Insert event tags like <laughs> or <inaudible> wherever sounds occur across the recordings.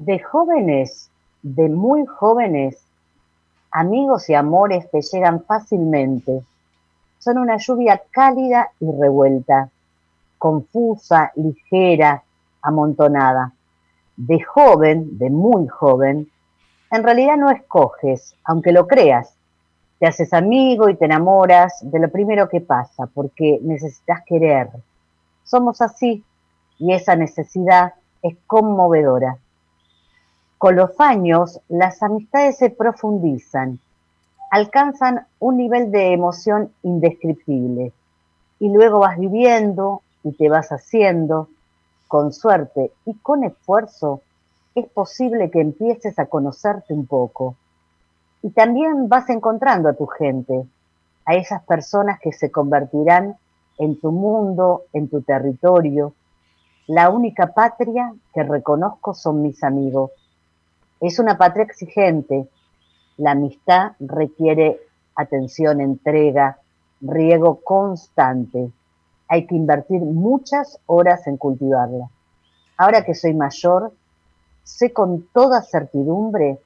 De jóvenes, de muy jóvenes, amigos y amores te llegan fácilmente. Son una lluvia cálida y revuelta, confusa, ligera, amontonada. De joven, de muy joven, en realidad no escoges, aunque lo creas. Te haces amigo y te enamoras de lo primero que pasa, porque necesitas querer. Somos así, y esa necesidad es conmovedora. Con los años, las amistades se profundizan, alcanzan un nivel de emoción indescriptible y luego vas viviendo y te vas haciendo, con suerte y con esfuerzo, es posible que empieces a conocerte un poco. Y también vas encontrando a tu gente, a esas personas que se convertirán en tu mundo, en tu territorio. La única patria que reconozco son mis amigos es una patria exigente. La amistad requiere atención, entrega, riego constante. Hay que invertir muchas horas en cultivarla. Ahora que soy mayor, sé con toda certidumbre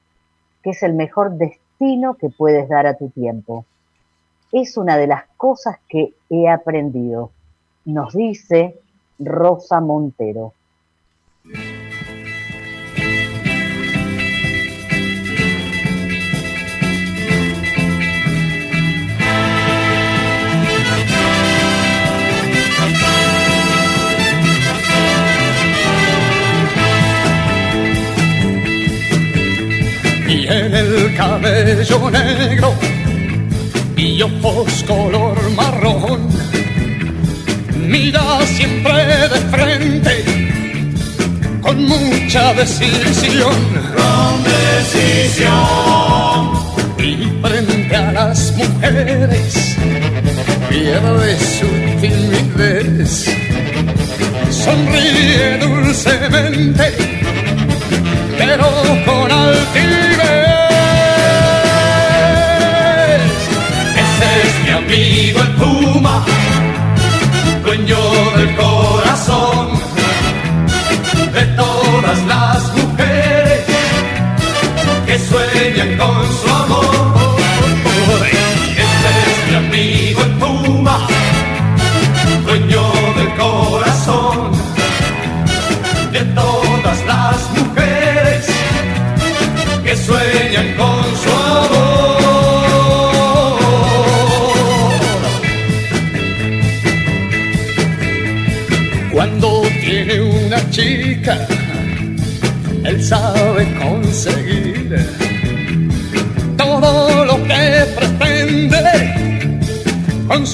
que es el mejor destino que puedes dar a tu tiempo. Es una de las cosas que he aprendido, nos dice Rosa Montero. Cabello negro y ojos color marrón. Mira siempre de frente con mucha decisión. Con decisión. Y frente a las mujeres pierde su timidez. Sonríe dulcemente pero con amigo el Puma, dueño del corazón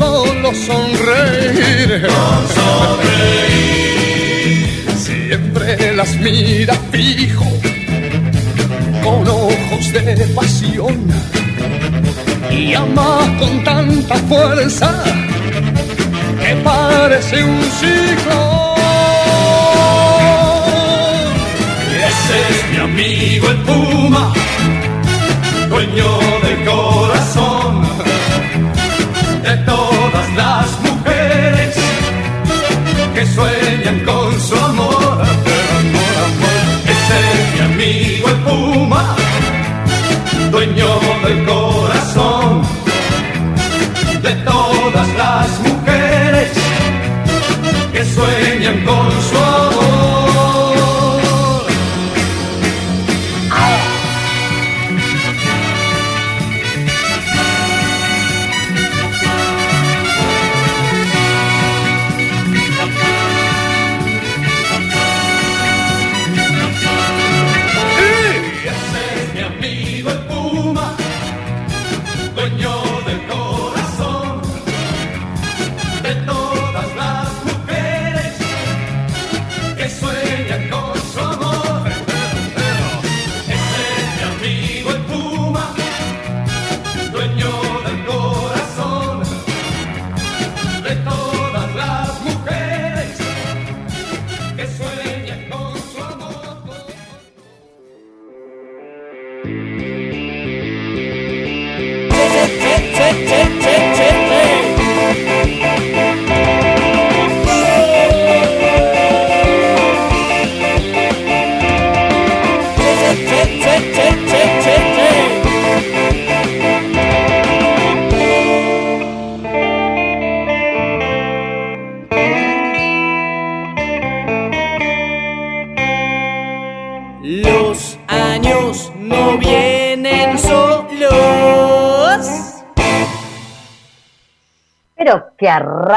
solo sonreír. Con sonreír. Siempre las mira fijo con ojos de pasión y ama con tanta fuerza que parece un ciclo. Ese es mi amigo el Puma, dueño del corazón del corazón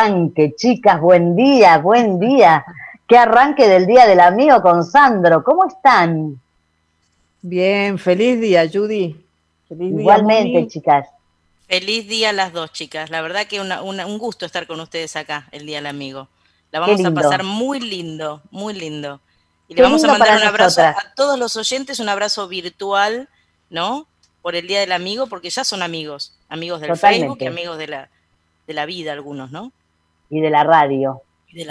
arranque, chicas, buen día, buen día. Qué arranque del Día del Amigo con Sandro. ¿Cómo están? Bien, feliz día, Judy. Igualmente, chicas. Feliz día a las dos, chicas. La verdad que un gusto estar con ustedes acá, el Día del Amigo. La vamos a pasar muy lindo, muy lindo. Y le vamos a mandar un abrazo a todos los oyentes, un abrazo virtual, ¿no? Por el Día del Amigo, porque ya son amigos, amigos del Facebook y amigos de la, de la vida algunos, ¿no? Y de la radio.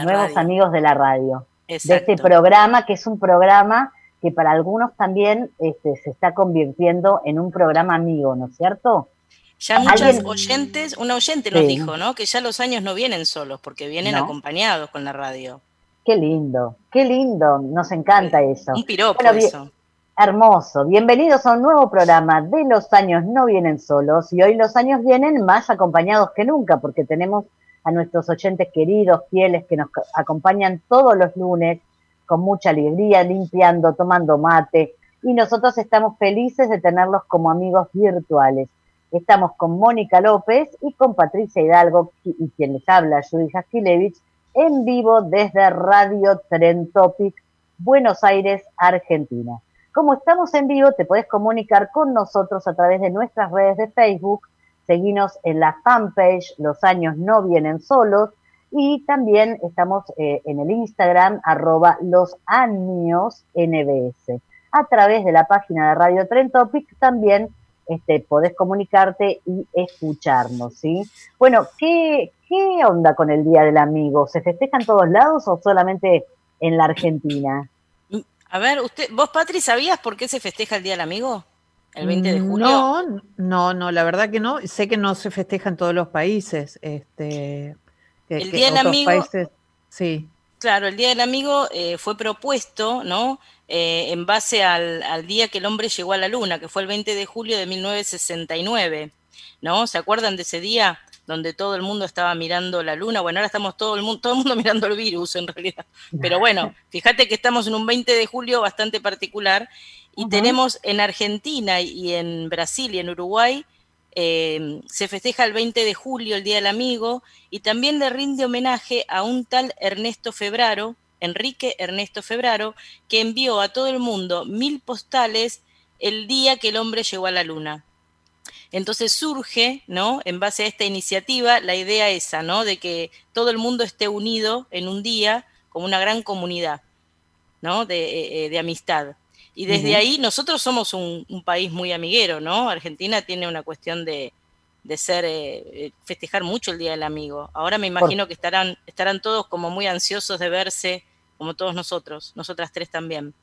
Nuevos amigos de la radio. De este programa, que es un programa que para algunos también este, se está convirtiendo en un programa amigo, ¿no es cierto? Ya muchos oyentes, una oyente nos dijo, ¿no? Que ya los años no vienen solos, porque vienen acompañados con la radio. Qué lindo, qué lindo, nos encanta eso. Un piropo eso. Hermoso. Bienvenidos a un nuevo programa de Los años no vienen solos y hoy los años vienen más acompañados que nunca porque tenemos a nuestros oyentes queridos, fieles que nos acompañan todos los lunes con mucha alegría, limpiando, tomando mate y nosotros estamos felices de tenerlos como amigos virtuales. Estamos con Mónica López y con Patricia Hidalgo y quien les habla, Judy Jaskilevich, en vivo desde Radio Tren Topic, Buenos Aires, Argentina. Como estamos en vivo, te puedes comunicar con nosotros a través de nuestras redes de Facebook. Seguinos en la fanpage Los años no vienen solos. Y también estamos eh, en el Instagram, arroba los años NBS. A través de la página de Radio Tren Topic también este, podés comunicarte y escucharnos, ¿sí? Bueno, ¿qué, ¿qué onda con el Día del Amigo? ¿Se festeja en todos lados o solamente en la Argentina? A ver, usted, vos, Patri, ¿sabías por qué se festeja el Día del Amigo? El 20 de julio. No, no, no, la verdad que no. Sé que no se festeja en todos los países. Este, el Día del Amigo. sí. Claro, el Día del Amigo eh, fue propuesto, ¿no? Eh, en base al, al, día que el hombre llegó a la Luna, que fue el 20 de julio de 1969, ¿no? ¿Se acuerdan de ese día? Donde todo el mundo estaba mirando la luna. Bueno, ahora estamos todo el mundo, todo el mundo <laughs> mirando el virus en realidad. Pero bueno, fíjate que estamos en un 20 de julio bastante particular y tenemos en Argentina y en Brasil y en Uruguay eh, se festeja el 20 de julio, el Día del Amigo, y también le rinde homenaje a un tal Ernesto Febraro, Enrique Ernesto Febraro, que envió a todo el mundo mil postales el día que el hombre llegó a la luna. Entonces surge, ¿no? En base a esta iniciativa, la idea esa, ¿no? De que todo el mundo esté unido en un día como una gran comunidad, ¿no? De, eh, amistad. Y desde ahí nosotros somos un, país muy amiguero, ¿no? Argentina tiene una cuestión de, ser, eh, eh, festejar mucho el Día del Amigo. Ahora me imagino que estarán, estarán todos como muy ansiosos de verse, como todos nosotros, nosotras tres también.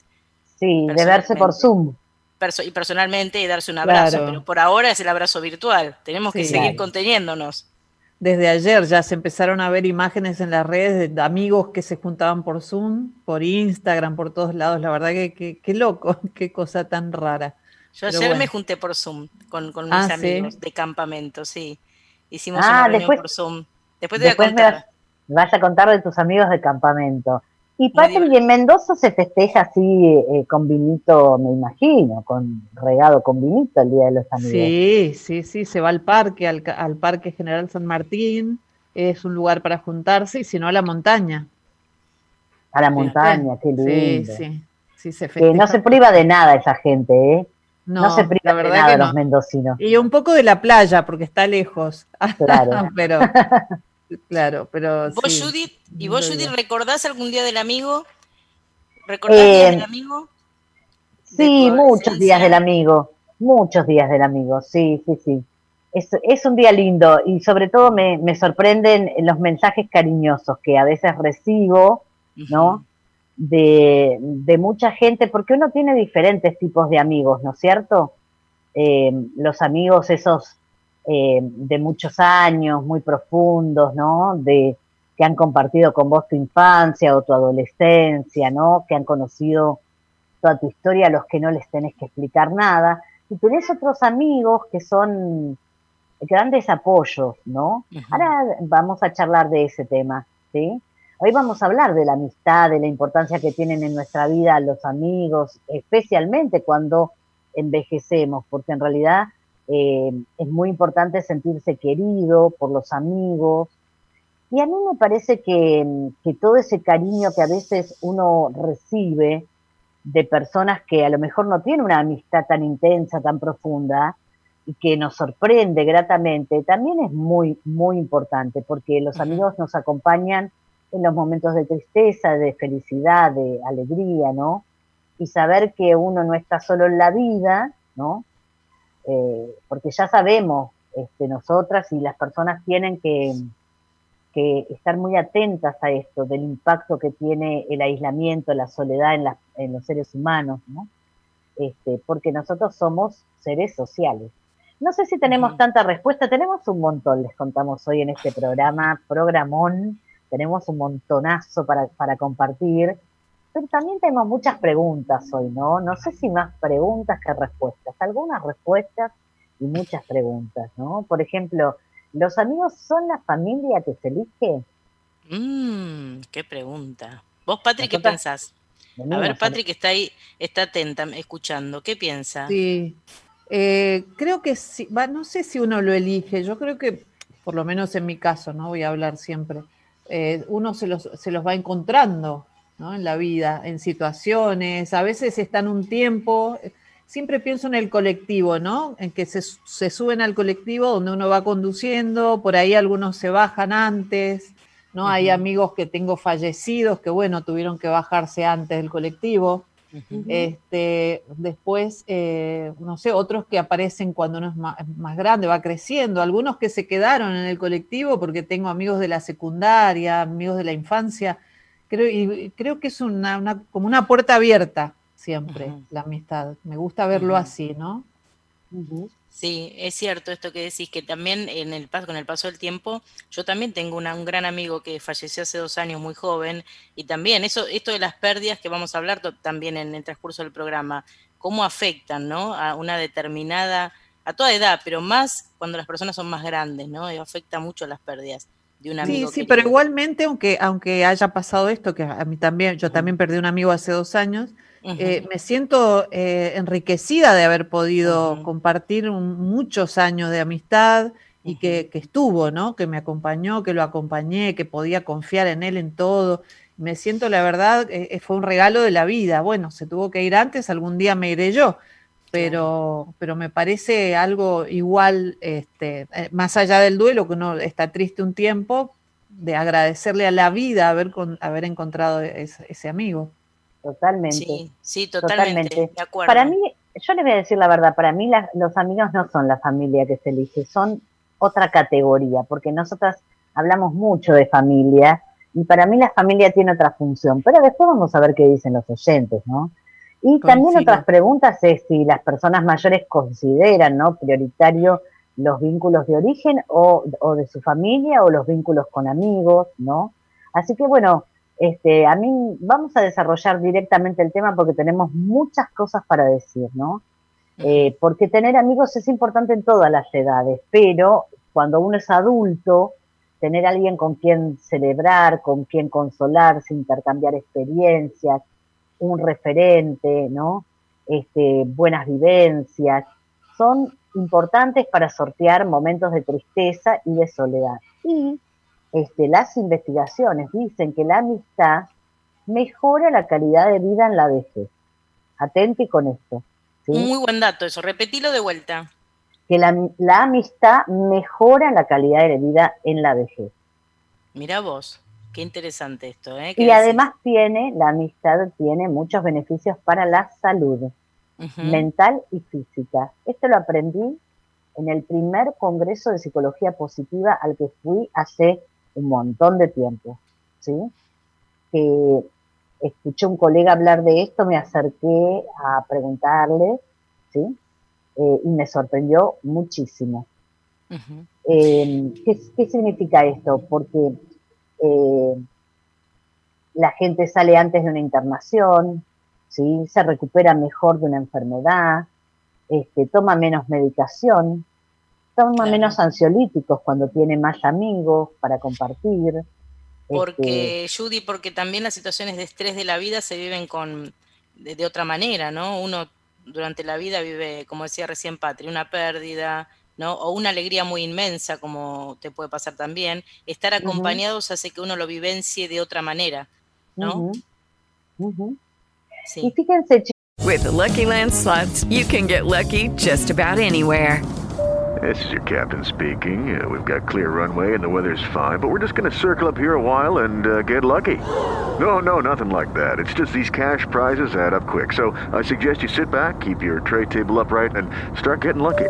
Sí, de verse por Zoom y personalmente y darse un abrazo, pero por ahora es el abrazo virtual. Tenemos que seguir conteniéndonos. Desde ayer ya se empezaron a ver imágenes en las redes de amigos que se juntaban por Zoom, por Instagram, por todos lados. La verdad que qué loco, <laughs> qué cosa tan rara. Yo ayer me junté por Zoom con, mis ah, amigos de campamento, sí. Hicimos ah, una reunión por Zoom. Después te voy a contar. vas a contar de tus amigos de campamento. Y Patri, en Mendoza se festeja así eh, con vinito, me imagino, con regado con vinito el Día de los Amigos. Sí, sí, sí, se va al parque, al, Parque General San Martín, es un lugar para juntarse, y si no a la montaña. A la montaña, qué lindo. Sí, sí, sí se festeja. no se priva de nada esa gente, ¿eh? No, se priva de nada los mendocinos. Y un poco de la playa, porque está lejos. Claro. <laughs> Pero Claro, pero. ¿Vos, Judith, ¿Y vos, Judith, recordás algún día del amigo? ¿Recordás el día eh, del amigo? Sí, muchos días del amigo. Muchos días del amigo, sí, sí, sí. Es, es un día lindo y sobre todo me, me, sorprenden los mensajes cariñosos que a veces recibo, ¿no? De, de, mucha gente, porque uno tiene diferentes tipos de amigos, ¿no es cierto? Eh, los amigos esos eh, de muchos años, muy profundos, ¿no? De, que han compartido con vos tu infancia o tu adolescencia, ¿no? Que han conocido toda tu historia a los que no les tenés que explicar nada. Y tenés otros amigos que son grandes apoyos, ¿no? Ahora vamos a charlar de ese tema, ¿sí? Hoy vamos a hablar de la amistad, de la importancia que tienen en nuestra vida los amigos, especialmente cuando envejecemos, porque en realidad eh, es muy importante sentirse querido por los amigos, Y a mí me parece que, que todo ese cariño que a veces uno recibe de personas que a lo mejor no tienen una amistad tan intensa, tan profunda, y que nos sorprende gratamente, también es muy, muy importante, porque los amigos nos acompañan en los momentos de tristeza, de felicidad, de alegría, ¿no? Y saber que uno no está solo en la vida, ¿no? Eh, porque ya sabemos, este, nosotras y las personas tienen que, que estar muy atentas a esto, del impacto que tiene el aislamiento, la soledad en, en los seres humanos, ¿no? Este, porque nosotros somos seres sociales. No sé si tenemos tanta respuesta, tenemos un montón, les contamos hoy en este programa, programón, tenemos un montonazo para, para compartir, pero también tenemos muchas preguntas hoy, ¿no? No sé si más preguntas que respuestas, algunas respuestas y muchas preguntas, ¿no? Por ejemplo, ¿los amigos son la familia que se elige? Mmm, qué pregunta. ¿Vos, Patrick, qué pensás? A ver, Patrick está ahí, está atenta, escuchando. ¿Qué piensa? Sí, eh, creo que sí, no sé si uno lo elige, yo creo que, por lo menos en mi caso, no voy a hablar siempre, eh, uno se los, se los va encontrando ¿no? en la vida, en situaciones, a veces están un tiempo, siempre pienso en el colectivo, ¿no? En que se, se, suben al colectivo donde uno va conduciendo, por ahí algunos se bajan antes, ¿no? Hay amigos que tengo fallecidos que, bueno, tuvieron que bajarse antes del colectivo este, después, eh, no sé, otros que aparecen cuando uno es más, grande, va creciendo, algunos que se quedaron en el colectivo porque tengo amigos de la secundaria, amigos de la infancia, creo, y creo que es una, como una puerta abierta siempre la amistad, me gusta verlo así, ¿no? Sí, es cierto esto que decís, que también en el paso, con el paso del tiempo, yo también tengo un gran amigo que falleció hace dos años, muy joven, y también eso, esto de las pérdidas que vamos a hablar también en el transcurso del programa, cómo afectan, ¿no? A una determinada, a toda edad, pero más cuando las personas son más grandes, ¿no? Y afecta mucho las pérdidas de un amigo. Sí, sí, pero igualmente, aunque, aunque haya pasado esto, que a mí también, yo también perdí un amigo hace dos años, eh, me siento eh, enriquecida de haber podido compartir muchos años de amistad y que, estuvo, ¿no? Que me acompañó, que lo acompañé, que podía confiar en él en todo. Me siento, la verdad, eh, fue un regalo de la vida. Bueno, se tuvo que ir antes, algún día me iré yo, pero, pero me parece algo igual, este, más allá del duelo, que uno está triste un tiempo, de agradecerle a la vida haber, haber encontrado ese amigo. Totalmente. Sí, totalmente. Para mí, yo les voy a decir la verdad, para mí los amigos no son la familia que se elige, son otra categoría, porque nosotras hablamos mucho de familia y para mí la familia tiene otra función, pero después vamos a ver qué dicen los oyentes, ¿no? Y también otras preguntas es si las personas mayores consideran, ¿no? Prioritario los vínculos de origen o, o de su familia o los vínculos con amigos, ¿no? Así que bueno, este, a mí vamos a desarrollar directamente el tema porque tenemos muchas cosas para decir, ¿no? Eh, porque tener amigos es importante en todas las edades, pero cuando uno es adulto, tener alguien con quien celebrar, con quien consolarse, intercambiar experiencias, un referente, ¿no? Este, buenas vivencias, son importantes para sortear momentos de tristeza y de soledad. Y este, las investigaciones dicen que la amistad mejora la calidad de vida en la vejez. Atente con esto. Muy buen dato eso, repetilo de vuelta. Que la, amistad mejora la calidad de vida en la vejez. Mira vos, qué interesante esto. ¿eh? Y además tiene, la amistad tiene muchos beneficios para la salud mental y física. Esto lo aprendí en el primer Congreso de Psicología Positiva al que fui hace un montón de tiempo, ¿sí? Que escuché un colega hablar de esto, me acerqué a preguntarle, ¿sí? Eh, y me sorprendió muchísimo. Em, ¿qué, significa esto? Porque eh, la gente sale antes de una internación, ¿sí? se recupera mejor de una enfermedad, este, toma menos medicación, toma menos ansiolíticos cuando tiene más amigos para compartir. Porque, este, Judy, porque también las situaciones de estrés de la vida se viven con de, de, otra manera, ¿no? Uno durante la vida vive, como decía recién Patri, una pérdida, ¿no? O una alegría muy inmensa, como te puede pasar también. Estar acompañados hace que uno lo vivencie de otra manera, ¿no? Sí. Y fíjense, With Lucky Land slots, you can get lucky just about anywhere. This is your captain speaking. Uh, we've got clear runway and the weather's fine, but we're just going to circle up here a while and uh, get lucky. No, no, nothing like that. It's just these cash prizes add up quick. So I suggest you sit back, keep your tray table upright, and start getting lucky.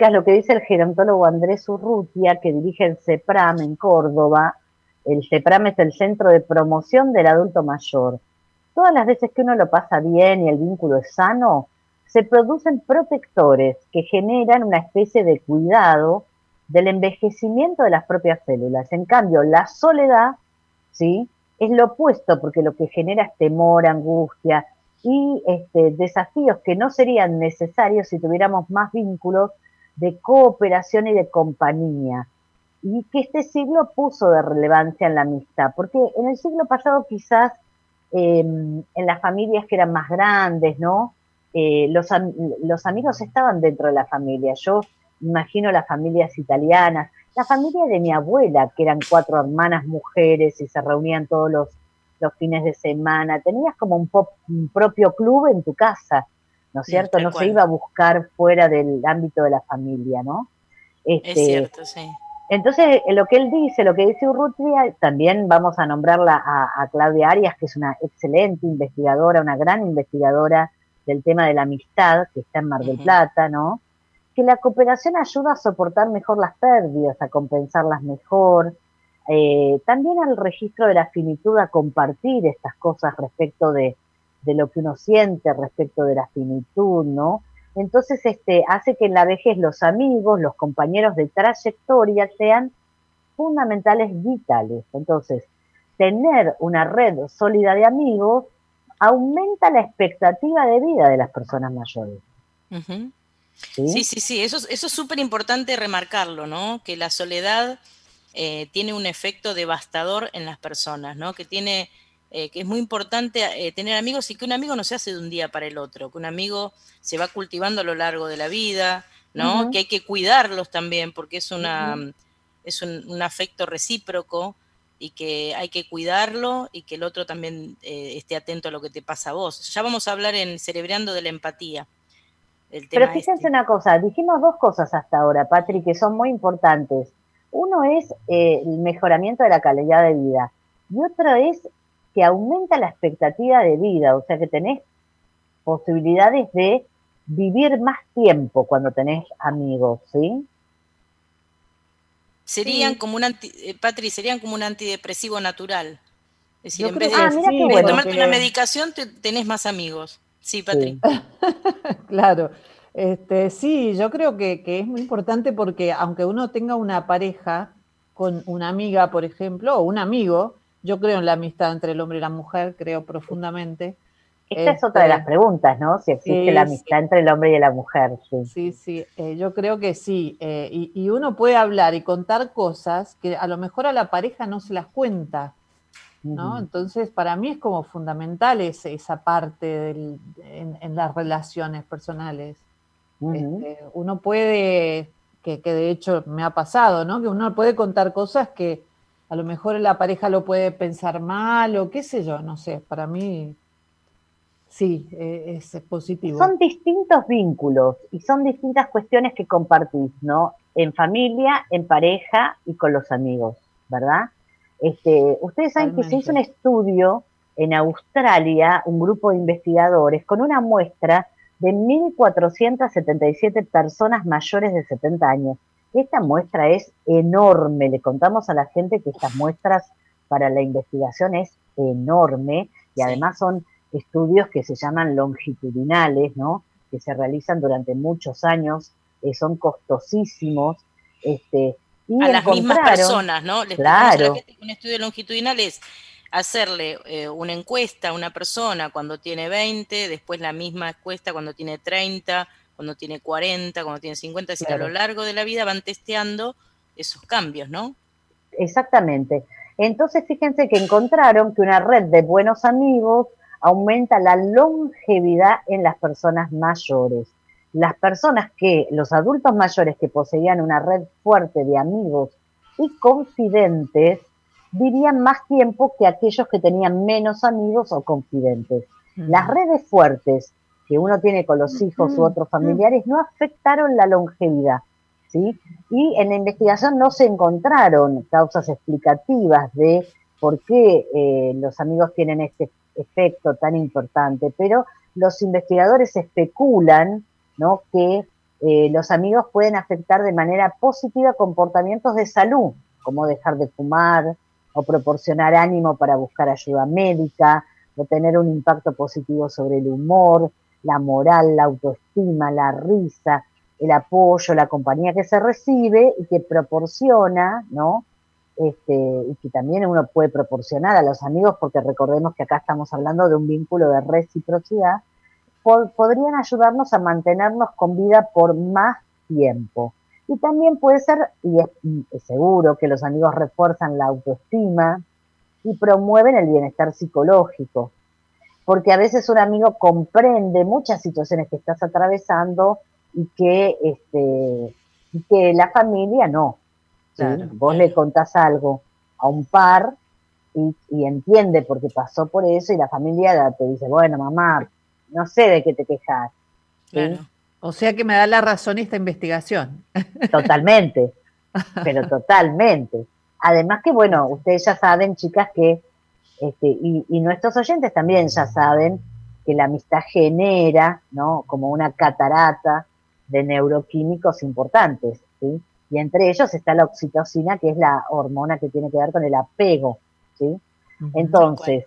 Lo que dice el gerontólogo Andrés Urrutia, que dirige el CEPRAM en Córdoba. El CEPRAM es el Centro de Promoción del Adulto Mayor. todas las veces que uno lo pasa bien y el vínculo es sano, se producen protectores que generan una especie de cuidado del envejecimiento de las propias células. En cambio, la soledad, ¿sí? Es lo opuesto, porque lo que genera es temor, angustia y este, desafíos que no serían necesarios si tuviéramos más vínculos de cooperación y de compañía. Y que este siglo puso de relevancia en la amistad, porque en el siglo pasado quizás Em, en las familias que eran más grandes, ¿no? Eh, los, los amigos estaban dentro de la familia. Yo imagino las familias italianas, la familia de mi abuela, que eran cuatro hermanas mujeres y se reunían todos los, fines de semana. Tenías como un propio club en tu casa, ¿no es cierto? No se iba a buscar fuera del ámbito de la familia, ¿no? es este, cierto, sí. Entonces, lo que él dice, lo que dice Urrutia, también vamos a nombrarla a, Claudia Arias, que es una excelente investigadora, una gran investigadora del tema de la amistad, que está en Mar del Plata, ¿no? Que la cooperación ayuda a soportar mejor las pérdidas, a compensarlas mejor, eh, también al registro de la finitud, a compartir estas cosas respecto de, de lo que uno siente, respecto de la finitud, ¿no? Entonces, este, hace que en la vejez los amigos, los compañeros de trayectoria sean fundamentales, vitales. Entonces, tener una red sólida de amigos aumenta la expectativa de vida de las personas mayores. ¿Sí? ¿Sí? sí, eso, eso es súper importante remarcarlo, ¿no? Que la soledad eh, tiene un efecto devastador en las personas, ¿no? Que tiene eh, que es muy importante eh, tener amigos y que un amigo no se hace de un día para el otro, que un amigo se va cultivando a lo largo de la vida, ¿no? Que hay que cuidarlos también porque es una es un, afecto recíproco y que hay que cuidarlo y que el otro también eh, esté atento a lo que te pasa a vos. Ya vamos a hablar en Cerebreando de la empatía. Pero fíjense este. una cosa, dijimos dos cosas hasta ahora, Patrick, que son muy importantes. Uno es el mejoramiento de la calidad de vida y otro es que aumenta la expectativa de vida, o sea que tenés posibilidades de vivir más tiempo cuando tenés amigos, ¿sí? Serían como un anti, eh, Patri, serían como un antidepresivo natural. Es decir, en vez de, ah, tomarte una medicación, tenés más amigos. Sí, Patri. <laughs> claro. Este, sí, yo creo que, que, es muy importante porque aunque uno tenga una pareja con una amiga, por ejemplo, o un amigo, yo creo en la amistad entre el hombre y la mujer, creo profundamente. Esta es otra de las este, preguntas, ¿no? Si existe la amistad entre el hombre y la mujer. Sí, sí, sí eh, yo creo que sí. Eh, y, uno puede hablar y contar cosas que a lo mejor a la pareja no se las cuenta, ¿no? Entonces, para mí es como fundamental esa parte en, las relaciones personales. Este, uno puede, que, que de hecho me ha pasado, ¿no? Que uno puede contar cosas que a lo mejor la pareja lo puede pensar mal o qué sé yo, no sé, para mí sí, e, es, positivo. Son distintos vínculos y son distintas cuestiones que compartís, ¿no? En familia, en pareja y con los amigos, ¿verdad? Este, ustedes saben que se hizo un estudio en Australia, un grupo de investigadores, con una muestra de 1.477 personas mayores de 70 años Esta muestra es enorme, le contamos a la gente que estas muestras para la investigación es enorme y además son estudios que se llaman longitudinales, ¿no? que se realizan durante muchos años, eh, son costosísimos. Este, y a las mismas personas, ¿no? claro. un estudio longitudinal es hacerle eh, una encuesta a una persona cuando tiene 20, después la misma encuesta cuando tiene 30, cuando tiene 40, cuando tiene 50, es decir, a lo largo de la vida van testeando esos cambios, ¿no? Exactamente. Entonces, fíjense que encontraron que una red de buenos amigos aumenta la longevidad en las personas mayores. Las personas que, los adultos mayores que poseían una red fuerte de amigos y confidentes, vivían más tiempo que aquellos que tenían menos amigos o confidentes. Las redes fuertes que uno tiene con los hijos u otros familiares no afectaron la longevidad. ¿sí? Y en la investigación no se encontraron causas explicativas de por qué eh, los amigos tienen este efecto tan importante, pero los investigadores especulan ¿no? que eh, los amigos pueden afectar de manera positiva comportamientos de salud, como dejar de fumar o proporcionar ánimo para buscar ayuda médica, o tener un impacto positivo sobre el humor, la moral, la autoestima, la risa, el apoyo, la compañía que se recibe y que proporciona, ¿no? Este, y que también uno puede proporcionar a los amigos, porque recordemos que acá estamos hablando de un vínculo de reciprocidad, podrían ayudarnos a mantenernos con vida por más tiempo. Y también puede ser, y es, seguro, que los amigos refuerzan la autoestima y promueven el bienestar psicológico, porque a veces un amigo comprende muchas situaciones que estás atravesando y que, este, y que la familia no. Vos le contás algo a un par y, entiende porque pasó por eso y la familia te dice, bueno, mamá, no sé de qué te quejas. O sea que me da la razón esta investigación. <laughs> Totalmente, pero totalmente. Además que, bueno, ustedes ya saben, chicas, que, este, y, y nuestros oyentes también ya saben que la amistad genera, ¿no? Como una catarata de neuroquímicos importantes, ¿sí? Y entre ellos está la oxitocina, que es la hormona que tiene que ver con el apego, ¿sí? Entonces,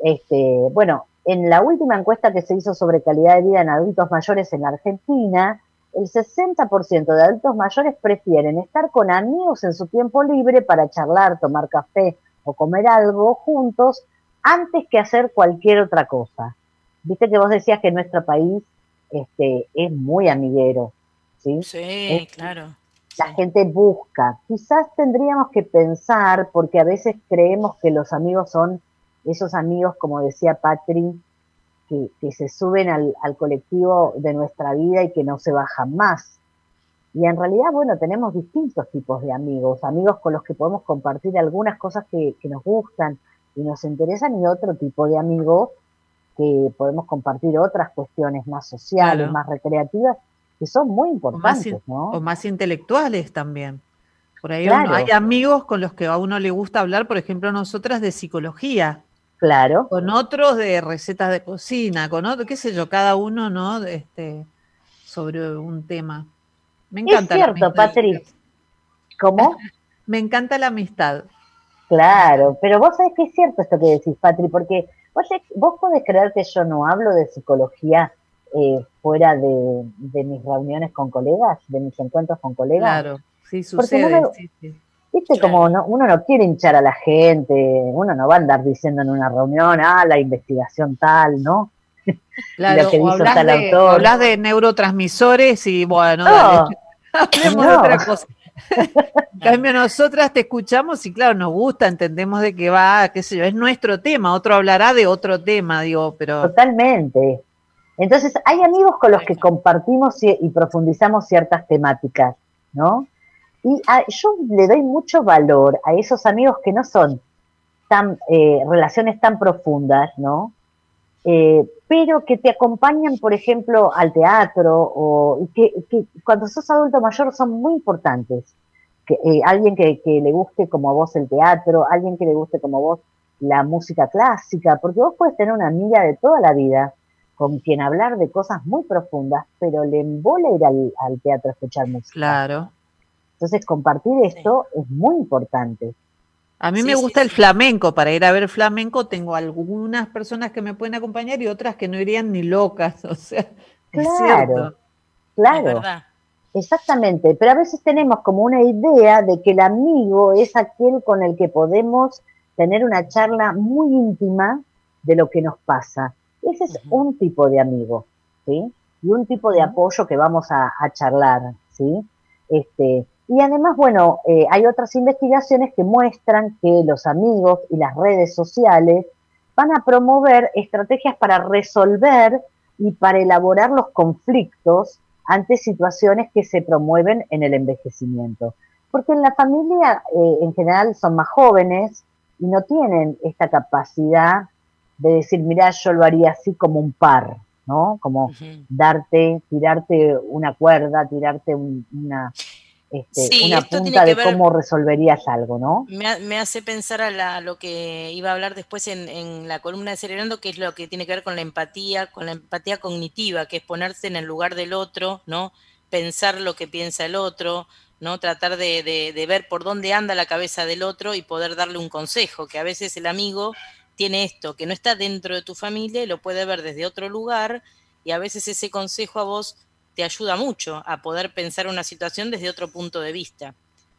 este, bueno, en la última encuesta que se hizo sobre calidad de vida en adultos mayores en Argentina, el 60% de adultos mayores prefieren estar con amigos en su tiempo libre para charlar, tomar café o comer algo juntos antes que hacer cualquier otra cosa. Viste que vos decías que nuestro país este, es muy amiguero, ¿sí? Sí, claro la gente busca. Quizás tendríamos que pensar, porque a veces creemos que los amigos son esos amigos, como decía Patri, que, se suben al, colectivo de nuestra vida y que no se bajan más. Y en realidad, bueno, tenemos distintos tipos de amigos, amigos con los que podemos compartir algunas cosas que, nos gustan y nos interesan y otro tipo de amigos que podemos compartir otras cuestiones más sociales, más recreativas que son muy importantes, o más, O más intelectuales también. Por ahí hay amigos con los que a uno le gusta hablar, por ejemplo, nosotras de psicología. Claro. Con otros de recetas de cocina, con otro, qué sé yo, cada uno, ¿no? este, sobre un tema. Me encanta. Es cierto, Patrick. ¿Cómo? <laughs> Me encanta la amistad. Claro, pero vos sabés que es cierto esto que decís, Patri, porque vos, vos podés creer que yo no hablo de psicología eh, fuera de, mis reuniones con colegas, de mis encuentros con colegas. Claro, sí, sucede. Viste, como uno no quiere hinchar a la gente, uno no va a andar diciendo en una reunión, ah, la investigación tal, ¿no? Claro, o hablas, de, hablas de neurotransmisores y bueno, hablemos <laughs> de otra cosa. En <laughs> cambio, nosotras te escuchamos y claro, nos gusta, entendemos de qué va, qué sé yo, es nuestro tema, otro hablará de otro tema, digo, pero... Totalmente. Entonces, hay amigos con los que compartimos y, profundizamos ciertas temáticas, ¿no? Y yo le doy mucho valor a esos amigos que no son tan eh, relaciones tan profundas, ¿no? Eh, pero que te acompañan, por ejemplo, al teatro o que, cuando sos adulto mayor son muy importantes. Que, eh, alguien que, que, le guste como a vos el teatro, alguien que le guste como vos la música clásica, porque vos puedes tener una amiga de toda la vida con quien hablar de cosas muy profundas, pero le embola ir al, teatro a escuchar música. Claro. Entonces, compartir esto es muy importante. A mí me gusta el flamenco, para ir a ver flamenco tengo algunas personas que me pueden acompañar y otras que no irían ni locas, <laughs> o sea, claro, claro. Exactamente, pero a veces tenemos como una idea de que el amigo es aquel con el que podemos tener una charla muy íntima de lo que nos pasa. Ese es un tipo de amigo, ¿sí? Y un tipo de apoyo que vamos a, a charlar, ¿sí? Este, y además, bueno, eh, hay otras investigaciones que muestran que los amigos y las redes sociales van a promover estrategias para resolver y para elaborar los conflictos ante situaciones que se promueven en el envejecimiento. Porque en la familia eh, en general son más jóvenes y no tienen esta capacidad de decir, mira, yo lo haría así como un par, ¿no? Como darte, tirarte una cuerda, tirarte una, este, una punta de cómo resolverías algo, ¿no? Me, hace pensar a, lo que iba a hablar después en, la columna de Cerebrando, que es lo que tiene que ver con la empatía, con la empatía cognitiva, que es ponerse en el lugar del otro, ¿no? Pensar lo que piensa el otro, ¿no? Tratar de, de ver por dónde anda la cabeza del otro y poder darle un consejo, que a veces el amigo tiene esto, que no está dentro de tu familia y lo puede ver desde otro lugar, y a veces ese consejo a vos te ayuda mucho a poder pensar una situación desde otro punto de vista,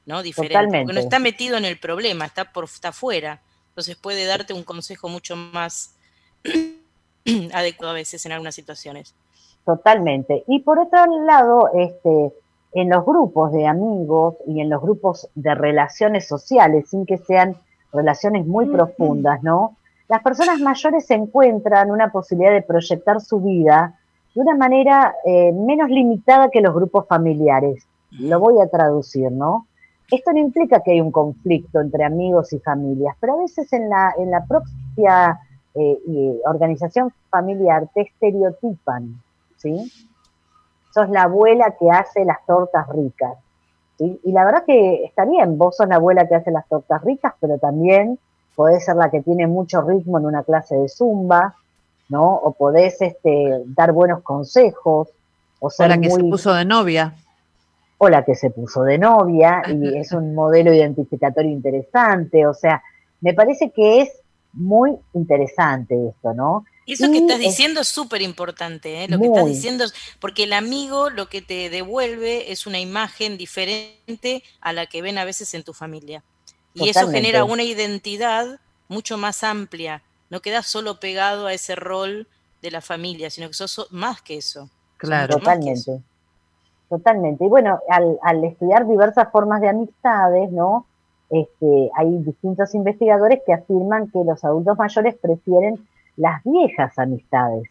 ¿no? Diferente. Porque no está metido en el problema, está por está afuera. Entonces puede darte un consejo mucho más <clears throat> adecuado a veces en algunas situaciones. Totalmente. Y por otro lado, este, en los grupos de amigos y en los grupos de relaciones sociales, sin que sean relaciones muy profundas, ¿no? Las personas mayores encuentran una posibilidad de proyectar su vida de una manera eh, menos limitada que los grupos familiares. Lo voy a traducir, ¿no? Esto no implica que hay un conflicto entre amigos y familias, pero a veces en la, en la propia eh, organización familiar te estereotipan, ¿sí? Sos la abuela que hace las tortas ricas, ¿sí? Y la verdad que está bien, vos sos la abuela que hace las tortas ricas, pero también podés ser la que tiene mucho ritmo en una clase de zumba, ¿no? O podés este, dar buenos consejos. O, ser la que se puso de novia. O la que se puso de novia y es un modelo identificatorio interesante. O sea, me parece que es muy interesante esto, ¿no? Eso que estás diciendo es súper importante, ¿eh? lo que estás diciendo, porque el amigo lo que te devuelve es una imagen diferente a la que ven a veces en tu familia. Y eso genera una identidad mucho más amplia no quedas solo pegado a ese rol de la familia, sino que sos más que eso. Claro, totalmente. Totalmente. Y bueno, al, estudiar diversas formas de amistades, ¿no? Este, hay distintos investigadores que afirman que los adultos mayores prefieren las viejas amistades,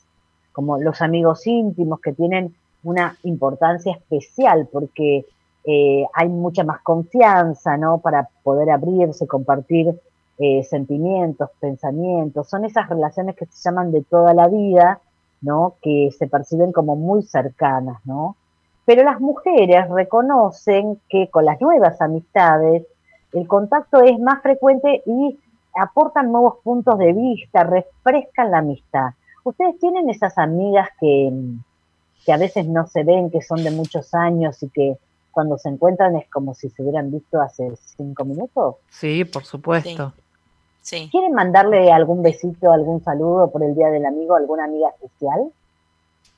como los amigos íntimos que tienen una importancia especial porque eh, hay mucha más confianza, ¿no? Para poder abrirse, compartir eh, sentimientos, pensamientos, son esas relaciones que se llaman de toda la vida, ¿no? Que se perciben como muy cercanas, ¿no? Pero las mujeres reconocen que con las nuevas amistades el contacto es más frecuente y aportan nuevos puntos de vista, refrescan la amistad. ¿Ustedes tienen esas amigas que, que a veces no se ven, que son de muchos años y que cuando se encuentran es como si se hubieran visto hace cinco minutos? Sí, por supuesto. ¿Quieren mandarle algún besito, algún saludo por el Día del Amigo a alguna amiga especial?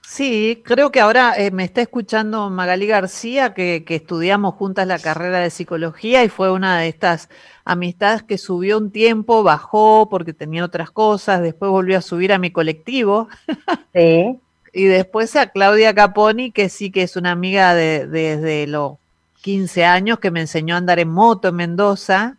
Sí, creo que ahora eh, me está escuchando Magali García, que, estudiamos juntas la carrera de psicología y fue una de estas amistades que subió un tiempo, bajó porque tenía otras cosas, después volvió a subir a mi colectivo. <laughs> Sí. y después a Claudia Caponi, que sí que es una amiga de, desde los 15 años, que me enseñó a andar en moto en Mendoza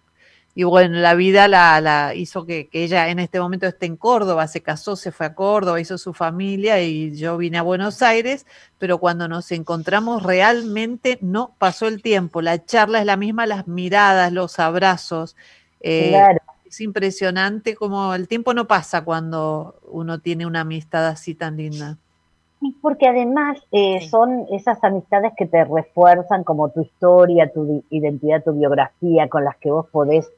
y bueno, la vida la, la hizo que, ella en este momento esté en Córdoba, se casó, se fue a Córdoba, hizo su familia y yo vine a Buenos Aires, pero cuando nos encontramos realmente no pasó el tiempo, la charla es la misma, las miradas, los abrazos. Eh, es impresionante como el tiempo no pasa cuando uno tiene una amistad así tan linda. Porque además eh, son esas amistades que te refuerzan como tu historia, tu identidad, tu biografía, con las que vos podés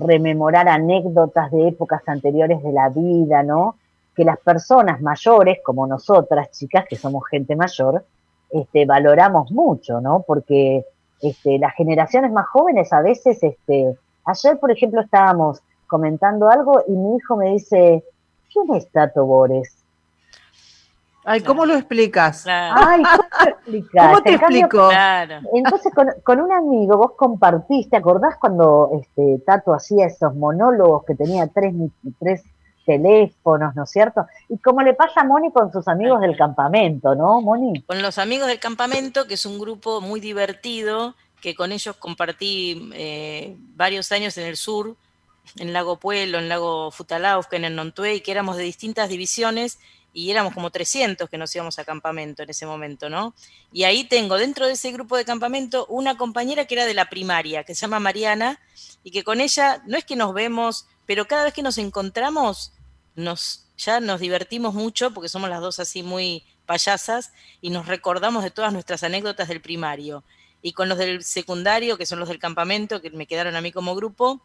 rememorar anécdotas de épocas anteriores de la vida, ¿no? Que las personas mayores, como nosotras, chicas, que somos gente mayor, este, valoramos mucho, ¿no? Porque este, las generaciones más jóvenes a veces, este, ayer por ejemplo estábamos comentando algo y mi hijo me dice, ¿quién es Tato? Ay, ¿cómo lo explicas? <laughs> Ay, ¿cómo lo explicas? ¿Cómo te explico? Entonces, con, un amigo vos compartiste, ¿acordás cuando este, Tato hacía esos monólogos que tenía tres, tres teléfonos, ¿no es cierto? Y como le pasa a Moni con sus amigos del campamento, ¿no, Moni? Con los amigos del campamento, que es un grupo muy divertido, que con ellos compartí eh, varios años en el sur, en Lago Pueblo, en Lago Futalaufken, en Nontuey, que éramos de distintas divisiones y éramos como 300 que nos íbamos a campamento en ese momento, ¿no? Y ahí tengo dentro de ese grupo de campamento una compañera que era de la primaria, que se llama Mariana, y que con ella no es que nos vemos, pero cada vez que nos encontramos, nos, ya nos divertimos mucho, porque somos las dos así muy payasas, y nos recordamos de todas nuestras anécdotas del primario. Y con los del secundario, que son los del campamento, que me quedaron a mí como grupo,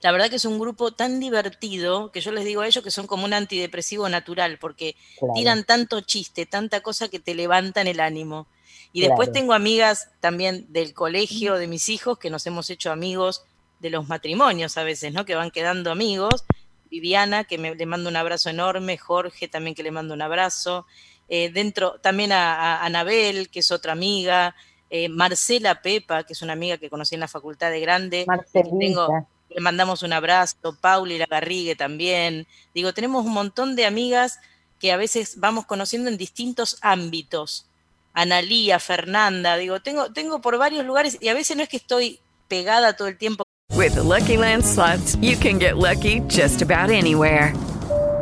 la verdad que es un grupo tan divertido que yo les digo a ellos que son como un antidepresivo natural, porque tiran tanto chiste, tanta cosa que te levantan el ánimo. Y después tengo amigas también del colegio de mis hijos que nos hemos hecho amigos de los matrimonios a veces, ¿no? Que van quedando amigos. Viviana, que me, le mando un abrazo enorme, Jorge también que le mando un abrazo. Eh, dentro también a, Anabel, que es otra amiga, eh, Marcela Pepa, que es una amiga que conocí en la facultad de Grande. Tengo, le mandamos un abrazo, Pauli La Garrigue también. Digo, tenemos un montón de amigas que a veces vamos conociendo en distintos ámbitos. Analía, Fernanda, digo, tengo, tengo por varios lugares y a veces no es que estoy pegada todo el tiempo. With the Lucky Land slots, you can get lucky just about anywhere.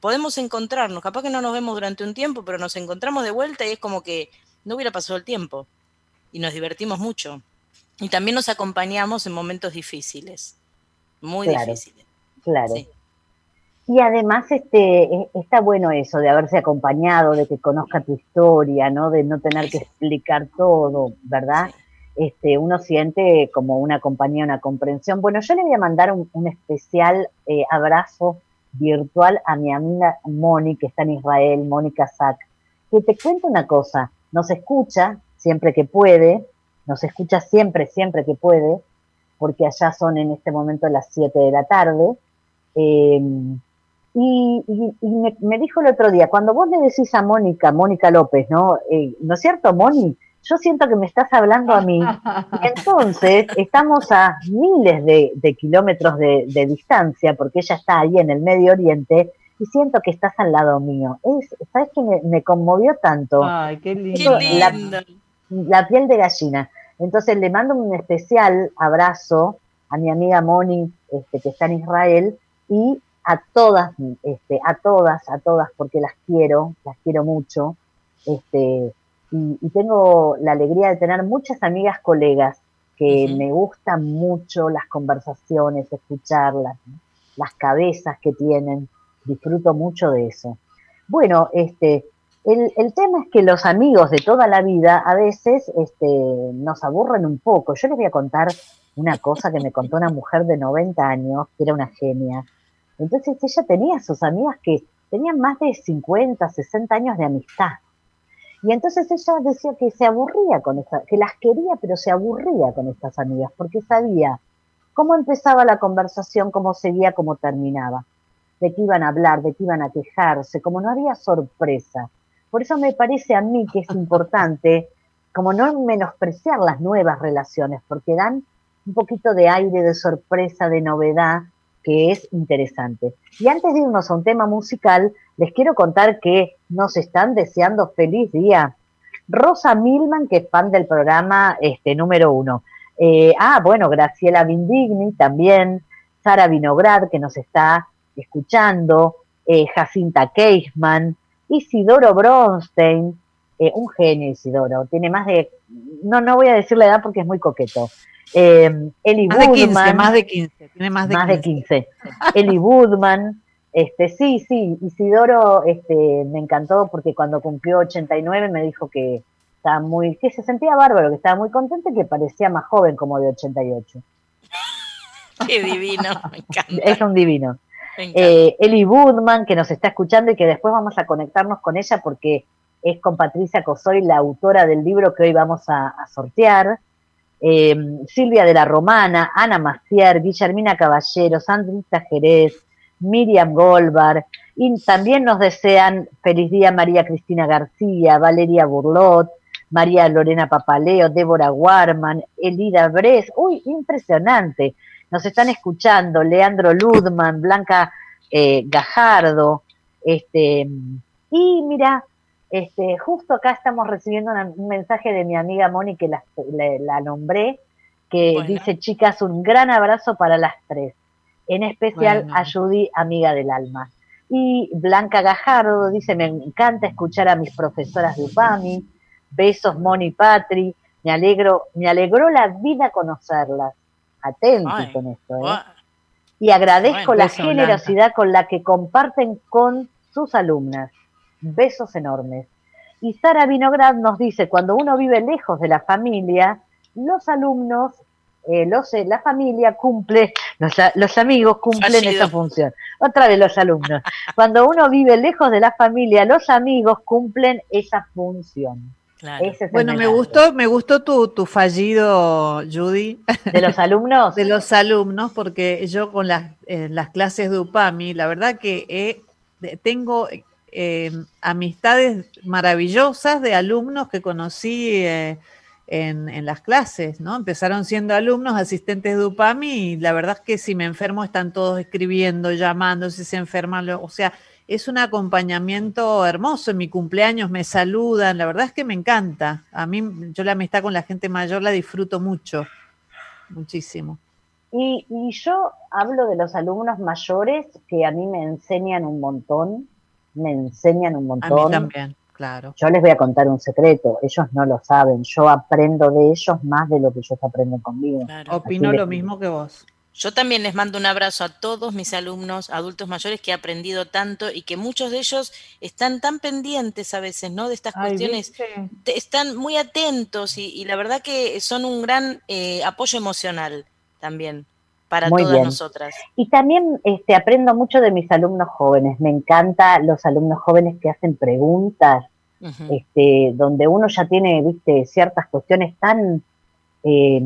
podemos encontrarnos, capaz que no nos vemos durante un tiempo, pero nos encontramos de vuelta y es como que no hubiera pasado el tiempo y nos divertimos mucho. Y también nos acompañamos en momentos difíciles, muy difíciles. Claro. Y además este, e, está bueno eso de haberse acompañado, de que conozca tu historia, ¿no? De no tener que explicar todo, ¿verdad? Este, uno siente como una compañía, una comprensión. Bueno, yo le voy a mandar un, especial eh, abrazo virtual a mi amiga Moni, que está en Israel, Mónica Sack, que te cuento una cosa, nos escucha siempre que puede, nos escucha siempre, siempre que puede, porque allá son en este momento las 7 de la tarde. Eh, y, me, dijo el otro día, cuando vos le decís a Mónica, Mónica López, ¿no? Eh, ¿No es cierto, Moni? Yo siento que me estás hablando a mí. Y <laughs> entonces estamos a miles de, kilómetros de, distancia, porque ella está ahí en el Medio Oriente, y siento que estás al lado mío. Es, ¿Sabes qué me, conmovió tanto? Ay, qué lindo. La, piel de gallina. Entonces le mando un especial abrazo a mi amiga Moni, este, que está en Israel, y a todas, este, a todas, a todas, porque las quiero, las quiero mucho. Este, y, tengo la alegría de tener muchas amigas colegas que me gustan mucho las conversaciones, escucharlas, las cabezas que tienen disfruto mucho de eso. Bueno, este, el, el, tema es que los amigos de toda la vida a veces este, nos aburren un poco. Yo les voy a contar una cosa que me contó una mujer de 90 años, que era una genia. Entonces ella tenía sus amigas que tenían más de 50, 60 años de amistad. Y entonces ella decía que se aburría con estas, que las quería, pero se aburría con estas amigas, porque sabía cómo empezaba la conversación, cómo seguía, cómo terminaba de qué iban a hablar, de qué iban a quejarse, como no había sorpresa. Por eso me parece a mí que es importante como no menospreciar las nuevas relaciones, porque dan un poquito de aire, de sorpresa, de novedad, que es interesante. Y antes de irnos a un tema musical, les quiero contar que nos están deseando feliz día. Rosa Milman, que es fan del programa este, número uno. Eh, ah, bueno, Graciela Vindigni también, Sara Vinograd, que nos está escuchando, eh, Jacinta Keisman, Isidoro Bronstein, eh, un genio Isidoro, tiene más de, no, no voy a decir la edad porque es muy coqueto. Eh, Eli más de 15, más de 15, tiene más de más 15. De 15. Eli Woodman, este, sí, sí, Isidoro este, me encantó porque cuando cumplió 89 me dijo que estaba muy, que se sentía bárbaro, que estaba muy contento y que parecía más joven como de 88. Qué divino, me encanta. Es un divino. Eh, Eli Woodman, que nos está escuchando y que después vamos a conectarnos con ella porque es con Patricia Cosoy, la autora del libro que hoy vamos a, sortear. Eh, Silvia de la Romana, Ana Macier, Guillermina Caballero, Sandrita Jerez, Miriam Golbar, y también nos desean feliz día María Cristina García, Valeria Burlot, María Lorena Papaleo, Débora Warman, Elida Bres, uy, impresionante, nos están escuchando Leandro Ludman, Blanca eh, Gajardo, este, y mira, este, justo acá estamos recibiendo un mensaje de mi amiga Moni que la, nombré, que dice, chicas, un gran abrazo para las tres, en especial a Judy, amiga del alma. Y Blanca Gajardo dice, me encanta escuchar a mis profesoras de UPAMI, besos Moni Patri, me alegro, me alegró la vida conocerlas atento con esto, ¿eh? Y agradezco la generosidad con la que comparten con sus alumnas. Besos enormes. Y Sara Vinograd nos dice, cuando uno vive lejos de la familia, los alumnos, eh, los, eh, la familia cumple, los, amigos cumplen esa función. Otra de los alumnos. <laughs> Cuando uno vive lejos de la familia, los amigos cumplen esa función bueno, me gustó, me gustó tu, tu fallido, Judy. ¿De los alumnos? <laughs> de los alumnos, porque yo con las, las clases de UPAMI, la verdad que tengo eh, amistades maravillosas de alumnos que conocí eh, en, las clases, ¿no? Empezaron siendo alumnos, asistentes de UPAMI, y la verdad es que si me enfermo están todos escribiendo, llamando, si se enferman, o sea, es un acompañamiento hermoso. En mi cumpleaños me saludan, la verdad es que me encanta. A mí, yo la amistad con la gente mayor la disfruto mucho, muchísimo. Y, yo hablo de los alumnos mayores que a mí me enseñan un montón, me enseñan un montón. A mí también, claro. Yo les voy a contar un secreto, ellos no lo saben, yo aprendo de ellos más de lo que ellos aprenden conmigo. Opino lo mismo que vos. Yo también les mando un abrazo a todos mis alumnos, adultos mayores, que he aprendido tanto y que muchos de ellos están tan pendientes a veces, ¿no? De estas cuestiones, están muy atentos y, la verdad que son un gran eh, apoyo emocional también para todas nosotras. Y también este, aprendo mucho de mis alumnos jóvenes. Me encanta los alumnos jóvenes que hacen preguntas, este, donde uno ya tiene, viste, ciertas cuestiones tan, eh,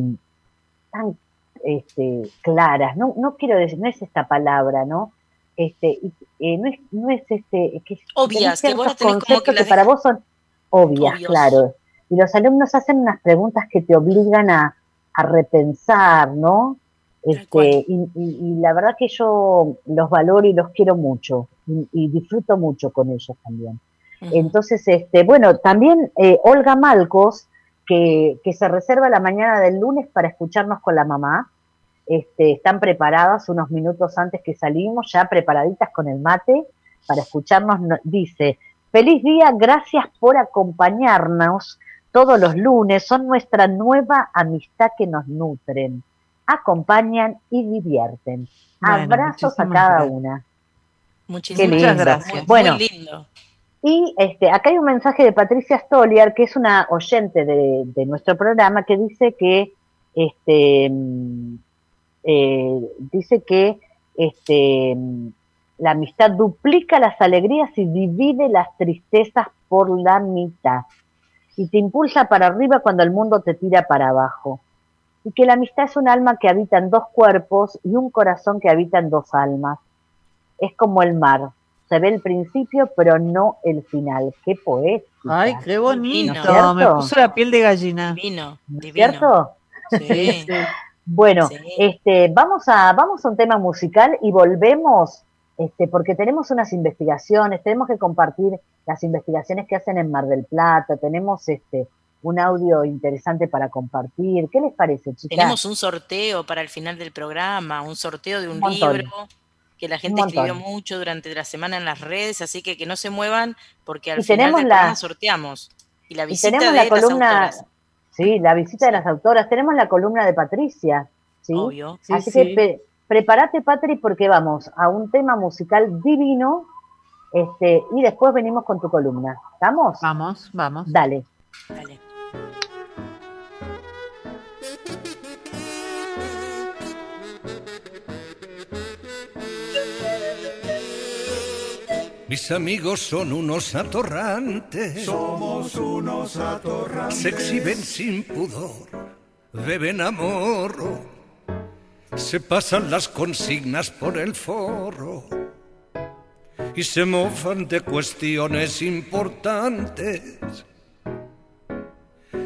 tan este, claras, no, no quiero decir, no es esta palabra, ¿no? Este, eh, no, es, no es este, que obvias, que vos que, para vos son obvias, claro. Y los alumnos hacen unas preguntas que te obligan a, a repensar, ¿no? Este, y, la verdad que yo los valoro y los quiero mucho y, disfruto mucho con ellos también. Entonces, este, bueno, también eh, Olga Malcos, que, que, se reserva la mañana del lunes para escucharnos con la mamá, este, están preparadas unos minutos antes que salimos, ya preparaditas con el mate para escucharnos. Dice, feliz día, gracias por acompañarnos todos los lunes, son nuestra nueva amistad que nos nutren, acompañan y divierten. Abrazos a cada una. Muchísimas gracias. Bueno, lindo. Y este, acá hay un mensaje de Patricia Stoliar, que es una oyente de, de nuestro programa, que dice que este, eh, dice que este, la amistad duplica las alegrías y divide las tristezas por la mitad. Y te impulsa para arriba cuando el mundo te tira para abajo. Y que la amistad es un alma que habita en dos cuerpos y un corazón que habita en dos almas. Es como el mar. Se ve el principio, pero no el final. Qué poético. Ay, qué bonito. Me puso la piel de gallina. Divino, ¿Cierto? Sí. <laughs> Bueno, este, vamos a, vamos a un tema musical y volvemos, este, porque tenemos unas investigaciones, tenemos que compartir las investigaciones que hacen en Mar del Plata, tenemos este, un audio interesante para compartir. ¿Qué les parece, chicas? Tenemos un sorteo para el final del programa, un sorteo de un, libro que la gente escribió mucho durante la semana en las redes, así que que no se muevan porque al final del programa sorteamos. Y la visita tenemos de la columna, Sí, la visita de las autoras. Tenemos la columna de Patricia, ¿sí? Obvio. así que prepárate, Patri, porque vamos a un tema musical divino este, y después venimos con tu columna. ¿Estamos? Vamos, vamos. Dale. Dale. Mis amigos son unos atorrantes. Somos unos atorrantes. Se exhiben sin pudor, beben amor. Se pasan las consignas por el forro y se mofan de cuestiones importantes.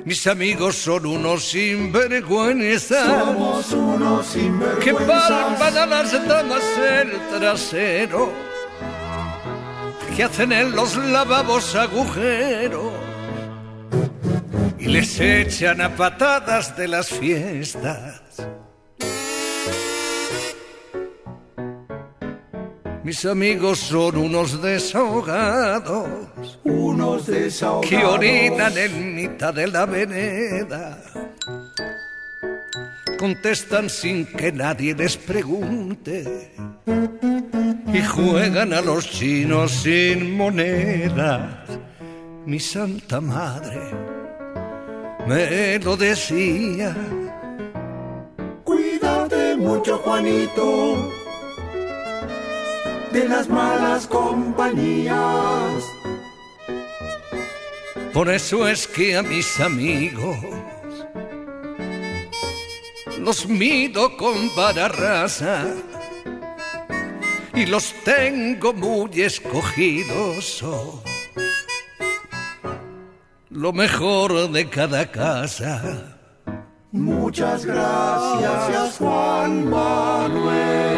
Mis amigos son unos sinvergüenzas. Somos unos sinvergüenzas. Que palpan a las damas el trasero que hacen en los lavabos agujeros y les echan a patadas de las fiestas. Mis amigos son unos desahogados, unos desahogados que orinan en mitad de la vereda. Contestan sin que nadie les pregunte y juegan a los chinos sin monedas. Mi santa madre me lo decía. Cuídate mucho, Juanito, de las malas compañías. Por eso es que a mis amigos los mido con vara rasa y los tengo muy escogidos. lo mejor de cada casa. Muchas gracias, Juan Manuel.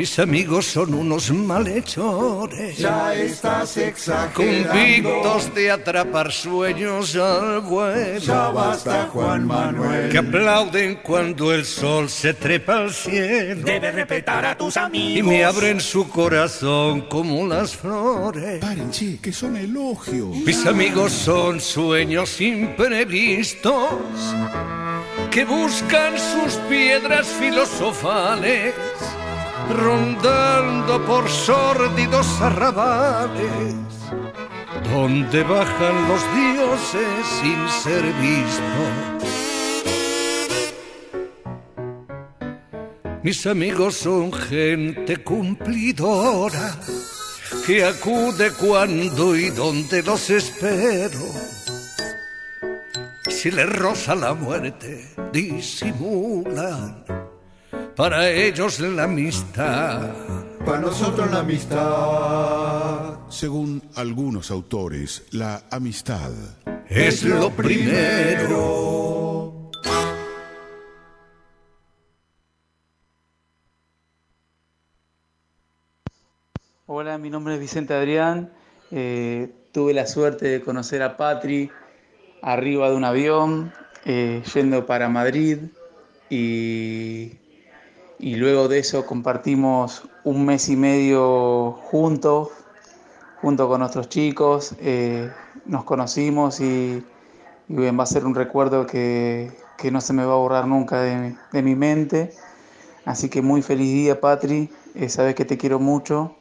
Mis amigos son unos malhechores. Ya estás exagerando. Convictos de atrapar sueños al vuelo. Ya basta, Juan Manuel. Que aplauden cuando el sol se trepa al cielo. Debes respetar a tus amigos. Y me abren su corazón como las flores. Paren, que son elogios. Mis amigos son sueños imprevistos que buscan sus piedras filosofales rondando por sórdidos arrabales, donde bajan los dioses sin ser vistos. Mis amigos son gente cumplidora que acude cuando y donde los espero. Si les roza la muerte, disimulan para ellos la amistad. Para nosotros la amistad. Según algunos autores, la amistad es lo primero. Hola, mi nombre es Vicente Adrián. Eh, tuve la suerte de conocer a Patri arriba de un avión, eh, yendo para Madrid y y luego de eso compartimos un mes y medio juntos, junto con nuestros chicos, eh, nos conocimos y, va a ser un recuerdo que, no se me va a borrar nunca de, mi mente. Así que muy feliz día, Patri, eh, sabes que te quiero mucho,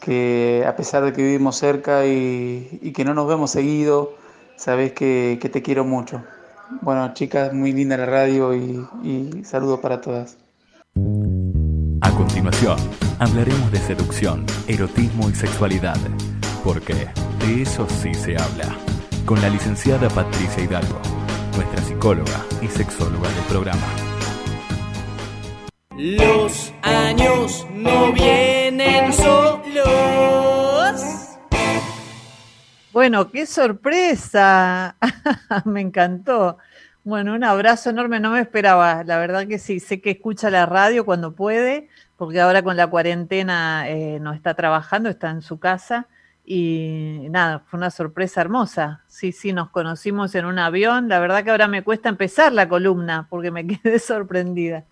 que a pesar de que vivimos cerca y, que no nos vemos seguido, sabes que, te quiero mucho. Bueno, chicas, muy linda la radio y, y saludos para todas. Continuación, hablaremos de seducción, erotismo y sexualidad, porque de eso sí se habla, con la licenciada Patricia Hidalgo, nuestra psicóloga y sexóloga del programa. Los años no vienen solos. Bueno, qué sorpresa. <laughs> me encantó. Bueno, un abrazo enorme, no me esperaba, la verdad que sí, sé que escucha la radio cuando puede, porque ahora con la cuarentena eh, no está trabajando, está en su casa y nada, fue una sorpresa hermosa. Sí, sí, nos conocimos en un avión, la verdad que ahora me cuesta empezar la columna porque me <laughs> quedé sorprendida.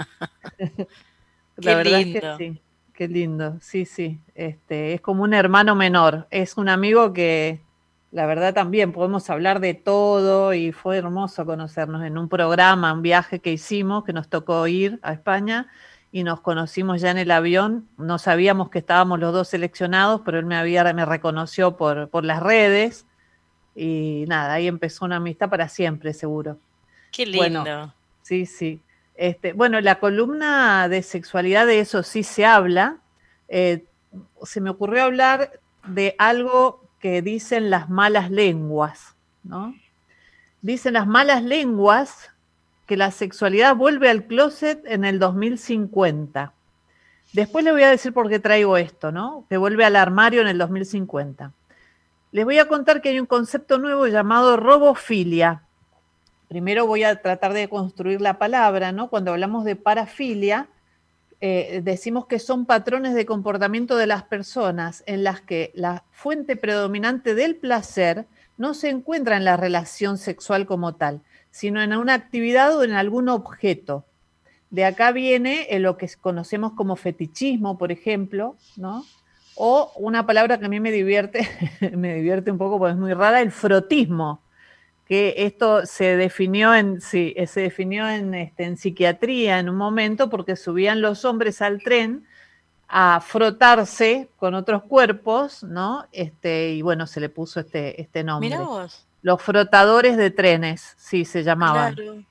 <laughs> la verdad es que sí, qué lindo, sí, sí, este, es como un hermano menor, es un amigo que la verdad también podemos hablar de todo y fue hermoso conocernos en un programa, un viaje que hicimos, que nos tocó ir a España y nos conocimos ya en el avión. No sabíamos que estábamos los dos seleccionados, pero él me había, me reconoció por, por las redes y nada, ahí empezó una amistad para siempre, seguro. Qué lindo. sí, sí. Este, bueno, la columna de sexualidad de eso sí se habla. Eh, se me ocurrió hablar de algo que dicen las malas lenguas, ¿no? Dicen las malas lenguas que la sexualidad vuelve al closet en el 2050. Después le voy a decir por qué traigo esto, ¿no? Que vuelve al armario en el 2050. Les voy a contar que hay un concepto nuevo llamado robofilia. Primero voy a tratar de construir la palabra, ¿no? Cuando hablamos de parafilia, eh, decimos que son patrones de comportamiento de las personas en las que la fuente predominante del placer no se encuentra en la relación sexual como tal, sino en una actividad o en algún objeto. De acá viene lo que conocemos como fetichismo, por ejemplo, ¿no? O una palabra que a mí me divierte, <laughs> me divierte un poco porque es muy rara, el frotismo, que esto se definió en, sí, se definió en, este, en psiquiatría en un momento porque subían los hombres al tren a frotarse con otros cuerpos, ¿no? Este, y bueno, se le puso este, este nombre. Los frotadores de trenes, sí, se llamaban. Claro.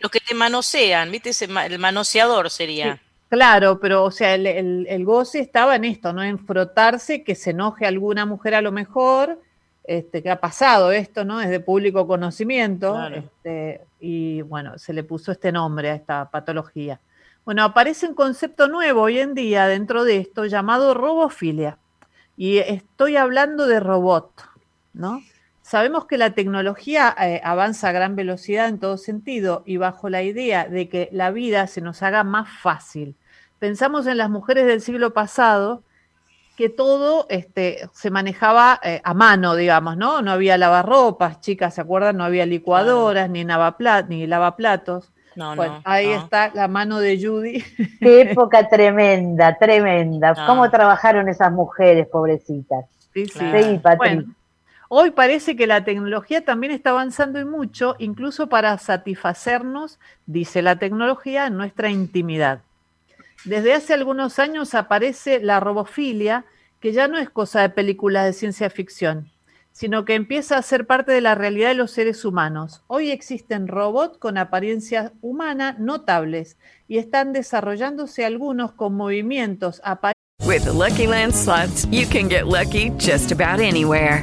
Los que te manosean, ¿viste? el manoseador sería. claro, pero o sea, el, el, goce estaba en esto, ¿no? En frotarse, que se enoje alguna mujer a lo mejor, este, que ha pasado esto, ¿no? Es de público conocimiento, este, y bueno, se le puso este nombre a esta patología. Bueno, aparece un concepto nuevo hoy en día dentro de esto llamado robofilia, y estoy hablando de robot, ¿no? Sabemos que la tecnología eh, avanza a gran velocidad en todo sentido y bajo la idea de que la vida se nos haga más fácil. Pensamos en las mujeres del siglo pasado que todo este, se manejaba eh, a mano, digamos, ¿no? No había lavarropas, chicas, ¿se acuerdan? No había licuadoras, ni, ni lavaplatos. No, no, ahí está la mano de Judy. <laughs> Qué época tremenda, tremenda. ¿Cómo trabajaron esas mujeres, pobrecitas? Sí, sí. sí bueno, hoy parece que la tecnología también está avanzando y mucho, incluso para satisfacernos, dice la tecnología, en nuestra intimidad. Desde hace algunos años aparece la robofilia, que ya no es cosa de películas de ciencia ficción, sino que empieza a ser parte de la realidad de los seres humanos. Hoy existen robots con apariencia humana notables y están desarrollándose algunos con movimientos With Lucky lucky just about anywhere.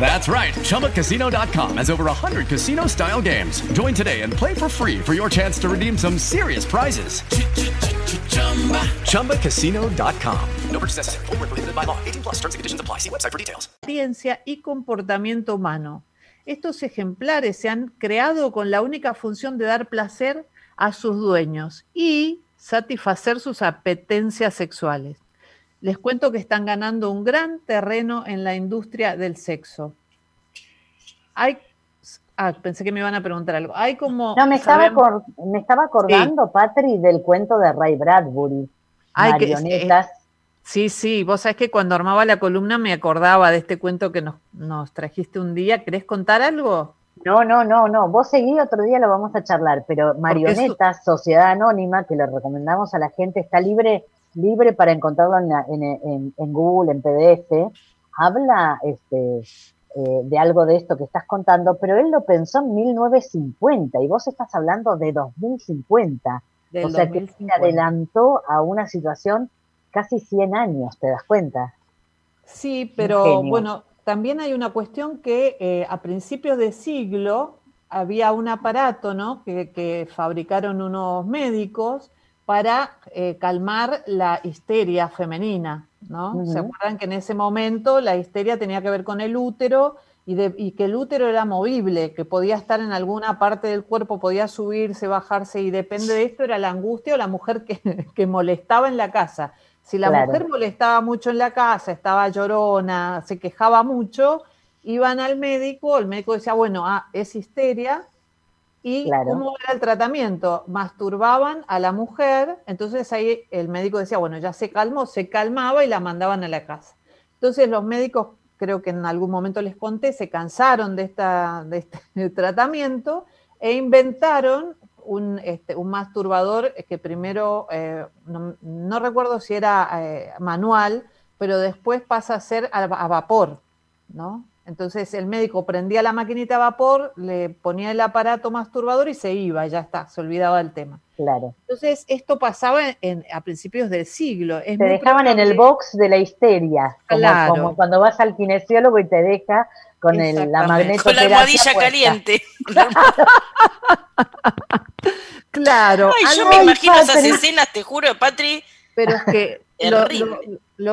That's right. ChumbaCasino.com has over 100 casino style games. Join today and play for free for your chance to redeem some serious prizes. ChumbaCasino.com. No purchase necessary. Full prohibited by law. 18 plus terms and conditions apply. See website for details. Ciencia y comportamiento humano. Estos ejemplares se han creado con la única función de dar placer a sus dueños y satisfacer sus apetencias sexuales. Les cuento que están ganando un gran terreno en la industria del sexo. Hay Ah, pensé que me iban a preguntar algo. Hay como. No, me estaba, me estaba acordando, sí. Patri, del cuento de Ray Bradbury. Ay, marionetas. Que, Sí, sí, vos sabés que cuando armaba la columna me acordaba de este cuento que nos, nos trajiste un día. ¿Querés contar algo? No, no, no, no. Vos seguí, otro día lo vamos a charlar, pero Marionetas, Sociedad Anónima, que le recomendamos a la gente, está libre, libre para encontrarlo en, en, Google, en PDF. Habla este, eh, de algo de esto que estás contando, pero él lo pensó en 1950 y vos estás hablando de 2050. o sea que se adelantó a una situación casi 100 años, ¿te das cuenta? Sí, pero bueno, también hay una cuestión que eh, a principios de siglo había un aparato ¿no? que, fabricaron unos médicos para eh, calmar la histeria femenina. ¿no? ¿Se acuerdan que en ese momento la histeria tenía que ver con el útero y, que el útero era movible, que podía estar en alguna parte del cuerpo, podía subirse, bajarse y depende de esto era la angustia o la mujer que <laughs> molestaba en la casa. Si la mujer molestaba mucho en la casa, estaba llorona, se quejaba mucho, iban al médico, el médico decía, bueno, ah, es histeria, y cómo era el tratamiento, masturbaban a la mujer, entonces ahí el médico decía, bueno, ya se calmó, se calmaba y la mandaban a la casa. Entonces los médicos, creo que en algún momento les conté, se cansaron de, esta, de este <laughs> tratamiento e inventaron un, este, un masturbador que primero, eh, no, recuerdo si era eh, manual, pero después pasa a ser a, vapor, ¿no? Entonces el médico prendía la maquinita a vapor, le ponía el aparato masturbador y se iba, ya está, se olvidaba del tema. Claro. Entonces esto pasaba en, a principios del siglo. te dejaban en el box de la histeria, como, cuando vas al kinesiólogo y te deja con el, la magnetoterapia Con la almohadilla caliente. <laughs> claro. Ay, yo me imagino esas escenas, te juro, Patri. Pero es que <laughs> lo,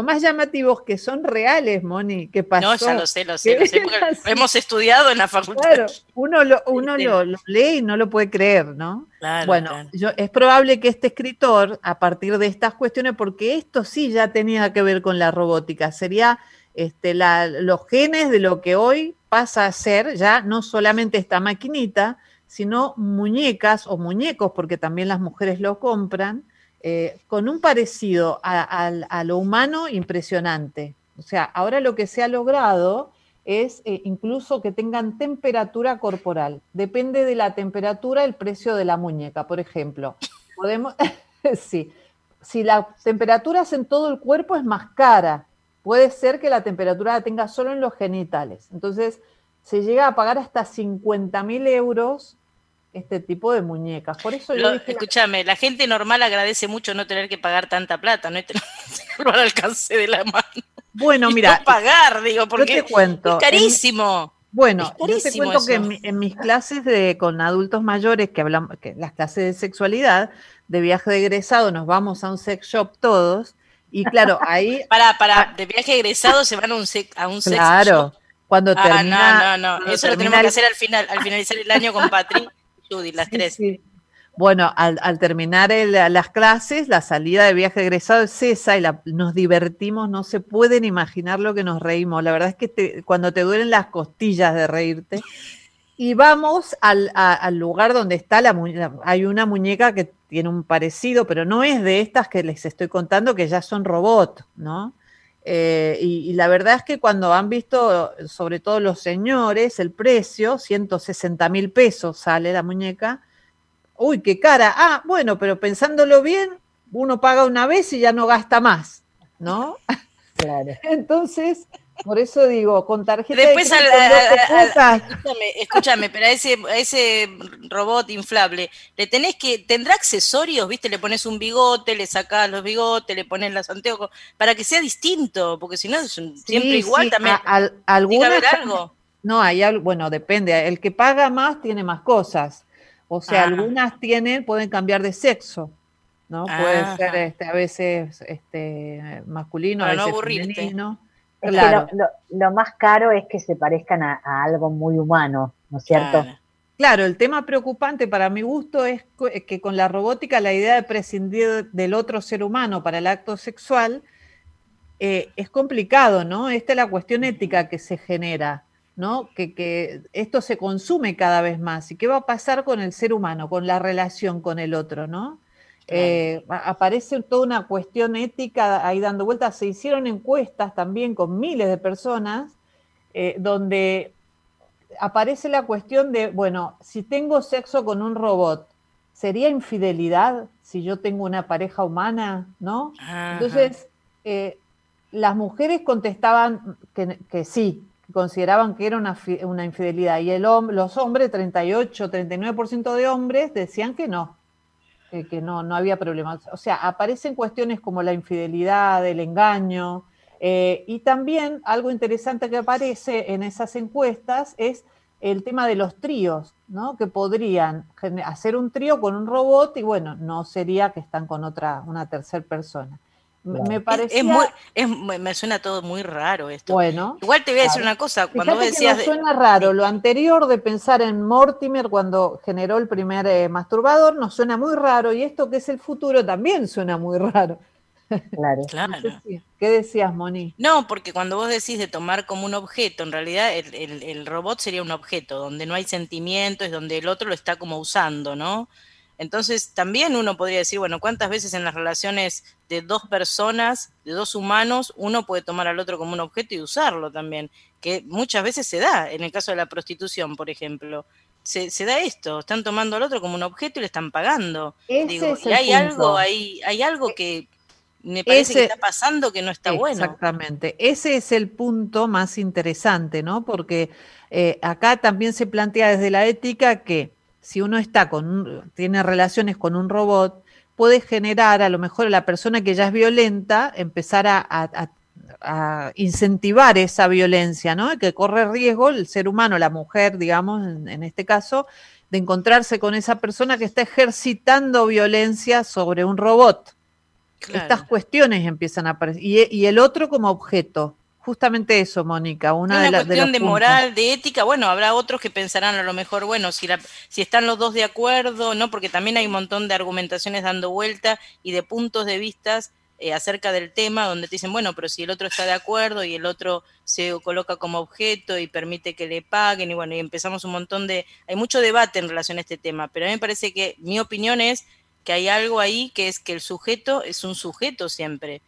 más llamativo es que son reales, Moni, que pasó. No, ya lo sé, lo sé, lo sé, porque lo hemos estudiado en la facultad. Claro, uno lo, uno lo, lee y no lo puede creer, ¿no? bueno, Yo, es probable que este escritor, a partir de estas cuestiones, porque esto sí ya tenía que ver con la robótica, sería este, los genes de lo que hoy pasa a ser ya no solamente esta maquinita, sino muñecas o muñecos, porque también las mujeres lo compran, eh, con un parecido a, lo humano impresionante. O sea, ahora lo que se ha logrado es eh, incluso que tengan temperatura corporal. Depende de la temperatura el precio de la muñeca, por ejemplo. Podemos, <laughs> sí, si la temperatura es en todo el cuerpo es más cara. Puede ser que la temperatura la tenga solo en los genitales. Entonces, se llega a pagar hasta 50 mil euros este tipo de muñecas. Por eso yo escúchame, la... gente normal agradece mucho no tener que pagar tanta plata, no tenerlo <laughs> al alcance de la mano. Bueno, mira, no pagar, digo, porque te cuento, es carísimo. bueno, yo te cuento que en, mis clases de con adultos mayores que hablamos, que las clases de sexualidad, de viaje de egresado, nos vamos a un sex shop todos. Y claro, <laughs> ahí. para, para, de viaje de egresado se van a un sex, a un sex claro, Cuando ah, termina. No, no, no. Eso lo tenemos que hacer al final, al finalizar el año con Patrick <laughs> Judy, las tres. Bueno, al, terminar las clases, la salida de viaje egresado es esa y nos divertimos, no se pueden imaginar lo que nos reímos. La verdad es que cuando te duelen las costillas de reírte. Y vamos al, lugar donde está la muñeca. Hay una muñeca que tiene un parecido, pero no es de estas que les estoy contando, que ya son robots, ¿no? Eh, y, la verdad es que cuando han visto, sobre todo los señores, el precio, 160 mil pesos sale la muñeca. Uy, qué cara. Ah, bueno, pero pensándolo bien, uno paga una vez y ya no gasta más, ¿no? Claro. <laughs> Entonces, por eso digo, con tarjeta Después de escúchame, pero a ese, ese robot inflable, le tenés que, tendrá accesorios, viste, le pones un bigote, le sacás los bigotes, le pones las anteojos, para que sea distinto, porque si no es siempre igual también. algunas, algo? <laughs> No, hay algo, bueno, depende, el que paga más tiene más cosas. O sea, ah. algunas tienen, pueden cambiar de sexo. ¿no? Puede ser este, a veces este, masculino, a veces femenino lo, más caro es que se parezcan a, algo muy humano, ¿no es cierto? Claro. el tema preocupante para mi gusto es que con la robótica la idea de prescindir del otro ser humano para el acto sexual eh, es complicado, ¿no? Esta es la cuestión ética que se genera, ¿no? Que, que, esto se consume cada vez más. ¿Y qué va a pasar con el ser humano, con la relación con el otro, ¿no? Eh, aparece toda una cuestión ética ahí dando vueltas. Se hicieron encuestas también con miles de personas, eh, donde aparece la cuestión de, bueno, si tengo sexo con un robot, ¿sería infidelidad si yo tengo una pareja humana? ¿No? Entonces, eh, las mujeres contestaban que, sí, consideraban que era una, infidelidad, y el, los hombres, 38, 39% de hombres, decían que no, que no, no había problema. O sea, aparecen cuestiones como la infidelidad, el engaño, eh, y también algo interesante que aparece en esas encuestas es el tema de los tríos, ¿no? Que podrían hacer un trío con un robot y bueno, no sería que están con otra, una tercera persona. Me parece me suena todo muy raro esto. Bueno. Igual te voy a decir una cosa, cuando decías... suena raro, lo anterior de pensar en Mortimer cuando generó el primer eh, masturbador nos suena muy raro y esto que es el futuro también suena muy raro. Claro. <laughs> claro. ¿Qué decías, Moni? No, porque cuando vos decís de tomar como un objeto, en realidad el, robot sería un objeto, donde no hay sentimientos, donde el otro lo está como usando, ¿no? Entonces también uno podría decir, bueno, ¿cuántas veces en las relaciones de dos personas, de dos humanos, uno puede tomar al otro como un objeto y usarlo también? Que muchas veces se da, en el caso de la prostitución, por ejemplo. Se, da esto, están tomando al otro como un objeto y le están pagando. Digo, y hay algo, hay, hay algo que me parece que está pasando que no está bueno. Exactamente. Ese es el punto más interesante, ¿no? Porque eh, acá también se plantea desde la ética que si uno está con tiene relaciones con un robot, puede generar a lo mejor a la persona que ya es violenta empezar a, incentivar esa violencia, ¿no? Que corre riesgo el ser humano, la mujer, digamos, en este caso, de encontrarse con esa persona que está ejercitando violencia sobre un robot. Estas cuestiones empiezan a aparecer. Y, el otro como objeto. Justamente eso, Mónica. Una, de, cuestión de, moral, de ética. Bueno, habrá otros que pensarán a lo mejor, bueno, si, si están los dos de acuerdo, ¿no? Porque también hay un montón de argumentaciones dando vuelta y de puntos de vistas eh, acerca del tema donde te dicen, bueno, pero si el otro está de acuerdo y el otro se coloca como objeto y permite que le paguen y bueno, y empezamos un montón de... Hay mucho debate en relación a este tema, pero a mí me parece que mi opinión es que hay algo ahí que es que el sujeto es un sujeto siempre.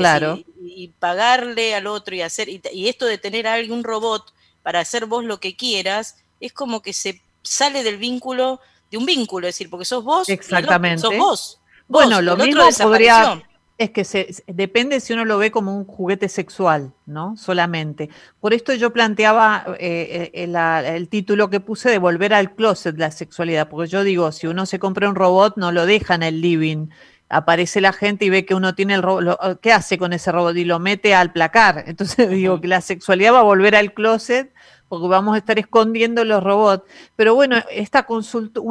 Claro. y, pagarle al otro y hacer, y, esto de tener a alguien, un robot para hacer vos lo que quieras, es como que se sale del vínculo, de un vínculo, es decir, porque sos vos, Exactamente. sos vos. Bueno, lo mismo podría, es que se, depende si uno lo ve como un juguete sexual, ¿no? Solamente. Por esto yo planteaba eh, eh, el, título que puse de volver al closet la sexualidad, porque yo digo, si uno se compra un robot, no lo deja en el living. Aparece la gente y ve que uno tiene el robot, ¿qué hace con ese robot? Y lo mete al placar. <laughs> Entonces digo que la sexualidad va a volver al closet porque vamos a estar escondiendo los robots. Pero bueno, esta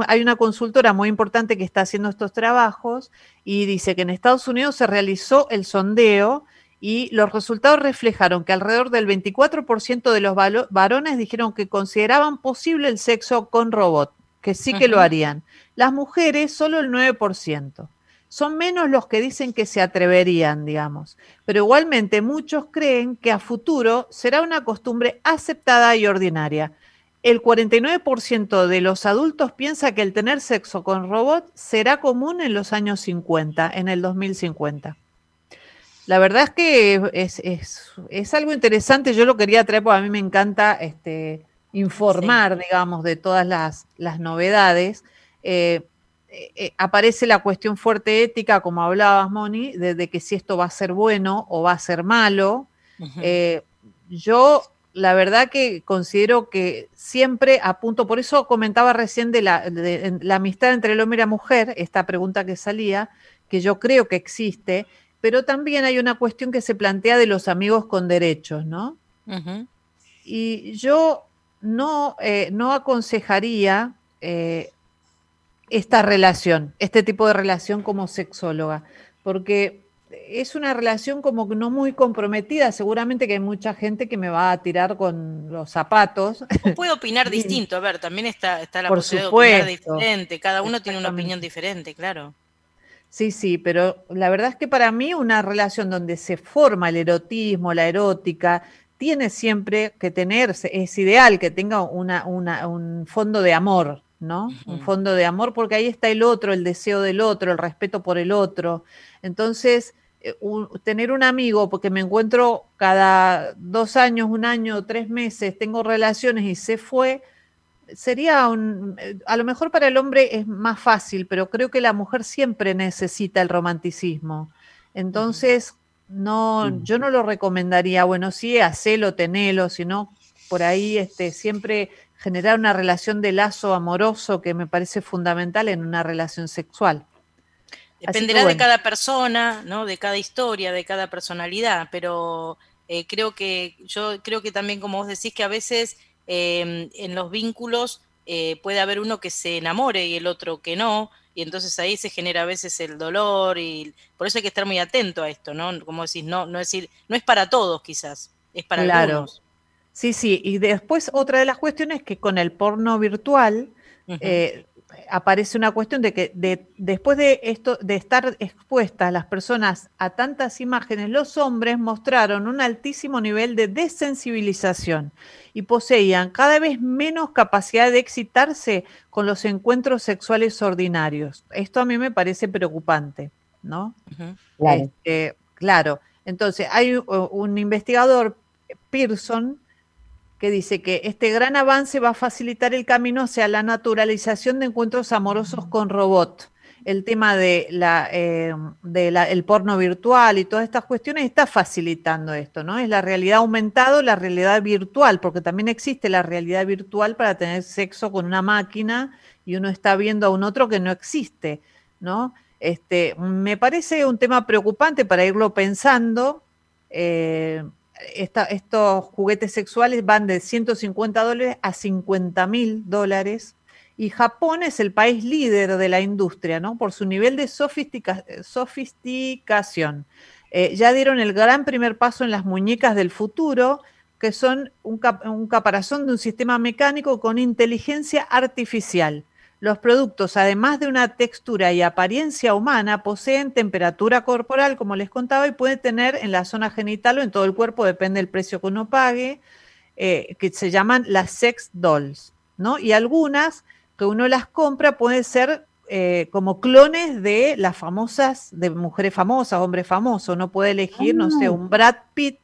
hay una consultora muy importante que está haciendo estos trabajos y dice que en Estados Unidos se realizó el sondeo y los resultados reflejaron que alrededor del 24% de los varones dijeron que consideraban posible el sexo con robot, que sí que lo harían. Las mujeres, solo el 9% son menos los que dicen que se atreverían, digamos. Pero igualmente muchos creen que a futuro será una costumbre aceptada y ordinaria. El 49% de los adultos piensa que el tener sexo con robots será común en los años 50, en el 2050. La verdad es que es, algo interesante, yo lo quería traer porque a mí me encanta este, informar, digamos, de todas las, novedades. Eh, eh, eh, aparece la cuestión fuerte ética, como hablabas, Moni, de, que si esto va a ser bueno o va a ser malo. Eh, yo, la verdad que considero que siempre apunto, por eso comentaba recién de la, la amistad entre el hombre y la mujer, esta pregunta que salía, que yo creo que existe, pero también hay una cuestión que se plantea de los amigos con derechos, ¿no? Y yo no, no aconsejaría esta relación, este tipo de relación como sexóloga, porque es una relación como no muy comprometida, seguramente que hay mucha gente que me va a tirar con los zapatos. puede opinar <laughs> distinto, a ver, también está, está la posibilidad de opinar diferente, cada uno tiene una opinión diferente, claro. Sí, sí, pero la verdad es que para mí una relación donde se forma el erotismo, la erótica, tiene siempre que tener, es ideal que tenga una, un fondo de amor, ¿no? Un fondo de amor, porque ahí está el otro, el deseo del otro, el respeto por el otro. Entonces, eh, tener un amigo, porque me encuentro cada dos años, un año, tres meses, tengo relaciones y se fue, sería un, eh, a lo mejor para el hombre es más fácil, pero creo que la mujer siempre necesita el romanticismo. Entonces, no, yo no lo recomendaría, bueno, sí, hacelo, tenelo, sino por ahí este, siempre generar una relación de lazo amoroso que me parece fundamental en una relación sexual. Dependerá de cada persona, ¿no? De cada historia, de cada personalidad, pero eh, creo que yo creo que también como vos decís que a veces em, en los vínculos eh, puede haber uno que se enamore y el otro que no, y entonces ahí se genera a veces el dolor y por eso hay que estar muy atento a esto, ¿no? Como decís, no, no decir, no es para todos quizás, es para claro. algunos. Sí, sí, y después otra de las cuestiones es que con el porno virtual aparece una cuestión de que después de esto, de estar expuestas las personas a tantas imágenes, los hombres mostraron un altísimo nivel de desensibilización y poseían cada vez menos capacidad de excitarse con los encuentros sexuales ordinarios. Esto a mí me parece preocupante, ¿no? claro. Este, claro. Entonces, hay un investigador, Pearson, que dice que este gran avance va a facilitar el camino hacia la naturalización de encuentros amorosos con robot. El tema de eh, porno virtual y todas estas cuestiones está facilitando esto, ¿no? Es la realidad aumentado, la realidad virtual, porque también existe la realidad virtual para tener sexo con una máquina y uno está viendo a un otro que no existe, ¿no? Este, me parece un tema preocupante para irlo pensando. Eh, estos juguetes sexuales van de 150 dólares a 50 mil dólares y Japón es el país líder de la industria, ¿no? Por su nivel de sofisticación. Eh, ya dieron el gran primer paso en las muñecas del futuro, que son un caparazón de un sistema mecánico con inteligencia artificial. Los productos, además de una textura y apariencia humana, poseen temperatura corporal, como les contaba, y pueden tener en la zona genital o en todo el cuerpo, depende del precio que uno pague, eh, que se llaman las sex dolls, ¿no? Y algunas que uno las compra pueden ser eh, como clones de las famosas, de mujeres famosas, hombres famosos. Uno puede elegir, no sé, ah. un Brad Pitt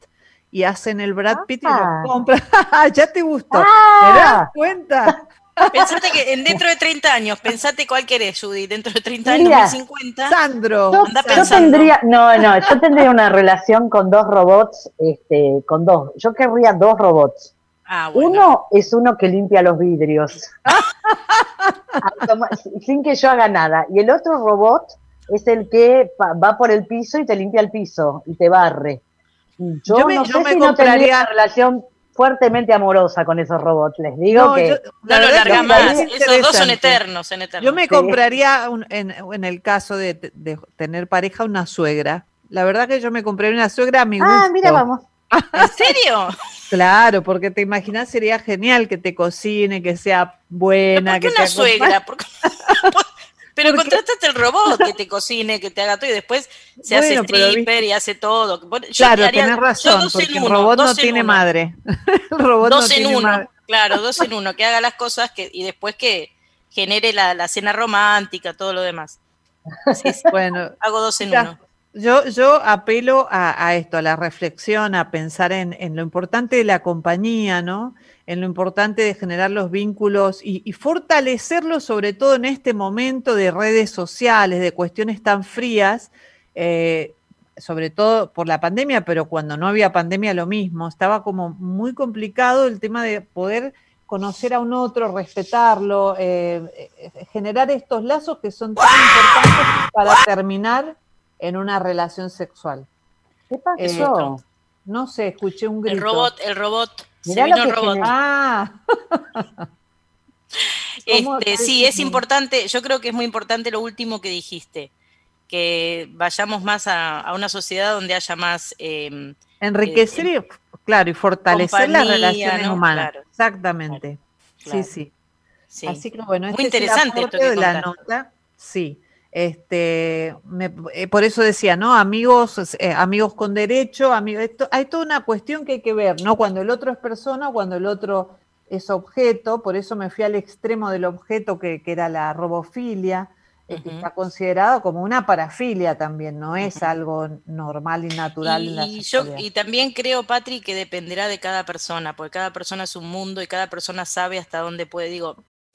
y hacen el Brad Pitt y lo ah. compran. <laughs> ya te gustó. ¿Te das ah. cuenta? Pensate que en dentro de 30 años, pensate cuál querés, Judy, dentro de 30 años, 50. Sandro, yo, tendría, no, no, yo tendría una relación con dos robots, este, con dos, yo querría dos robots. Ah, uno es uno que limpia los vidrios, <laughs> sin que yo haga nada, y el otro robot es el que va por el piso y te limpia el piso y te barre. Yo, no sé si no tendría relación fuertemente amorosa con esos robots. Les digo que. no lo larga más. Esos dos son eternos, en Yo me compraría, en, el caso de, tener pareja, una suegra. La verdad que yo me compraría una suegra a mi gusto. Ah, mira, vamos. ¿En serio? <laughs> Claro, porque te imaginas sería genial que te cocine, que sea buena. ¿Por qué que una suegra? <laughs> Pero contrataste el robot <laughs> que te cocine, que te haga todo y después se hace stripper y hace todo. claro, tenés razón, porque el robot no tiene madre. <laughs> el robot dos en uno, claro, dos en <laughs> uno, que haga las cosas que, y después que genere la, cena romántica, todo lo demás. Bueno, hago dos en uno. Yo, yo apelo a, esto, a la reflexión, a pensar en, en lo importante de la compañía, ¿no? En lo importante de generar los vínculos y, fortalecerlos, sobre todo en este momento de redes sociales, de cuestiones tan frías, eh, sobre todo por la pandemia, pero cuando no había pandemia lo mismo, estaba como muy complicado el tema de poder conocer a un otro, respetarlo, eh, eh, generar estos lazos que son tan importantes para terminar en una relación sexual. ¿Qué pasó? no sé, escuché un grito. El robot, el robot Ah. <laughs> Este, sí, es importante, yo creo que es muy importante lo último que dijiste, que vayamos más a, una sociedad donde haya más... Em, Enriquecer, eh, claro, y fortalecer las relaciones humanas. Exactamente. Sí, sí, Así que bueno, muy este interesante esto de la nota. Sí. Este, eh, por eso decía, ¿no? Amigos, eh, amigos con derecho, amigos, hay toda una cuestión que hay que ver, ¿no? Cuando el otro es persona, cuando el otro es objeto, por eso me fui al extremo del objeto que, era la robofilia. está considerado como una parafilia también, no es algo normal y natural. Y, en la yo, y también creo, Patri, que dependerá de cada persona, porque cada persona es un mundo y cada persona sabe hasta dónde puede. Digo,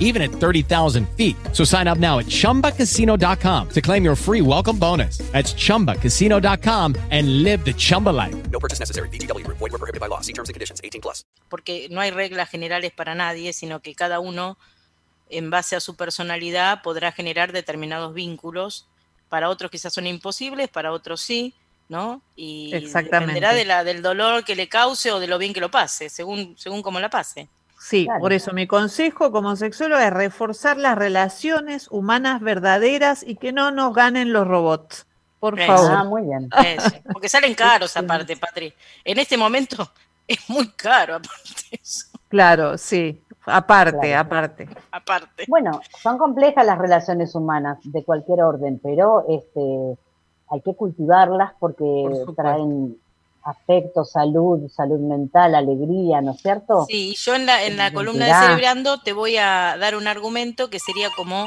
even at 30,000 feet. So sign up now at ChumbaCasino.com to claim your free welcome bonus. That's ChumbaCasino.com and live the Chumba life. No purchase necessary. BGW. Void were prohibited by law. See terms and conditions. 18 plus. Porque no hay reglas generales para nadie, sino que cada uno, en base a su personalidad, podrá generar determinados vínculos. Para otros quizás son imposibles, para otros sí. ¿no? Y dependerá de la, del dolor que le cause o de lo bien que lo pase, según, según cómo la pase. Sí, por eso mi consejo como sexólogo es reforzar las relaciones humanas verdaderas y que no nos ganen los robots. Por favor. Ah, muy bien. porque salen <laughs> caros aparte, Patri. En este momento <laughs> es muy caro aparte eso. Claro, sí. Aparte, aparte. Aparte. Bueno, son complejas las relaciones humanas de cualquier orden, pero este hay que cultivarlas porque traen afecto, salud, salud mental, alegría, ¿no es cierto? Sí, yo en la, en la columna de Celebrando te voy a dar un argumento que sería como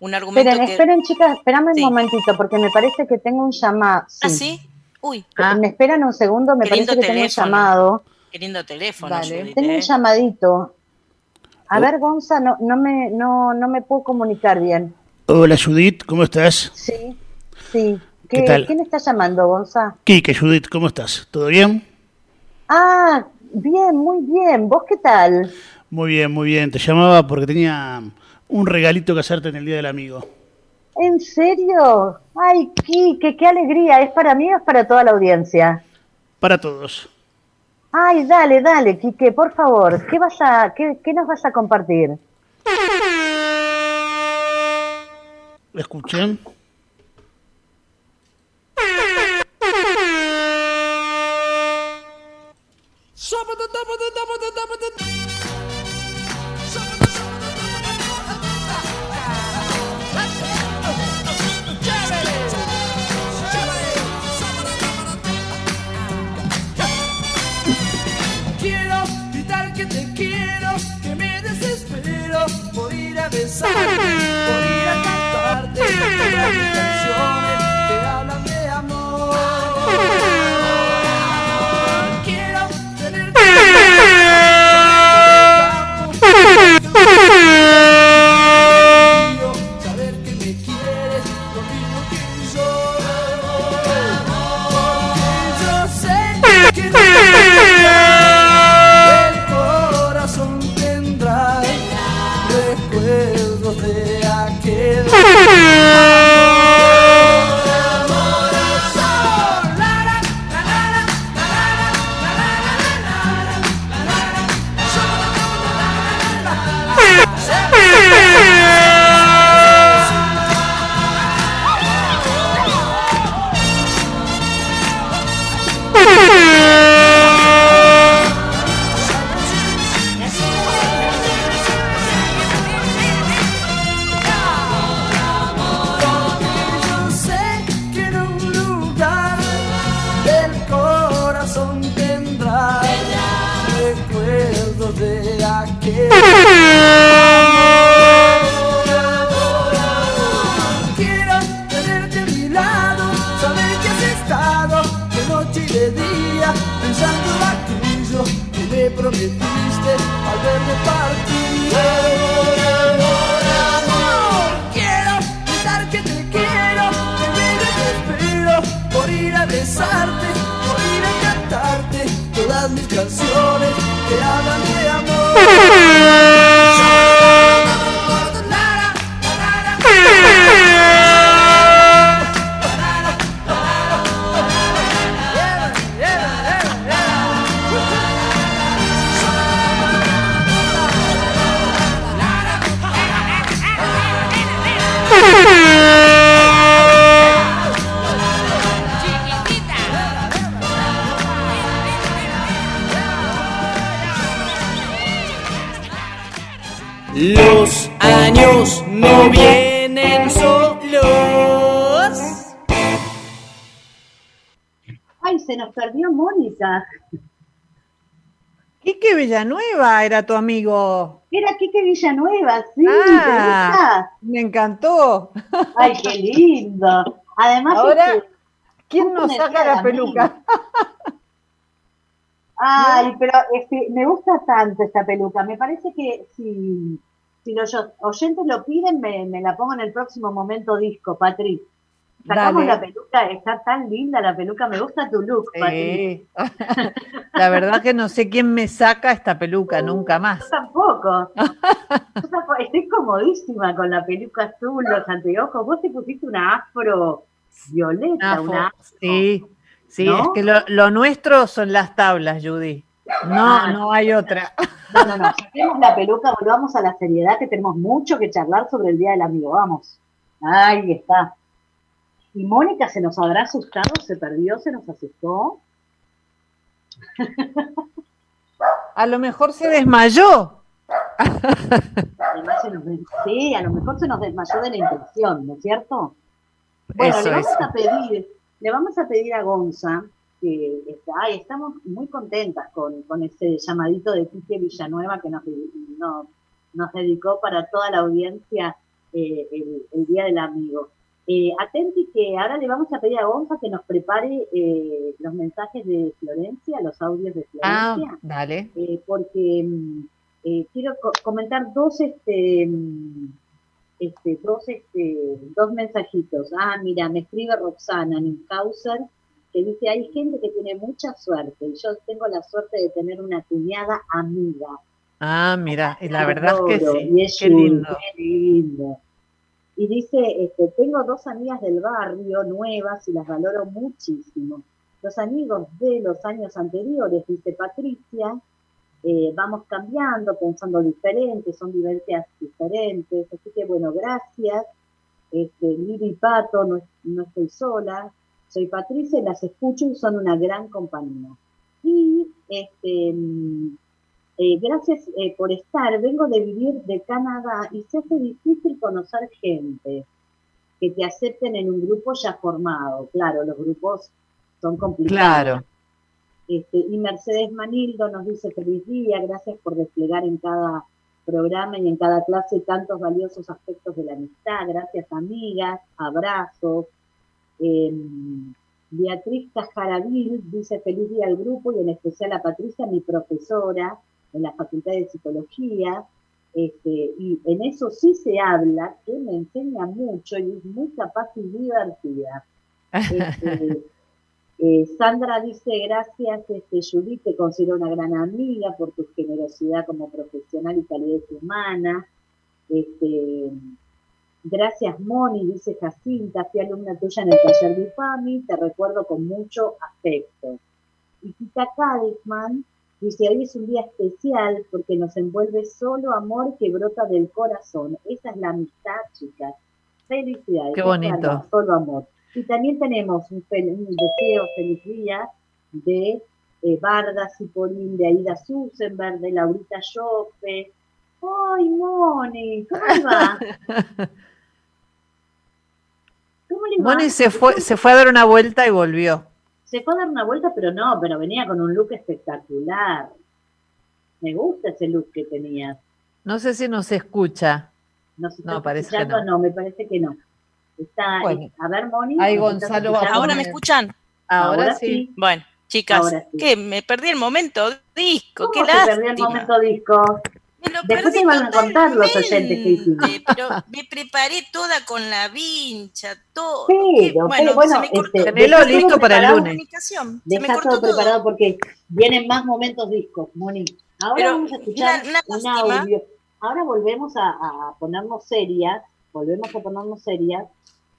un argumento esperen, Esperen, chicas, espérame un momentito, porque me parece que tengo un llamado. ¿Ah, sí? Uy. Ah. Me esperan un segundo, me parece que tengo un llamado. Qué lindo teléfono, Judith, Tengo un ¿eh? llamadito. A ver, Gonza, no, no, me, no, no me puedo comunicar bien. Hola, Judith, ¿cómo estás? Sí, sí. ¿Qué tal? ¿Quién está llamando, Gonza? Quique, Judith, ¿cómo estás? ¿Todo bien? Ah, bien, muy bien. ¿Vos qué tal? Muy bien, muy bien. Te llamaba porque tenía un regalito que hacerte en el Día del Amigo. ¿En serio? Ay, Quique, qué alegría. ¿Es para mí o es para toda la audiencia? Para todos. Ay, dale, dale, Quique, por favor. ¿Qué, vas a, qué, qué nos vas a compartir? ¿Lo escuchan? Quiero gritar que te quiero, que me desespero por ir a besarte, por ir a cantarte canciones recuerdos de aquel Ha ha ha! Quique Villanueva era tu amigo. Era Quique Villanueva, sí. Ah, me encantó. Ay, qué lindo. Además, Ahora, este, ¿quién justo nos saca la peluca? <laughs> Ay, pero este, me gusta tanto esta peluca. Me parece que si, si los oyentes lo piden, me, me la pongo en el próximo momento disco, Patri. Sacamos Dale. la peluca, está tan linda la peluca, me gusta tu look. Sí. <laughs> La verdad que no sé quién me saca esta peluca, nunca más. Yo tampoco. <laughs> Yo tampoco. Estoy comodísima con la peluca azul, los anteojos. Vos te pusiste una afro violeta, Afro, una afro. Sí, sí, ¿No? es que lo, lo nuestro son las tablas, Judy. No, Ah. no hay otra. No, no, no. Saquemos la peluca, volvamos a la seriedad, que tenemos mucho que charlar sobre el Día del Amigo. Vamos. Ahí está. ¿Y Mónica se nos habrá asustado? ¿Se perdió? ¿Se nos asustó? A lo mejor se desmayó. Además se nos des- sí, a lo mejor se nos desmayó de la intención, ¿no es cierto? Bueno, Eso le vamos a pedir, le vamos a pedir a Gonza, que está, ay, estamos muy contentas con, con ese llamadito de Quique Villanueva que nos, no- nos dedicó para toda la audiencia eh, el, el Día del Amigo. Eh, atenti que ahora le vamos a pedir a Gonza que nos prepare eh, los mensajes de Florencia, los audios de Ah, Florencia dale. eh, porque mm, eh, quiero co- comentar dos este mm, este dos este dos mensajitos ah mira me escribe Roxana Ninhauser que dice hay gente que tiene mucha suerte y yo tengo la suerte de tener una cuñada amiga Ah, mira, y la verdad es que sí. y es Qué lindo. qué lindo. Y dice, este, tengo dos amigas del barrio nuevas y las valoro muchísimo. Los amigos de los años anteriores, dice Patricia, eh, vamos cambiando, pensando diferente, son vivencias diferentes. Así que bueno, gracias. Este, Lili y Pato, no, no estoy sola. Soy Patricia las escucho y son una gran compañía. Y este, mm, eh, gracias eh, por estar. Vengo de vivir de Canadá y se hace difícil conocer gente que te acepten en un grupo ya formado. Claro, los grupos son complicados. Claro. Este, y Mercedes Manildo nos dice feliz día, gracias por desplegar en cada programa y en cada clase tantos valiosos aspectos de la amistad. Gracias, amigas, abrazos. Eh, Beatriz Cajaravil dice feliz día al grupo y en especial a Patricia, mi profesora en la Facultad de Psicología. Este, y en eso sí se habla, que me enseña mucho y es muy capaz y divertida. <laughs> Este, eh, Sandra dice, gracias, este, Judith, te considero una gran amiga por tu generosidad como profesional y calidez humana. Este, gracias, Moni, dice Jacinta, fui alumna tuya en el taller de IPAMI, te recuerdo con mucho afecto. Y Tita Kadisman dice, hoy es un día especial porque nos envuelve solo amor que brota del corazón. Esa es la amistad, chicas. Felicidades. Qué bonito. Solo amor. Y también tenemos un, fel- un deseo feliz día de eh, Vargas y Polín, de Aida Susenberg, de Laurita Yope. ¡Ay, Moni! ¿Cómo va? <laughs> ¿Cómo le va? Moni se fue, se fue a dar una vuelta y volvió. Se fue a dar una vuelta, pero no, pero venía con un look espectacular. Me gusta ese look que tenía. No sé si nos escucha. No, No, parece que escuchando, no. me parece que no. Está, Bueno. a ver, Moni. Ahí ¿nos estás Gonzalo va? ¿Ahora me escuchan? Ahora, Ahora sí. sí. Bueno, chicas, sí. que me perdí el momento disco, ¿Cómo qué se lástima. perdió el momento disco? Me lo Después perdí te van a contar los oyentes que hicimos. pero me preparé toda con la vincha, todo. Pero, que, pero bueno, bueno, se me cortó. este, dejá listo para el lunes. Deja cortó todo todo. preparado porque vienen más momentos discos, Moni. Ahora Pero vamos a escuchar una- una un audio. Ahora volvemos a, a ponernos serias, volvemos a ponernos serias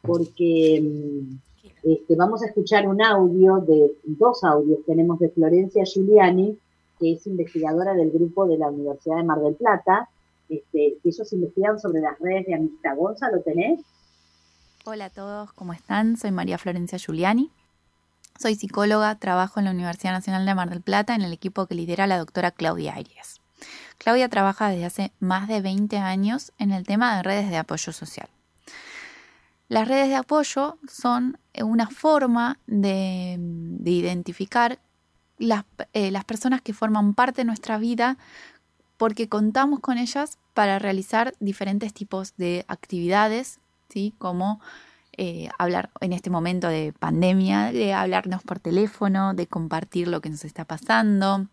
porque mm, este, vamos a escuchar un audio de dos audios. Tenemos de Florencia Giuliani, que es investigadora del grupo de la Universidad de Mar del Plata, este, que ellos investigan sobre las redes de amistad. Gonza, ¿lo tenés? Hola a todos, ¿cómo están? Soy María Florencia Giuliani. Soy psicóloga, trabajo en la Universidad Nacional de Mar del Plata en el equipo que lidera la doctora Claudia Arias. Claudia trabaja desde hace más de 20 años en el tema de redes de apoyo social. Las redes de apoyo son una forma de, identificar las, eh, las personas que forman parte de nuestra vida porque contamos con ellas para realizar diferentes tipos de actividades, ¿sí? como eh, hablar en este momento de pandemia, de hablarnos por teléfono, de compartir lo que nos está pasando,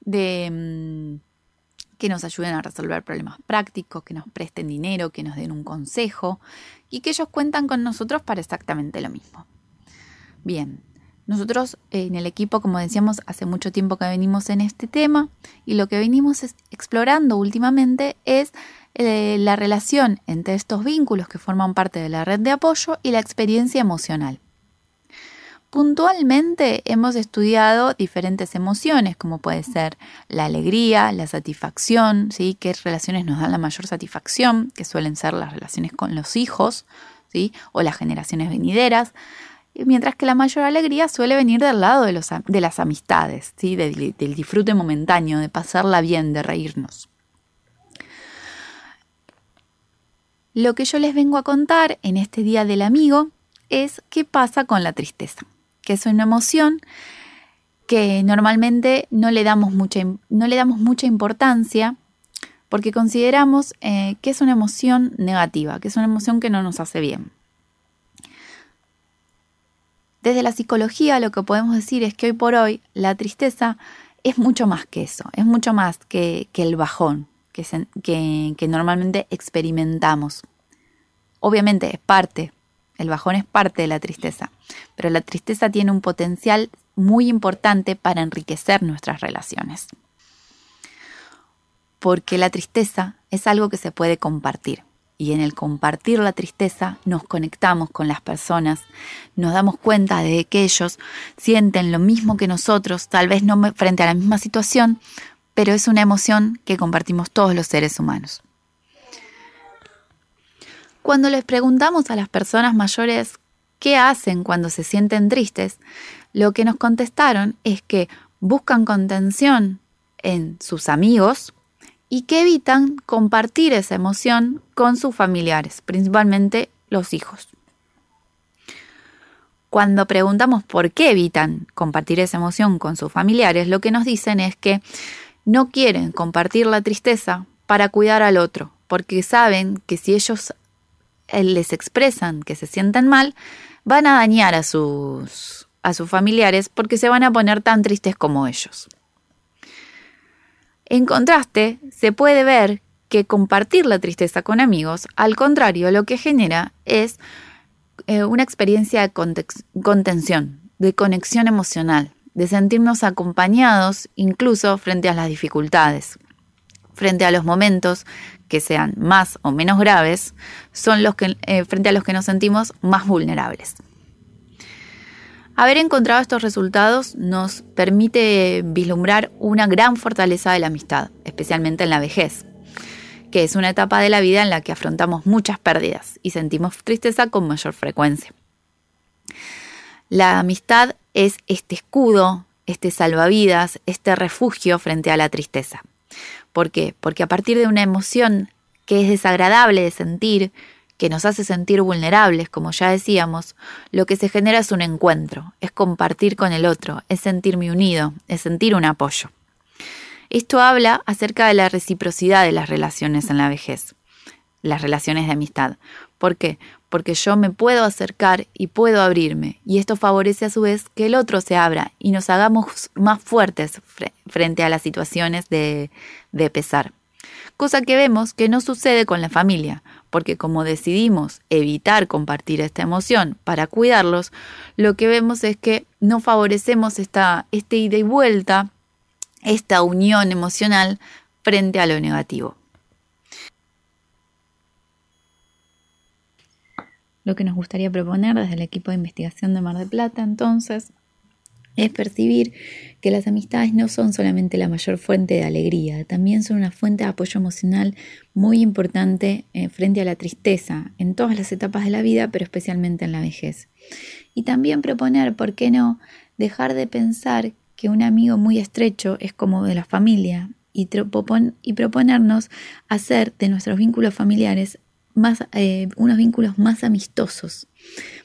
de mm, que nos ayuden a resolver problemas prácticos, que nos presten dinero, que nos den un consejo y que ellos cuentan con nosotros para exactamente lo mismo. Bien, nosotros en el equipo, como decíamos, hace mucho tiempo que venimos en este tema y lo que venimos explorando últimamente es eh, la relación entre estos vínculos que forman parte de la red de apoyo y la experiencia emocional. Puntualmente hemos estudiado diferentes emociones, como puede ser la alegría, la satisfacción, ¿sí? qué relaciones nos dan la mayor satisfacción, que suelen ser las relaciones con los hijos ¿sí? o las generaciones venideras, mientras que la mayor alegría suele venir del lado de, las amistades, ¿sí? del, del disfrute momentáneo, de pasarla bien, de reírnos. Lo que yo les vengo a contar en este Día del Amigo es qué pasa con la tristeza que es una emoción que normalmente no le damos mucha, no le damos mucha importancia porque consideramos eh, que es una emoción negativa, que es una emoción que no nos hace bien. Desde la psicología lo que podemos decir es que hoy por hoy la tristeza es mucho más que eso, es mucho más que, el bajón que, que normalmente experimentamos. Obviamente es parte, el bajón es parte de la tristeza, pero la tristeza tiene un potencial muy importante para enriquecer nuestras relaciones. Porque la tristeza es algo que se puede compartir. Y en el compartir la tristeza nos conectamos con las personas, nos damos cuenta de que ellos sienten lo mismo que nosotros, tal vez no frente a la misma situación, pero es una emoción que compartimos todos los seres humanos. Cuando les preguntamos a las personas mayores qué hacen cuando se sienten tristes, lo que nos contestaron es que buscan contención en sus amigos y que evitan compartir esa emoción con sus familiares, principalmente los hijos. Cuando preguntamos por qué evitan compartir esa emoción con sus familiares, lo que nos dicen es que no quieren compartir la tristeza para cuidar al otro, porque saben que si ellos les expresan que se sienten mal, van a dañar a sus, a sus familiares porque se van a poner tan tristes como ellos. En contraste, se puede ver que compartir la tristeza con amigos, al contrario, lo que genera es eh, una experiencia de contención, de conexión emocional, de sentirnos acompañados incluso frente a las dificultades, frente a los momentos que sean más o menos graves, son los que, eh, frente a los que nos sentimos más vulnerables. Haber encontrado estos resultados nos permite vislumbrar una gran fortaleza de la amistad, especialmente en la vejez, que es una etapa de la vida en la que afrontamos muchas pérdidas y sentimos tristeza con mayor frecuencia. La amistad es este escudo, este salvavidas, este refugio frente a la tristeza. ¿Por qué? Porque a partir de una emoción que es desagradable de sentir, que nos hace sentir vulnerables, como ya decíamos, lo que se genera es un encuentro, es compartir con el otro, es sentirme unido, es sentir un apoyo. Esto habla acerca de la reciprocidad de las relaciones en la vejez, las relaciones de amistad. ¿Por qué? Porque yo me puedo acercar y puedo abrirme, y esto favorece a su vez que el otro se abra y nos hagamos más fuertes frente a las situaciones de, de pesar. Cosa que vemos que no sucede con la familia, porque como decidimos evitar compartir esta emoción para cuidarlos, lo que vemos es que no favorecemos esta, este ida y vuelta, esta unión emocional frente a lo negativo. Lo que nos gustaría proponer desde el equipo de investigación de Mar de Plata, entonces, es percibir que las amistades no son solamente la mayor fuente de alegría, también son una fuente de apoyo emocional muy importante eh, frente a la tristeza en todas las etapas de la vida, pero especialmente en la vejez. Y también proponer, ¿por qué no?, dejar de pensar que un amigo muy estrecho es como de la familia y, proponernos hacer de nuestros vínculos familiares eh, unos vínculos más amistosos,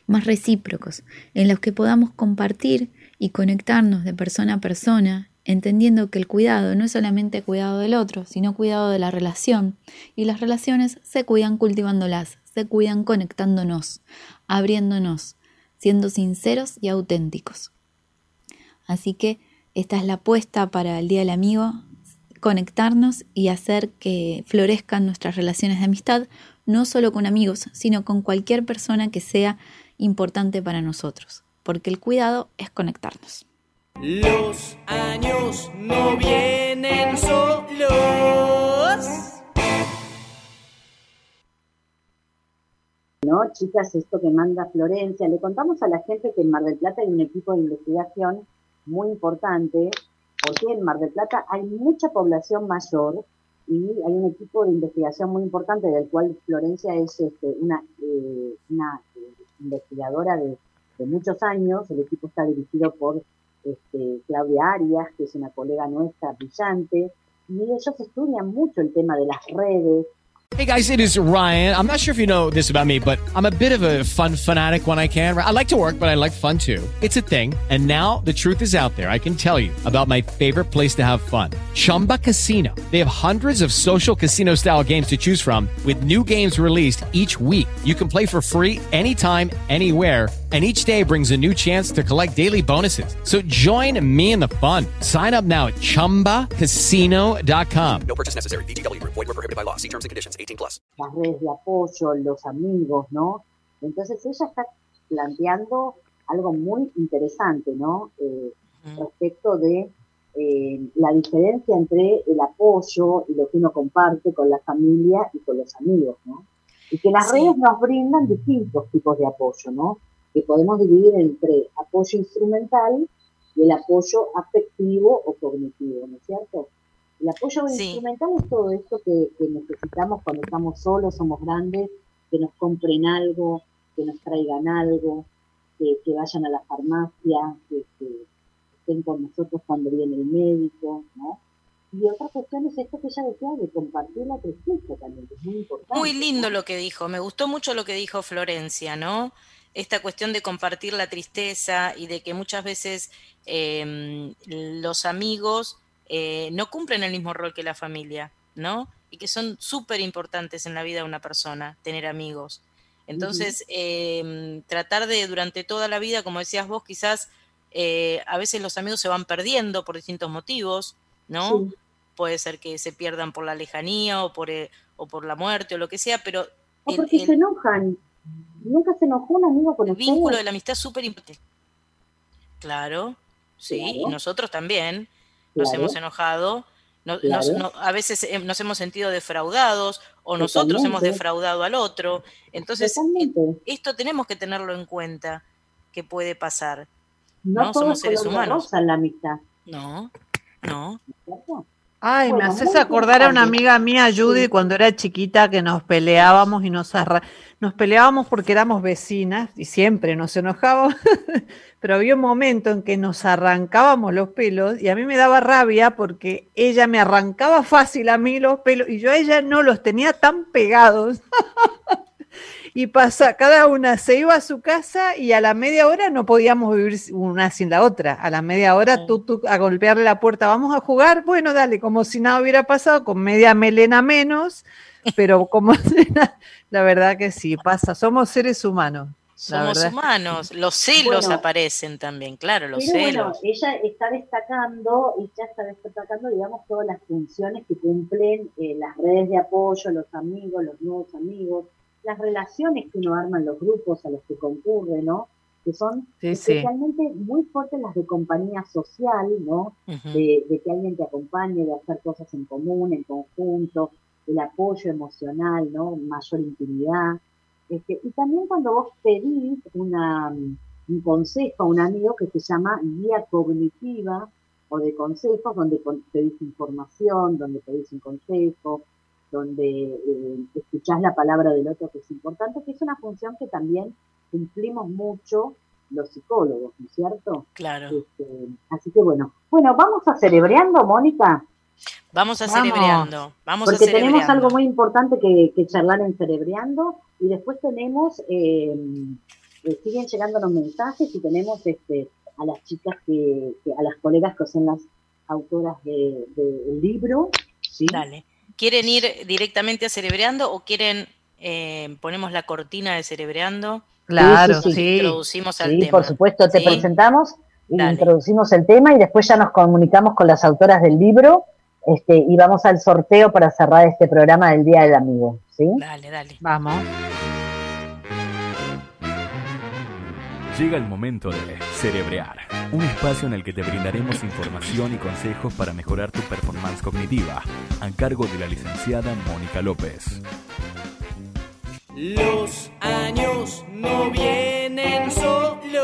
más recíprocos, en los que podamos compartir y conectarnos de persona a persona, entendiendo que el cuidado no es solamente cuidado del otro, sino cuidado de la relación, y las relaciones se cuidan cultivándolas, se cuidan conectándonos, abriéndonos, siendo sinceros y auténticos. Así que esta es la apuesta para el Día del Amigo, conectarnos y hacer que florezcan nuestras relaciones de amistad, no solo con amigos, sino con cualquier persona que sea importante para nosotros porque el cuidado es conectarnos. Los años no vienen solos. No, chicas, esto que manda Florencia, le contamos a la gente que en Mar del Plata hay un equipo de investigación muy importante, porque en Mar del Plata hay mucha población mayor y hay un equipo de investigación muy importante del cual Florencia es este, una, eh, una eh, investigadora de de muchos años. El equipo está dirigido por este, Claudia Arias, que es una colega nuestra brillante, y ellos estudian mucho el tema de las redes, Hey guys, it is Ryan. I'm not sure if you know this about me, but I'm a bit of a fun fanatic when I can. I like to work, but I like fun too. It's a thing. And now the truth is out there. I can tell you about my favorite place to have fun Chumba Casino. They have hundreds of social casino style games to choose from, with new games released each week. You can play for free anytime, anywhere and each day brings a new chance to collect daily bonuses. So join me in the fun. Sign up now at ChumbaCasino.com. No purchase necessary. BGW. Void were prohibited by law. See terms and conditions. 18 plus. Las redes de apoyo, los amigos, ¿no? Entonces ella está planteando algo muy interesante, ¿no? Eh, respecto de eh, la diferencia entre el apoyo y lo que uno comparte con la familia y con los amigos, ¿no? Y que las redes nos brindan distintos tipos de apoyo, ¿no? Que podemos dividir entre apoyo instrumental y el apoyo afectivo o cognitivo, ¿no es cierto? El apoyo instrumental es todo esto que, necesitamos cuando estamos solos, somos grandes, que nos compren algo, que nos traigan algo, que, vayan a la farmacia, que, estén con nosotros cuando viene el médico, ¿no? Y otra cuestión es esto que ella decía de compartir la tristeza también, que es muy importante. Muy lindo lo que dijo, me gustó mucho lo que dijo Florencia, ¿no? Esta cuestión de compartir la tristeza y de que muchas veces em, los amigos eh, no cumplen el mismo rol que la familia, ¿no? Y que son súper importantes en la vida de una persona, tener amigos. Entonces, em, tratar de durante toda la vida, como decías vos, quizás eh, a veces los amigos se van perdiendo por distintos motivos, ¿no? Puede ser que se pierdan por la lejanía o por, eh, o por la muerte o lo que sea, pero... O porque se enojan nunca se enojó un amigo con el vínculo de la amistad es súper importante. Claro, sí, y nosotros también nos hemos enojado, a veces nos hemos sentido defraudados o nosotros hemos defraudado al otro. Entonces, esto tenemos que tenerlo en cuenta que puede pasar. No, somos seres humanos. En la amistad. No, no. Ay, me haces acordar a una amiga mía, Judy, cuando era chiquita, que nos peleábamos y nos, nos peleábamos porque éramos vecinas y siempre nos enojábamos, <laughs> pero había un momento en que nos arrancábamos los pelos y a mí me daba rabia porque ella me arrancaba fácil a mí los pelos y yo a ella no los tenía tan pegados. <laughs> y pasa, cada una se iba a su casa y a la media hora no podíamos vivir una sin la otra. A la media hora tú, tú a golpearle la puerta, vamos a jugar, bueno, dale, como si nada hubiera pasado, con media melena menos, <laughs> pero como la verdad que sí, pasa, somos seres humanos. Somos humanos, los celos aparecen también, claro, los celos. ella está destacando, ella está destacando, digamos, todas las funciones que cumplen eh, las redes de apoyo, los amigos, los nuevos amigos, las relaciones que uno arma en los grupos a los que concurre, ¿no? Que son especialmente muy fuertes las de compañía social, ¿no? de, que alguien te acompañe, de hacer cosas en común, en conjunto, el apoyo emocional, ¿no? Mayor intimidad. Este, y también cuando vos pedís una, un consejo a un amigo que se llama guía cognitiva o de consejos, donde pedís información, donde pedís un consejo, donde eh, escuchás la palabra del otro, que es importante, que es una función que también cumplimos mucho los psicólogos, ¿no es cierto? Claro. Este, así que bueno, bueno, vamos a celebreando, Mónica. Vamos a celebreando, vamos Porque tenemos algo muy importante que, charlar en celebreando y después tenemos, eh, eh, siguen llegando los mensajes y tenemos este a las chicas que, a las colegas que son las autoras del libro. ¿sí? Dale. ¿Quieren ir directamente a Cerebreando o quieren, eh, ponemos la cortina de Cerebreando? Claro, sí. Introducimos al sí, tema. por supuesto, te presentamos y introducimos el tema y después ya nos comunicamos con las autoras del libro este, y vamos al sorteo para cerrar este programa del Día del Amigo. ¿sí? Dale, dale. Vamos. Llega el momento de Cerebrear, un espacio en el que te brindaremos información y consejos para mejorar tu performance cognitiva, a cargo de la licenciada Mónica López. Los años no vienen solos.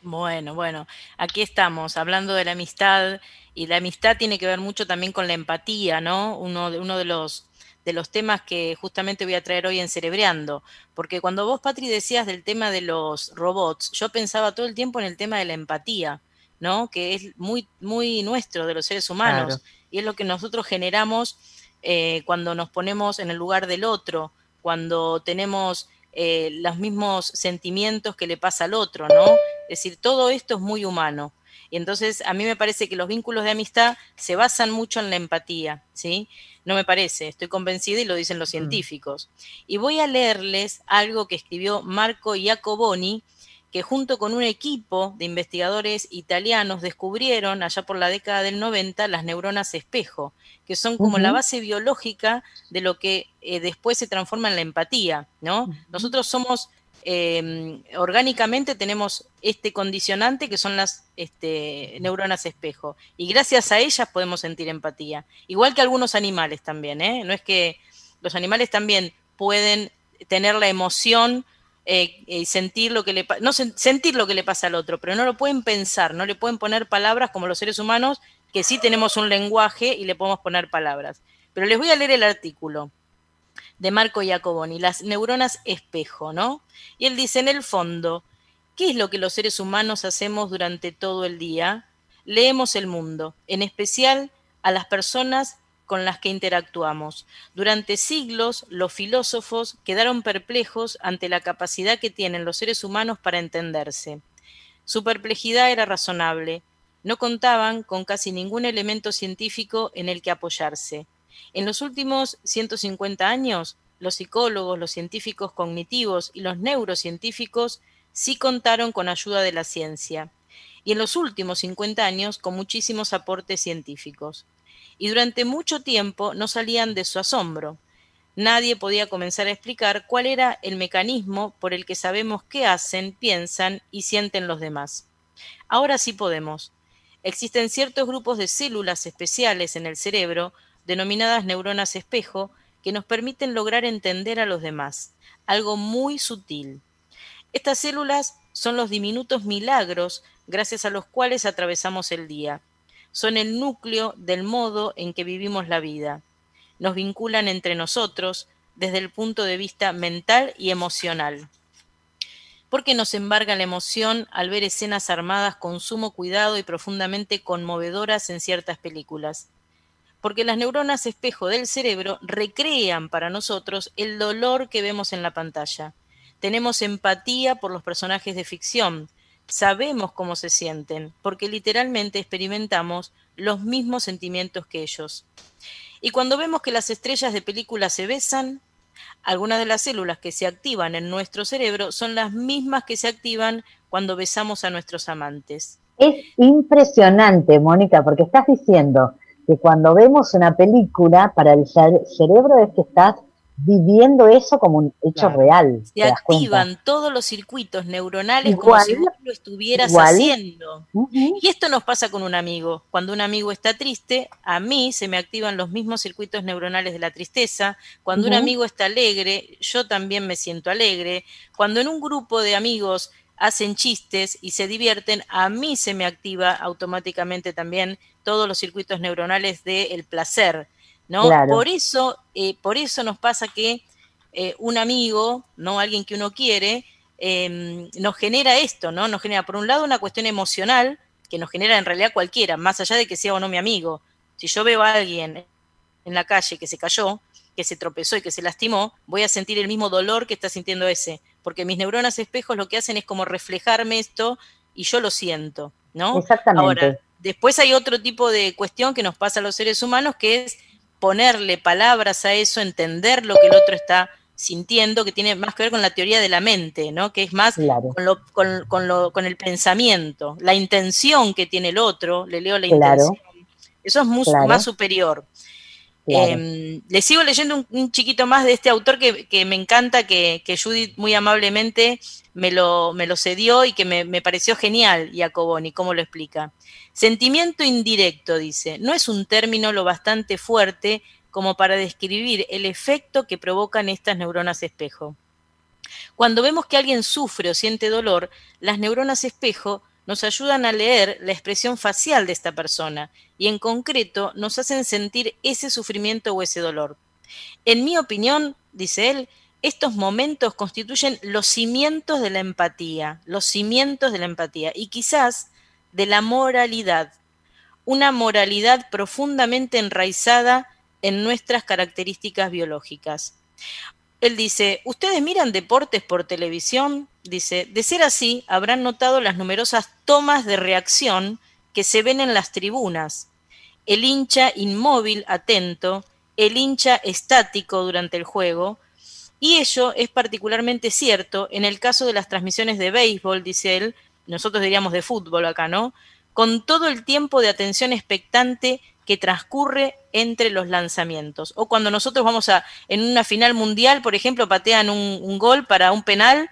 Bueno, bueno, aquí estamos hablando de la amistad y la amistad tiene que ver mucho también con la empatía, ¿no? Uno de, uno de los de los temas que justamente voy a traer hoy en Cerebreando, porque cuando vos, Patri, decías del tema de los robots, yo pensaba todo el tiempo en el tema de la empatía, ¿no? Que es muy, muy nuestro de los seres humanos y es lo que nosotros generamos eh, cuando nos ponemos en el lugar del otro, cuando tenemos eh, los mismos sentimientos que le pasa al otro, ¿no? Es decir, todo esto es muy humano. Y entonces a mí me parece que los vínculos de amistad se basan mucho en la empatía, ¿sí? No me parece, estoy convencida y lo dicen los mm. científicos. Y voy a leerles algo que escribió Marco Iacoboni, que junto con un equipo de investigadores italianos descubrieron allá por la década del 90 las neuronas espejo, que son como la base biológica de lo que eh, después se transforma en la empatía, ¿no? Nosotros somos Em, orgánicamente tenemos este condicionante que son las este, neuronas espejo. Y gracias a ellas podemos sentir empatía. Igual que algunos animales también, ¿eh? No es que los animales también pueden tener la emoción eh, y sentir lo que le no sentir lo que le pasa al otro, pero no lo pueden pensar, no le pueden poner palabras como los seres humanos, que sí tenemos un lenguaje y le podemos poner palabras. Pero les voy a leer el artículo de Marco Iacoboni, las neuronas espejo, ¿no? Y él dice, en el fondo, ¿qué es lo que los seres humanos hacemos durante todo el día? Leemos el mundo, en especial a las personas con las que interactuamos. Durante siglos, los filósofos quedaron perplejos ante la capacidad que tienen los seres humanos para entenderse. Su perplejidad era razonable. No contaban con casi ningún elemento científico en el que apoyarse. En los últimos 150 años, los psicólogos, los científicos cognitivos y los neurocientíficos sí contaron con ayuda de la ciencia, y en los últimos 50 años con muchísimos aportes científicos. Y durante mucho tiempo no salían de su asombro. Nadie podía comenzar a explicar cuál era el mecanismo por el que sabemos qué hacen, piensan y sienten los demás. Ahora sí podemos. Existen ciertos grupos de células especiales en el cerebro denominadas neuronas espejo, que nos permiten lograr entender a los demás, algo muy sutil. Estas células son los diminutos milagros gracias a los cuales atravesamos el día. Son el núcleo del modo en que vivimos la vida. Nos vinculan entre nosotros desde el punto de vista mental y emocional. ¿Por qué nos embarga la emoción al ver escenas armadas con sumo cuidado y profundamente conmovedoras en ciertas películas porque las neuronas espejo del cerebro recrean para nosotros el dolor que vemos en la pantalla. Tenemos empatía por los personajes de ficción, sabemos cómo se sienten, porque literalmente experimentamos los mismos sentimientos que ellos. Y cuando vemos que las estrellas de película se besan, algunas de las células que se activan en nuestro cerebro son las mismas que se activan cuando besamos a nuestros amantes. Es impresionante, Mónica, porque estás diciendo que cuando vemos una película, para el cerebro es que estás viviendo eso como un hecho real. Se activan todos los circuitos neuronales como si vos lo estuvieras haciendo. Y esto nos pasa con un amigo. Cuando un amigo está triste, a mí se me activan los mismos circuitos neuronales de la tristeza. Cuando un amigo está alegre, yo también me siento alegre. Cuando en un grupo de amigos hacen chistes y se divierten, a mí se me activa automáticamente también todos los circuitos neuronales del placer. ¿no? Por eso, eh, por eso nos pasa que eh, un amigo, ¿no? Alguien que uno quiere, em, nos genera esto, ¿no? Nos genera, por un lado, una cuestión emocional, que nos genera en realidad cualquiera, más allá de que sea o no mi amigo. Si yo veo a alguien en la calle que se cayó, que se tropezó y que se lastimó, voy a sentir el mismo dolor que está sintiendo ese, porque mis neuronas espejos lo que hacen es como reflejarme esto y yo lo siento, ¿no? Exactamente. Ahora, después hay otro tipo de cuestión que nos pasa a los seres humanos, que es ponerle palabras a eso, entender lo que el otro está sintiendo, que tiene más que ver con la teoría de la mente, ¿no? Que es más con, lo, con, lo, con, el pensamiento, la intención que tiene el otro, le leo la intención. Eso es mucho más superior. Eh, le sigo leyendo un, chiquito más de este autor que, me encanta, que, Judith muy amablemente me lo, me lo cedió y que me, me pareció genial, Jacoboni, cómo lo explica. Sentimiento indirecto, dice, no es un término lo bastante fuerte como para describir el efecto que provocan estas neuronas espejo. Cuando vemos que alguien sufre o siente dolor, las neuronas espejo nos ayudan a leer la expresión facial de esta persona y en concreto nos hacen sentir ese sufrimiento o ese dolor. En mi opinión, dice él, estos momentos constituyen los cimientos de la empatía, los cimientos de la empatía y quizás de la moralidad, una moralidad profundamente enraizada en nuestras características biológicas. Él dice, ¿ustedes miran deportes por televisión? Dice, de ser así, habrán notado las numerosas tomas de reacción que se ven en las tribunas. El hincha inmóvil, atento, el hincha estático durante el juego, y ello es particularmente cierto en el caso de las transmisiones de béisbol, dice él, nosotros diríamos de fútbol acá, ¿no? Con todo el tiempo de atención expectante que transcurre entre los lanzamientos. O cuando nosotros vamos a, en una final mundial, por ejemplo, patean un, gol para un penal,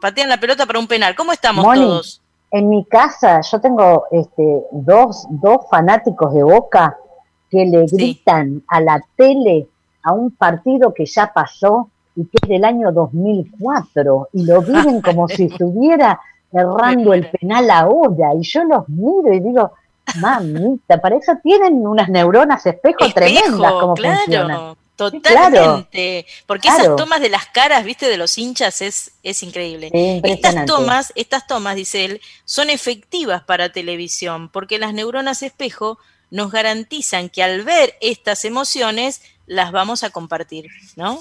patean la pelota para un penal. ¿Cómo estamos todos? En mi casa yo tengo este, dos, dos fanáticos de Boca que le gritan a la tele a un partido que ya pasó y que es del año 2004 y lo viven como <laughs> si estuviera errando el penal ahora y yo los miro y digo, Mamita, para eso tienen unas neuronas espejo, tremendas como claro, Totalmente, porque esas tomas de las caras, viste, de los hinchas es, es increíble. estas tomas, estas tomas, dice él, son efectivas para televisión, porque las neuronas espejo nos garantizan que al ver estas emociones las vamos a compartir, ¿no?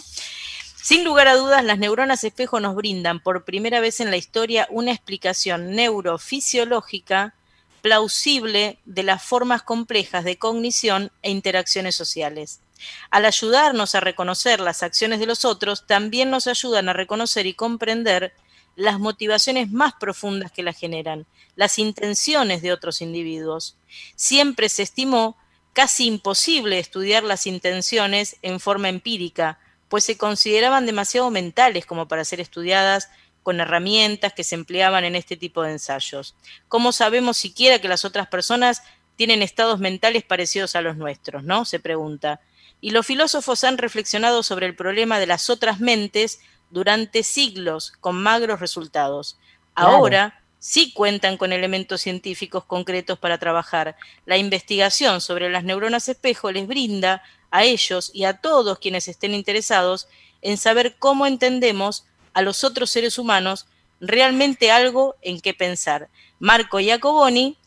Sin lugar a dudas, las neuronas espejo nos brindan por primera vez en la historia una explicación neurofisiológica plausible de las formas complejas de cognición e interacciones sociales. Al ayudarnos a reconocer las acciones de los otros, también nos ayudan a reconocer y comprender las motivaciones más profundas que las generan, las intenciones de otros individuos. Siempre se estimó casi imposible estudiar las intenciones en forma empírica, pues se consideraban demasiado mentales como para ser estudiadas con herramientas que se empleaban en este tipo de ensayos. ¿Cómo sabemos siquiera que las otras personas tienen estados mentales parecidos a los nuestros? ¿No? Se pregunta. Y los filósofos han reflexionado sobre el problema de las otras mentes durante siglos con magros resultados. Ahora sí cuentan con elementos científicos concretos para trabajar. La investigación sobre las neuronas espejo les brinda a ellos y a todos quienes estén interesados en saber cómo entendemos a los otros seres humanos realmente algo en qué pensar. Marco Iacoboni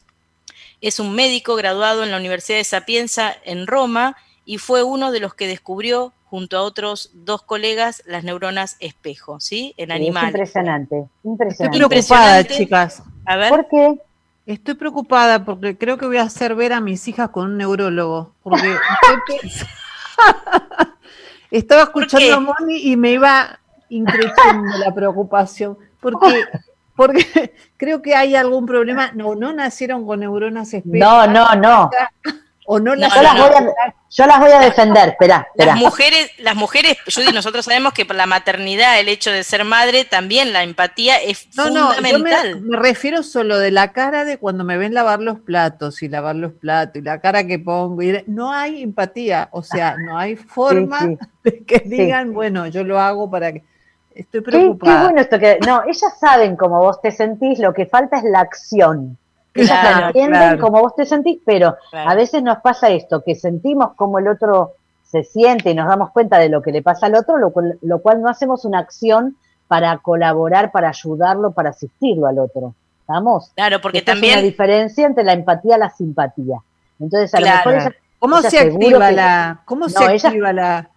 es un médico graduado en la Universidad de Sapienza en Roma y fue uno de los que descubrió junto a otros dos colegas las neuronas espejo, ¿sí? En animales. impresionante, impresionante. Estoy preocupada, chicas. A ver. ¿Por qué? Estoy preocupada porque creo que voy a hacer ver a mis hijas con un neurólogo. Porque <laughs> <laughs> estaba escuchando a Moni y me iba increciendo la preocupación, porque, <laughs> porque creo que hay algún problema. No, no nacieron con neuronas espejo. No, no, no. O no las yo, las voy a, yo las voy a defender, espera, Las mujeres, las mujeres, Judy, nosotros sabemos que por la maternidad, el hecho de ser madre, también la empatía es fundamental. No, me, me, refiero solo de la cara de cuando me ven lavar los platos y lavar los platos y la cara que pongo. Y no hay empatía, o sea, <laughs> no hay forma <laughs> de que digan, bueno, yo lo hago para que... Estoy preocupada. Qué, bueno esto que... No, ellas saben cómo vos te sentís, lo que falta es la acción. Ellas claro, entienden como vos te sentís, pero a veces nos pasa esto, que sentimos como el otro se siente y nos damos cuenta de lo que le pasa al otro, lo cual, lo cual no hacemos una acción para colaborar, para ayudarlo, para asistirlo al otro. ¿Estamos? Claro, porque también... Es una diferencia entre la empatía y la simpatía. Entonces, a lo mejor ella, ¿Cómo se activa la...? ¿Cómo se activa la...?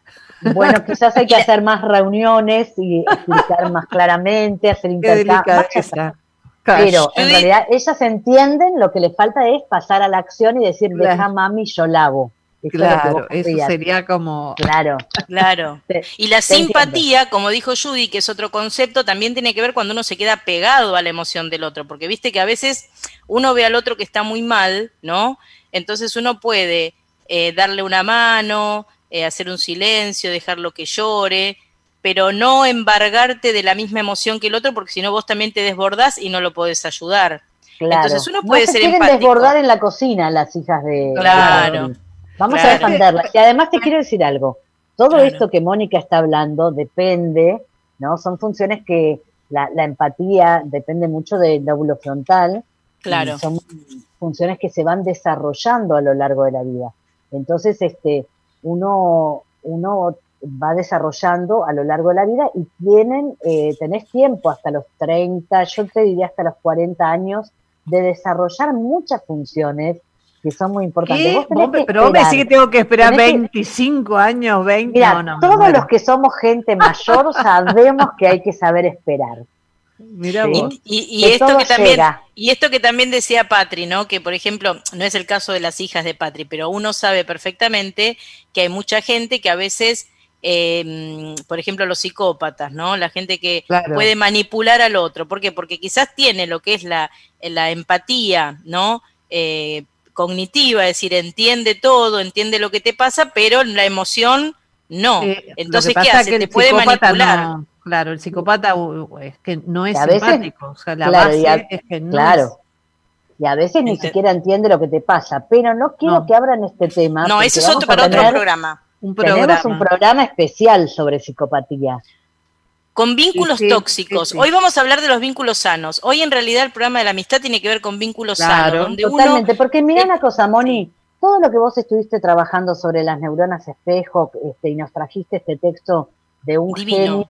Bueno, <laughs> quizás hay que hacer más reuniones y explicar más claramente, hacer intercambios. Pero en realidad ellas entienden, lo que les falta es pasar a la acción y decir, deja mami, yo la hago. claro, eso sería como... Claro. Claro. <laughs> y la simpatía, como dijo Judy, que es otro concepto, también tiene que ver cuando uno se queda pegado a la emoción del otro, porque viste que a veces uno ve al otro que está muy mal, ¿no? Entonces uno puede eh, darle una mano, eh, hacer un silencio, dejarlo que llore, pero no embargarte de la misma emoción que el otro, porque si no vos también te desbordás y no lo podés ayudar. Claro. Entonces uno puede no se quieren desbordar en la cocina las hijas de... Claro. Vamos a defenderlas. Y además te <laughs> quiero decir algo. Todo esto que Mónica está hablando depende, ¿no? Son funciones que la, empatía depende mucho del lóbulo frontal. Claro. Son funciones que se van desarrollando a lo largo de la vida. Entonces, este, uno, uno va desarrollando a lo largo de la vida y tienen, eh, tenés tiempo hasta los 30, yo te diría hasta los 40 años, de desarrollar muchas funciones que son muy importantes. pero vos me decís que tengo que esperar 25 años, 20 Mira, todos los que somos gente mayor <laughs> sabemos que hay que saber esperar. Mira vos. Y, esto que también, y esto que también decía Patri, ¿no? Que por ejemplo, no es el caso de las hijas de Patri, pero uno sabe perfectamente que hay mucha gente que a veces eh, por ejemplo, los psicópatas, ¿no? La gente que puede manipular al otro. ¿Por qué? Porque quizás tiene lo que es la, la empatía, ¿no? Eh, cognitiva, es decir, entiende todo, entiende lo que te pasa, pero la emoción no. Entonces, ¿qué hace? te puede manipular. claro, el psicópata es que no es simpático. o sea, la base es que no claro. Y a veces ni siquiera entiende lo que te pasa, pero no quiero que abran este tema. No, ese es otro para otro programa tenemos un programa especial sobre psicopatía. Con vínculos tóxicos. Hoy vamos a hablar de los vínculos sanos. Hoy en realidad el programa de la amistad tiene que ver con vínculos sanos. totalmente, porque mira una cosa, Moni, todo lo que vos estuviste trabajando sobre las neuronas espejo este, y nos trajiste este texto de un genio.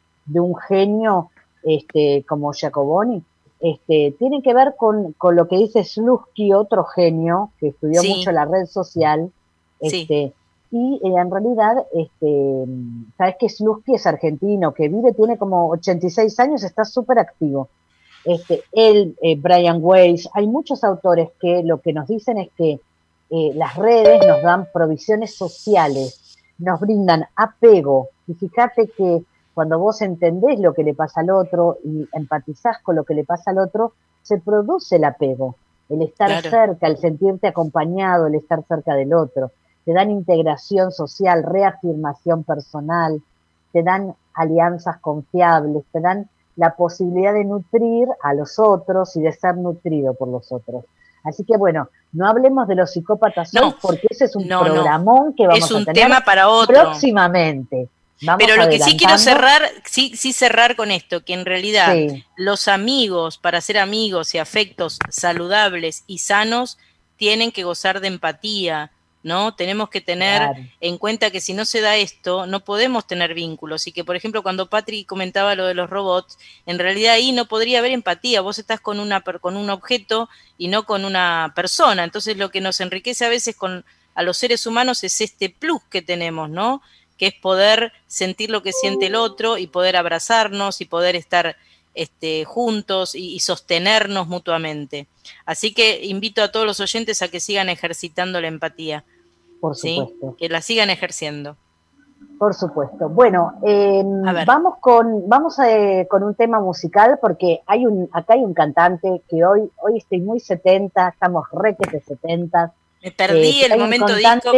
De un genio este, como Jacoboni, este, tiene que ver con, con lo que dice Slutsky, otro genio que estudió mucho la red social, este, y eh, en realidad, este, sabes que Slutsky es argentino, que vive, tiene como 86 años, está súper activo. Este, él, eh, Brian Weiss, hay muchos autores que lo que nos dicen es que eh, las redes nos dan provisiones sociales, nos brindan apego, y fíjate que cuando vos entendés lo que le pasa al otro y empatizás con lo que le pasa al otro, se produce el apego, el estar cerca, el sentirte acompañado, el estar cerca del otro. Te dan integración social, reafirmación personal, te dan alianzas confiables, te dan la posibilidad de nutrir a los otros y de ser nutrido por los otros. Así que bueno, no hablemos de los psicópatas hoy porque ese es un programón que vamos es un a tener tema para otro. próximamente. Pero lo que sí quiero cerrar, sí, sí cerrar con esto, que en realidad los amigos, para ser amigos y afectos saludables y sanos, tienen que gozar de empatía, ¿no? Tenemos que tener en cuenta que si no se da esto, no podemos tener vínculos. Y que, por ejemplo, cuando Patrick comentaba lo de los robots, en realidad ahí no podría haber empatía. Vos estás con, una, con un objeto y no con una persona. Entonces, lo que nos enriquece a veces con a los seres humanos es este plus que tenemos, ¿no? Que es poder sentir lo que siente el otro y poder abrazarnos y poder estar este, juntos y, sostenernos mutuamente. Así que invito a todos los oyentes a que sigan ejercitando la empatía. Por supuesto. Que la sigan ejerciendo. Por supuesto. Bueno, em, vamos con vamos eh, con un tema musical porque hay un acá hay un cantante que hoy hoy estoy muy 70, estamos reques de 70. Me perdí el momento disco.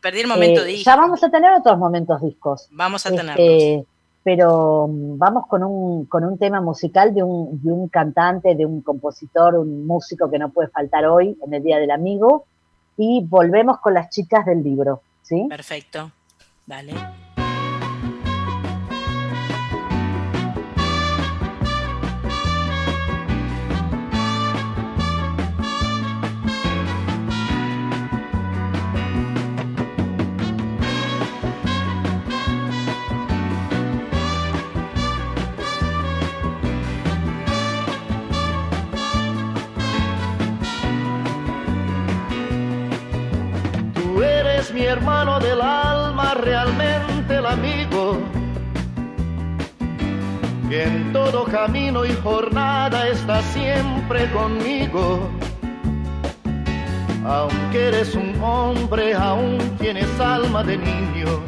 Perdí el momento eh, disco. Ya vamos a tener otros momentos discos. Vamos a este, tenerlos pero mm, vamos con un, con un tema musical de un, de un cantante, de un compositor, un músico que no puede faltar hoy en el Día del Amigo y volvemos con las chicas del libro, ¿sí? Perfecto, dale. Hermano del alma, realmente el amigo, que en todo camino y jornada está siempre conmigo. Aunque eres un hombre, aún tienes alma de niño.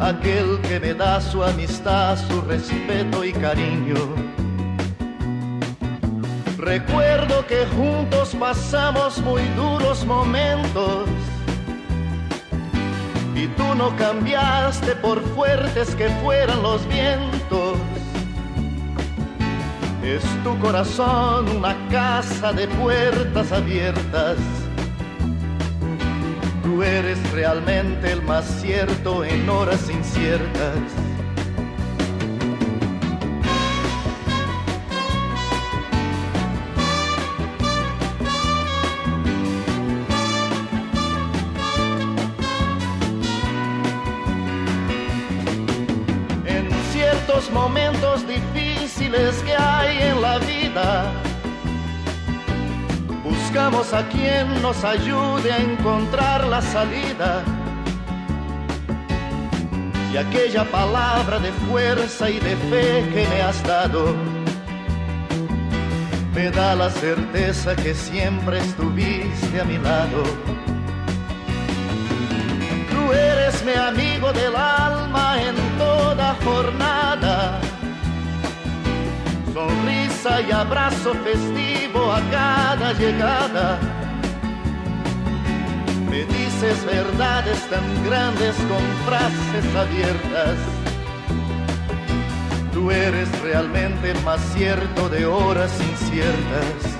Aquel que me da su amistad, su respeto y cariño Recuerdo que juntos pasamos muy duros momentos y tú no cambiaste por fuertes que fueran los vientos. Es tu corazón una casa de puertas abiertas. Tú eres realmente el más cierto en horas inciertas. Que hay en la vida. Buscamos a quien nos ayude a encontrar la salida. Y aquella palabra de fuerza y de fe que me has dado me da la certeza que siempre estuviste a mi lado. Tú eres mi amigo del alma en toda jornada. Sonrisa y abrazo festivo a cada llegada. Me dices verdades tan grandes con frases abiertas. Tú eres realmente más cierto de horas inciertas.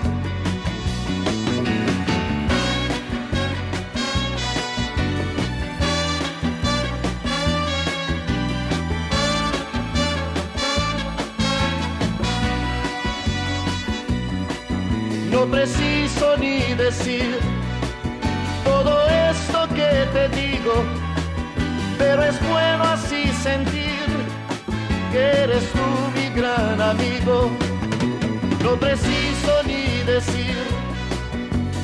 Preciso ni decir todo esto que te digo, pero es bueno así sentir que eres tú mi gran amigo. No preciso ni decir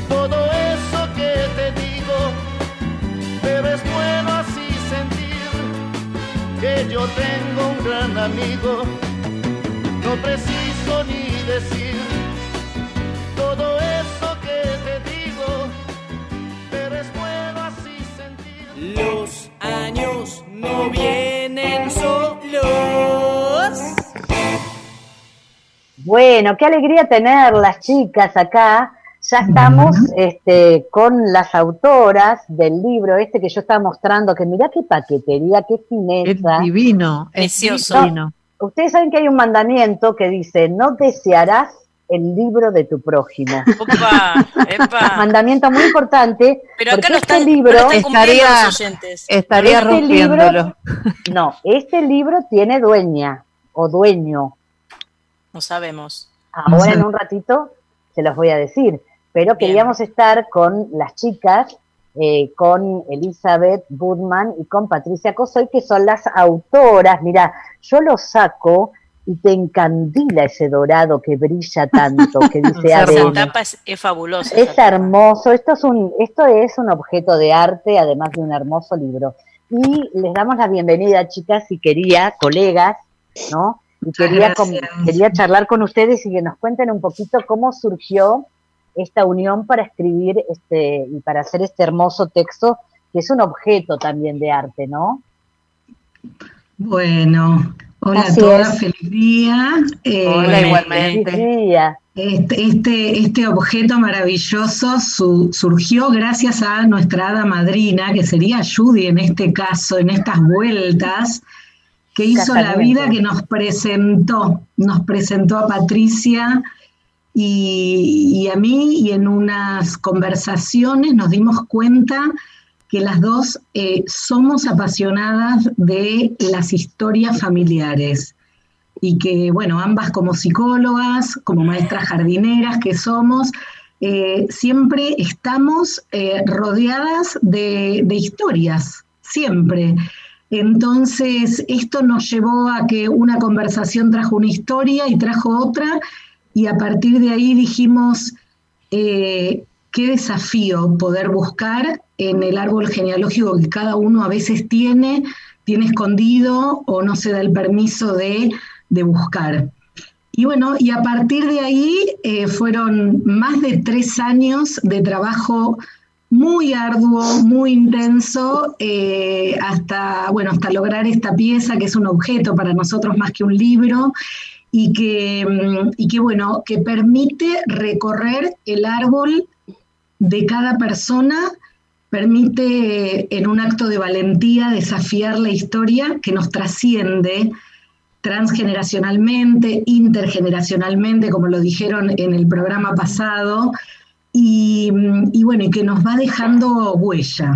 todo eso que te digo, pero es bueno así sentir que yo tengo un gran amigo. No preciso ni decir Bueno, qué alegría tener las chicas acá. Ya estamos este, con las autoras del libro este que yo estaba mostrando, que mirá qué paquetería, qué fineza. Es divino, precioso. Ustedes saben que hay un mandamiento que dice, no desearás el libro de tu prójimo. <laughs> Mandamiento muy importante. Pero acá no este están, libro no están cumpliendo los oyentes. Estaría este rompiéndolo. libro- no, este libro tiene dueña o dueño. No sabemos. Ahora en un ratito se los voy a decir, pero queríamos estar con las chicas, eh, con Elizabeth Budman y con Patricia Cosoy, que son las autoras. Mira, yo lo saco y te encandila ese dorado que brilla tanto, que <laughs> dice Esa tapa es, es fabulosa. Es hermoso, esto es un, esto es un objeto de arte, además de un hermoso libro. Y les damos la bienvenida, chicas, y quería, colegas, ¿no? Y quería, quería charlar con ustedes y que nos cuenten un poquito cómo surgió esta unión para escribir este y para hacer este hermoso texto, que es un objeto también de arte, ¿no? Bueno, hola Así a todas, feliz día. Eh, Hola, igualmente. Feliz día. Este, este, este objeto maravilloso su- surgió gracias a nuestra hada madrina, que sería Judy en este caso, en estas vueltas, que hizo la vida que nos presentó, nos presentó a Patricia y, y a mí, y en unas conversaciones nos dimos cuenta que las dos eh, somos apasionadas de las historias familiares y que, bueno, ambas como psicólogas, como maestras jardineras que somos, eh, siempre estamos eh, rodeadas de, de historias, siempre. Entonces, esto nos llevó a que una conversación trajo una historia y trajo otra, y a partir de ahí dijimos, eh, qué desafío poder buscar en el árbol genealógico que cada uno a veces tiene, tiene escondido o no se da el permiso de, de buscar. Y bueno, y a partir de ahí eh, fueron más de tres años de trabajo muy arduo, muy intenso, eh, hasta, bueno, hasta lograr esta pieza que es un objeto para nosotros más que un libro y que, mm, y que bueno, que permite recorrer el árbol de cada persona, permite en un acto de valentía desafiar la historia que nos trasciende transgeneracionalmente, intergeneracionalmente, como lo dijeron en el programa pasado, y, y bueno, y que nos va dejando huella.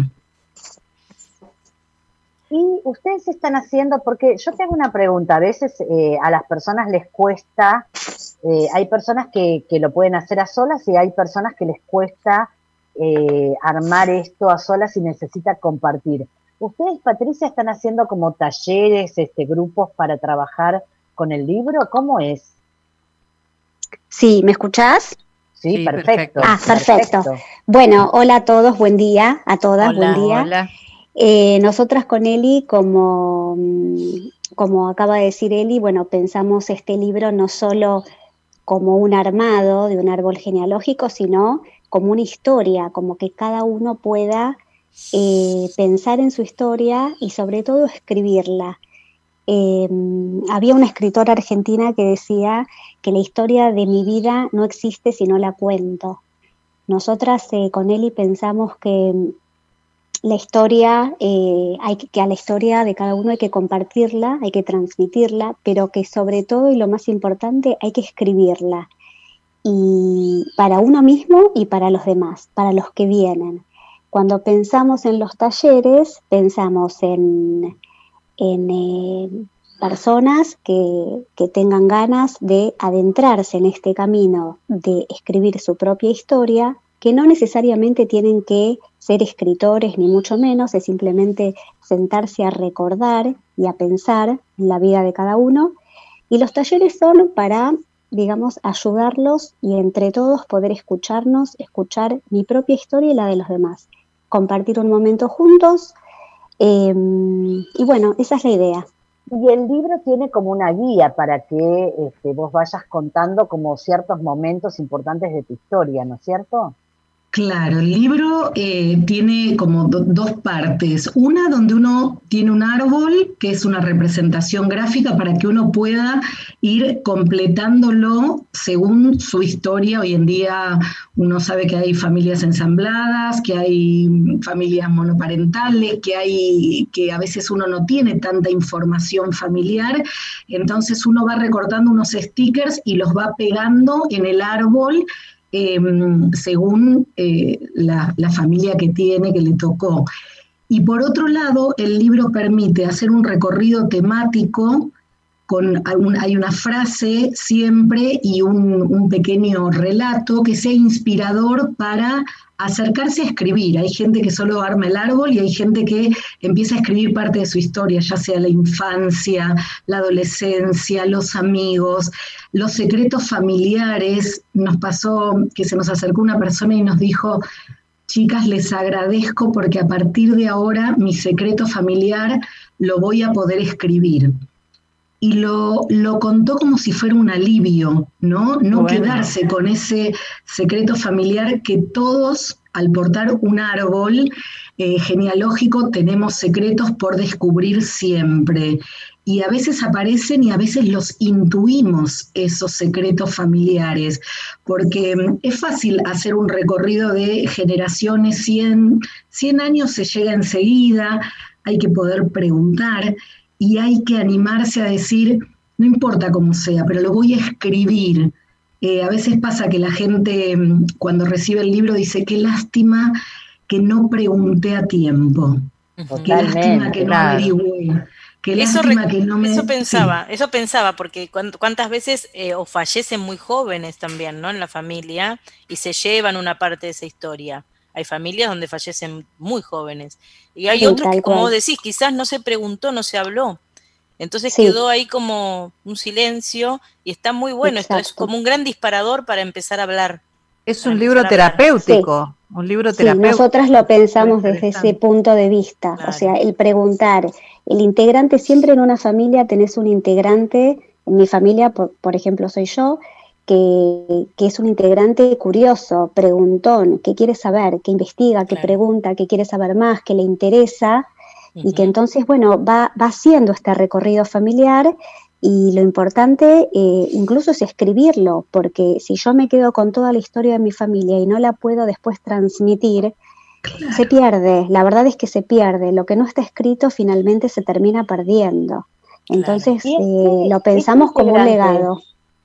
Y ustedes están haciendo, porque yo tengo una pregunta, a veces eh, a las personas les cuesta, eh, hay personas que, que lo pueden hacer a solas y hay personas que les cuesta eh, armar esto a solas y necesita compartir. ¿Ustedes, Patricia, están haciendo como talleres, este, grupos para trabajar con el libro? ¿Cómo es? Sí, ¿me escuchás? Sí, perfecto. Ah, perfecto. Bueno, hola a todos, buen día, a todas, Hola, buen día. hola. Eh, nosotras con Eli, como, mm, como acaba de decir Eli, bueno, pensamos este libro no solo como un armado de un árbol genealógico, sino como una historia, como que cada uno pueda eh, pensar en su historia y sobre todo escribirla. Eh, había una escritora argentina que decía que la historia de mi vida no existe si no la cuento. Nosotras eh, con Eli pensamos que mm, la historia, eh, hay que a la historia de cada uno hay que compartirla, hay que transmitirla, pero que sobre todo y lo más importante hay que escribirla. Y para uno mismo y para los demás, para los que vienen. Cuando pensamos en los talleres, pensamos en, en eh, personas que, que tengan ganas de adentrarse en este camino de escribir su propia historia, que no necesariamente tienen que ser escritores ni mucho menos, es simplemente sentarse a recordar y a pensar en la vida de cada uno. Y los talleres son para, digamos, ayudarlos y entre todos poder escucharnos, escuchar mi propia historia y la de los demás, compartir un momento juntos. Eh, y bueno, esa es la idea. Y el libro tiene como una guía para que este, vos vayas contando como ciertos momentos importantes de tu historia, ¿no es cierto? Claro, el libro eh, tiene como dos partes. Una donde uno tiene un árbol, que es una representación gráfica para que uno pueda ir completándolo según su historia. Hoy en día uno sabe que hay familias ensambladas, que hay familias monoparentales, que hay que a veces uno no tiene tanta información familiar. Entonces uno va recortando unos stickers y los va pegando en el árbol Em, según eh, la, familia que tiene, que le tocó. Y por otro lado, el libro permite hacer un recorrido temático con hay una frase siempre y un, pequeño relato que sea inspirador para acercarse a escribir. Hay gente que solo arma el árbol y hay gente que empieza a escribir parte de su historia, ya sea la infancia, la adolescencia, los amigos, los secretos familiares. Nos pasó que se nos acercó una persona y nos dijo, chicas, les agradezco porque a partir de ahora mi secreto familiar lo voy a poder escribir y lo, lo, contó como si fuera un alivio, ¿no? No quedarse con ese secreto familiar que todos, al portar un árbol eh, genealógico, tenemos secretos por descubrir siempre. Y a veces aparecen y a veces los intuimos, esos secretos familiares, porque mm, es fácil hacer un recorrido de generaciones, 100, 100 años se llega enseguida, hay que poder preguntar y hay que animarse a decir, no importa cómo sea, pero lo voy a escribir. Eh, a veces pasa que la gente mm, cuando recibe el libro dice, qué lástima que no pregunté a tiempo, qué lástima que no averigüé. Qué lástima que no me... eso pensaba, eso pensaba, porque cuántas veces eh, o fallecen muy jóvenes también, ¿no? En la familia y se llevan una parte de esa historia. Hay familias donde fallecen muy jóvenes. Y hay otros que, como decís, quizás no se preguntó, no se habló. Entonces quedó ahí como un silencio y está muy bueno. Esto es como un gran disparador para empezar a hablar. Es un libro terapéutico. Un libro terapéutico. nosotras lo pensamos desde ese punto de vista. O sea, el preguntar. El integrante, siempre en una familia tenés un integrante. En mi familia, por ejemplo, soy yo que, es un integrante curioso, preguntón, que quiere saber, que investiga, que pregunta, que quiere saber más, que le interesa, y que entonces, bueno, va, va haciendo este recorrido familiar y lo importante eh, incluso es escribirlo, porque si yo me quedo con toda la historia de mi familia y no la puedo después transmitir, se pierde, la verdad es que se pierde, lo que no está escrito finalmente se termina perdiendo. Entonces eh, lo pensamos como un legado.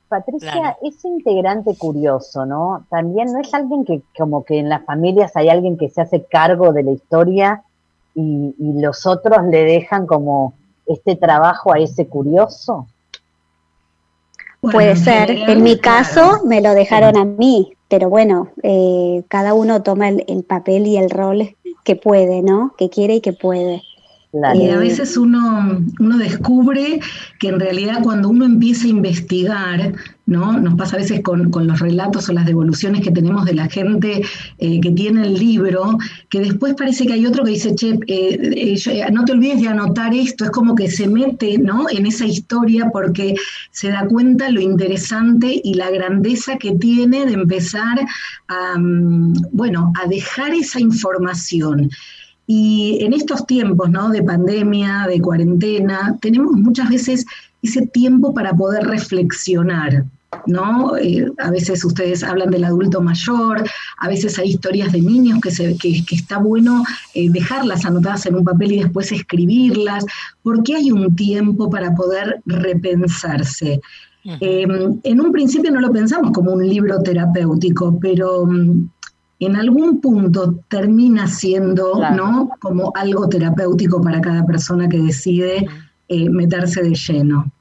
Patricia, es integrante curioso, ¿no? También no es alguien que como que en las familias hay alguien que se hace cargo de la historia y, los otros le dejan como este trabajo a ese curioso. Puede ser. En mi caso me lo dejaron a mí, pero bueno, eh, cada uno toma el, papel y el rol que puede, ¿no? Que quiere y que puede. Y a veces uno, uno descubre que en realidad cuando uno empieza a investigar, ¿no? Nos pasa a veces con, los relatos o las devoluciones que tenemos de la gente eh, que tiene el libro, que después parece que hay otro que dice, che, eh, eh, no te olvides de anotar esto, es como que se mete ¿no? en esa historia porque se da cuenta lo interesante y la grandeza que tiene de empezar mm, bueno, a dejar esa información. Y en estos tiempos ¿no? de pandemia, de cuarentena, tenemos muchas veces ese tiempo para poder reflexionar. ¿no? Eh, a veces ustedes hablan del adulto mayor, a veces hay historias de niños que, se, que, está bueno eh, dejarlas anotadas en un papel y después escribirlas, porque hay un tiempo para poder repensarse. Em, en un principio no lo pensamos como un libro terapéutico, pero mm, en algún punto termina siendo, ¿no? Como algo terapéutico para cada persona que decide eh, meterse de lleno.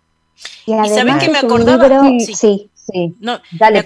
Y, además que me acordaba? Libro, sí, sí, No, Dale,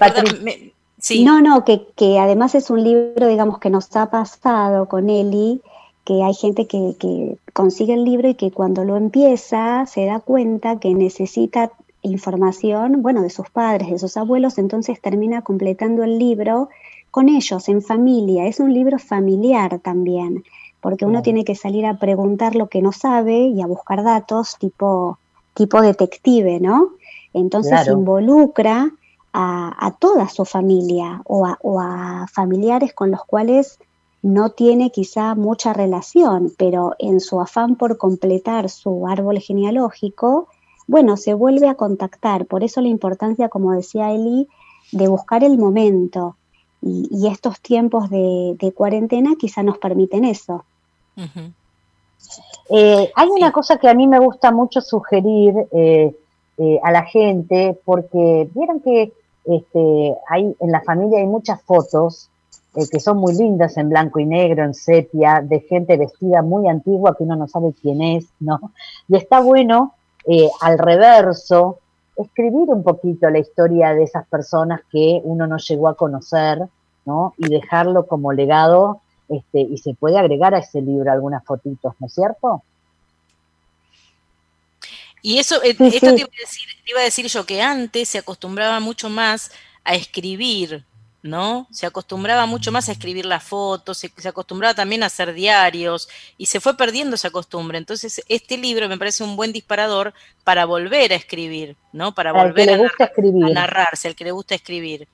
No, no, que, que, además es un libro, digamos, que nos ha pasado con Eli, que hay gente que, que consigue el libro y que cuando lo empieza se da cuenta que necesita información, bueno, de sus padres, de sus abuelos, entonces termina completando el libro con ellos, en familia. Es un libro familiar también, porque uno tiene que salir a preguntar lo que no sabe y a buscar datos tipo, tipo detective, ¿no? Entonces involucra a, toda su familia o a, familiares con los cuales no tiene quizá mucha relación, pero en su afán por completar su árbol genealógico, bueno, se vuelve a contactar. Por eso la importancia, como decía Eli, de buscar el momento. Y, estos tiempos de, cuarentena quizá nos permiten eso. Eh, hay una cosa que a mí me gusta mucho sugerir eh, eh, a la gente, porque vieron que este, hay, en la familia hay muchas fotos que son muy lindas en blanco y negro, en sepia, de gente vestida muy antigua que uno no sabe quién es, ¿no? Y está bueno al reverso escribir un poquito la historia de esas personas que uno no llegó a conocer, ¿no? Y dejarlo como legado este, y se puede agregar a ese libro algunas fotitos, ¿no es cierto? Y eso, eh, esto Te, iba a decir, yo, que antes se acostumbraba mucho más a escribir, ¿no? Se acostumbraba mucho más a escribir las fotos, se, acostumbraba también a hacer diarios y se fue perdiendo esa costumbre. Entonces, este libro me parece un buen disparador para volver a escribir, ¿no? Para, volver a, a, narrarse, al que le gusta escribir.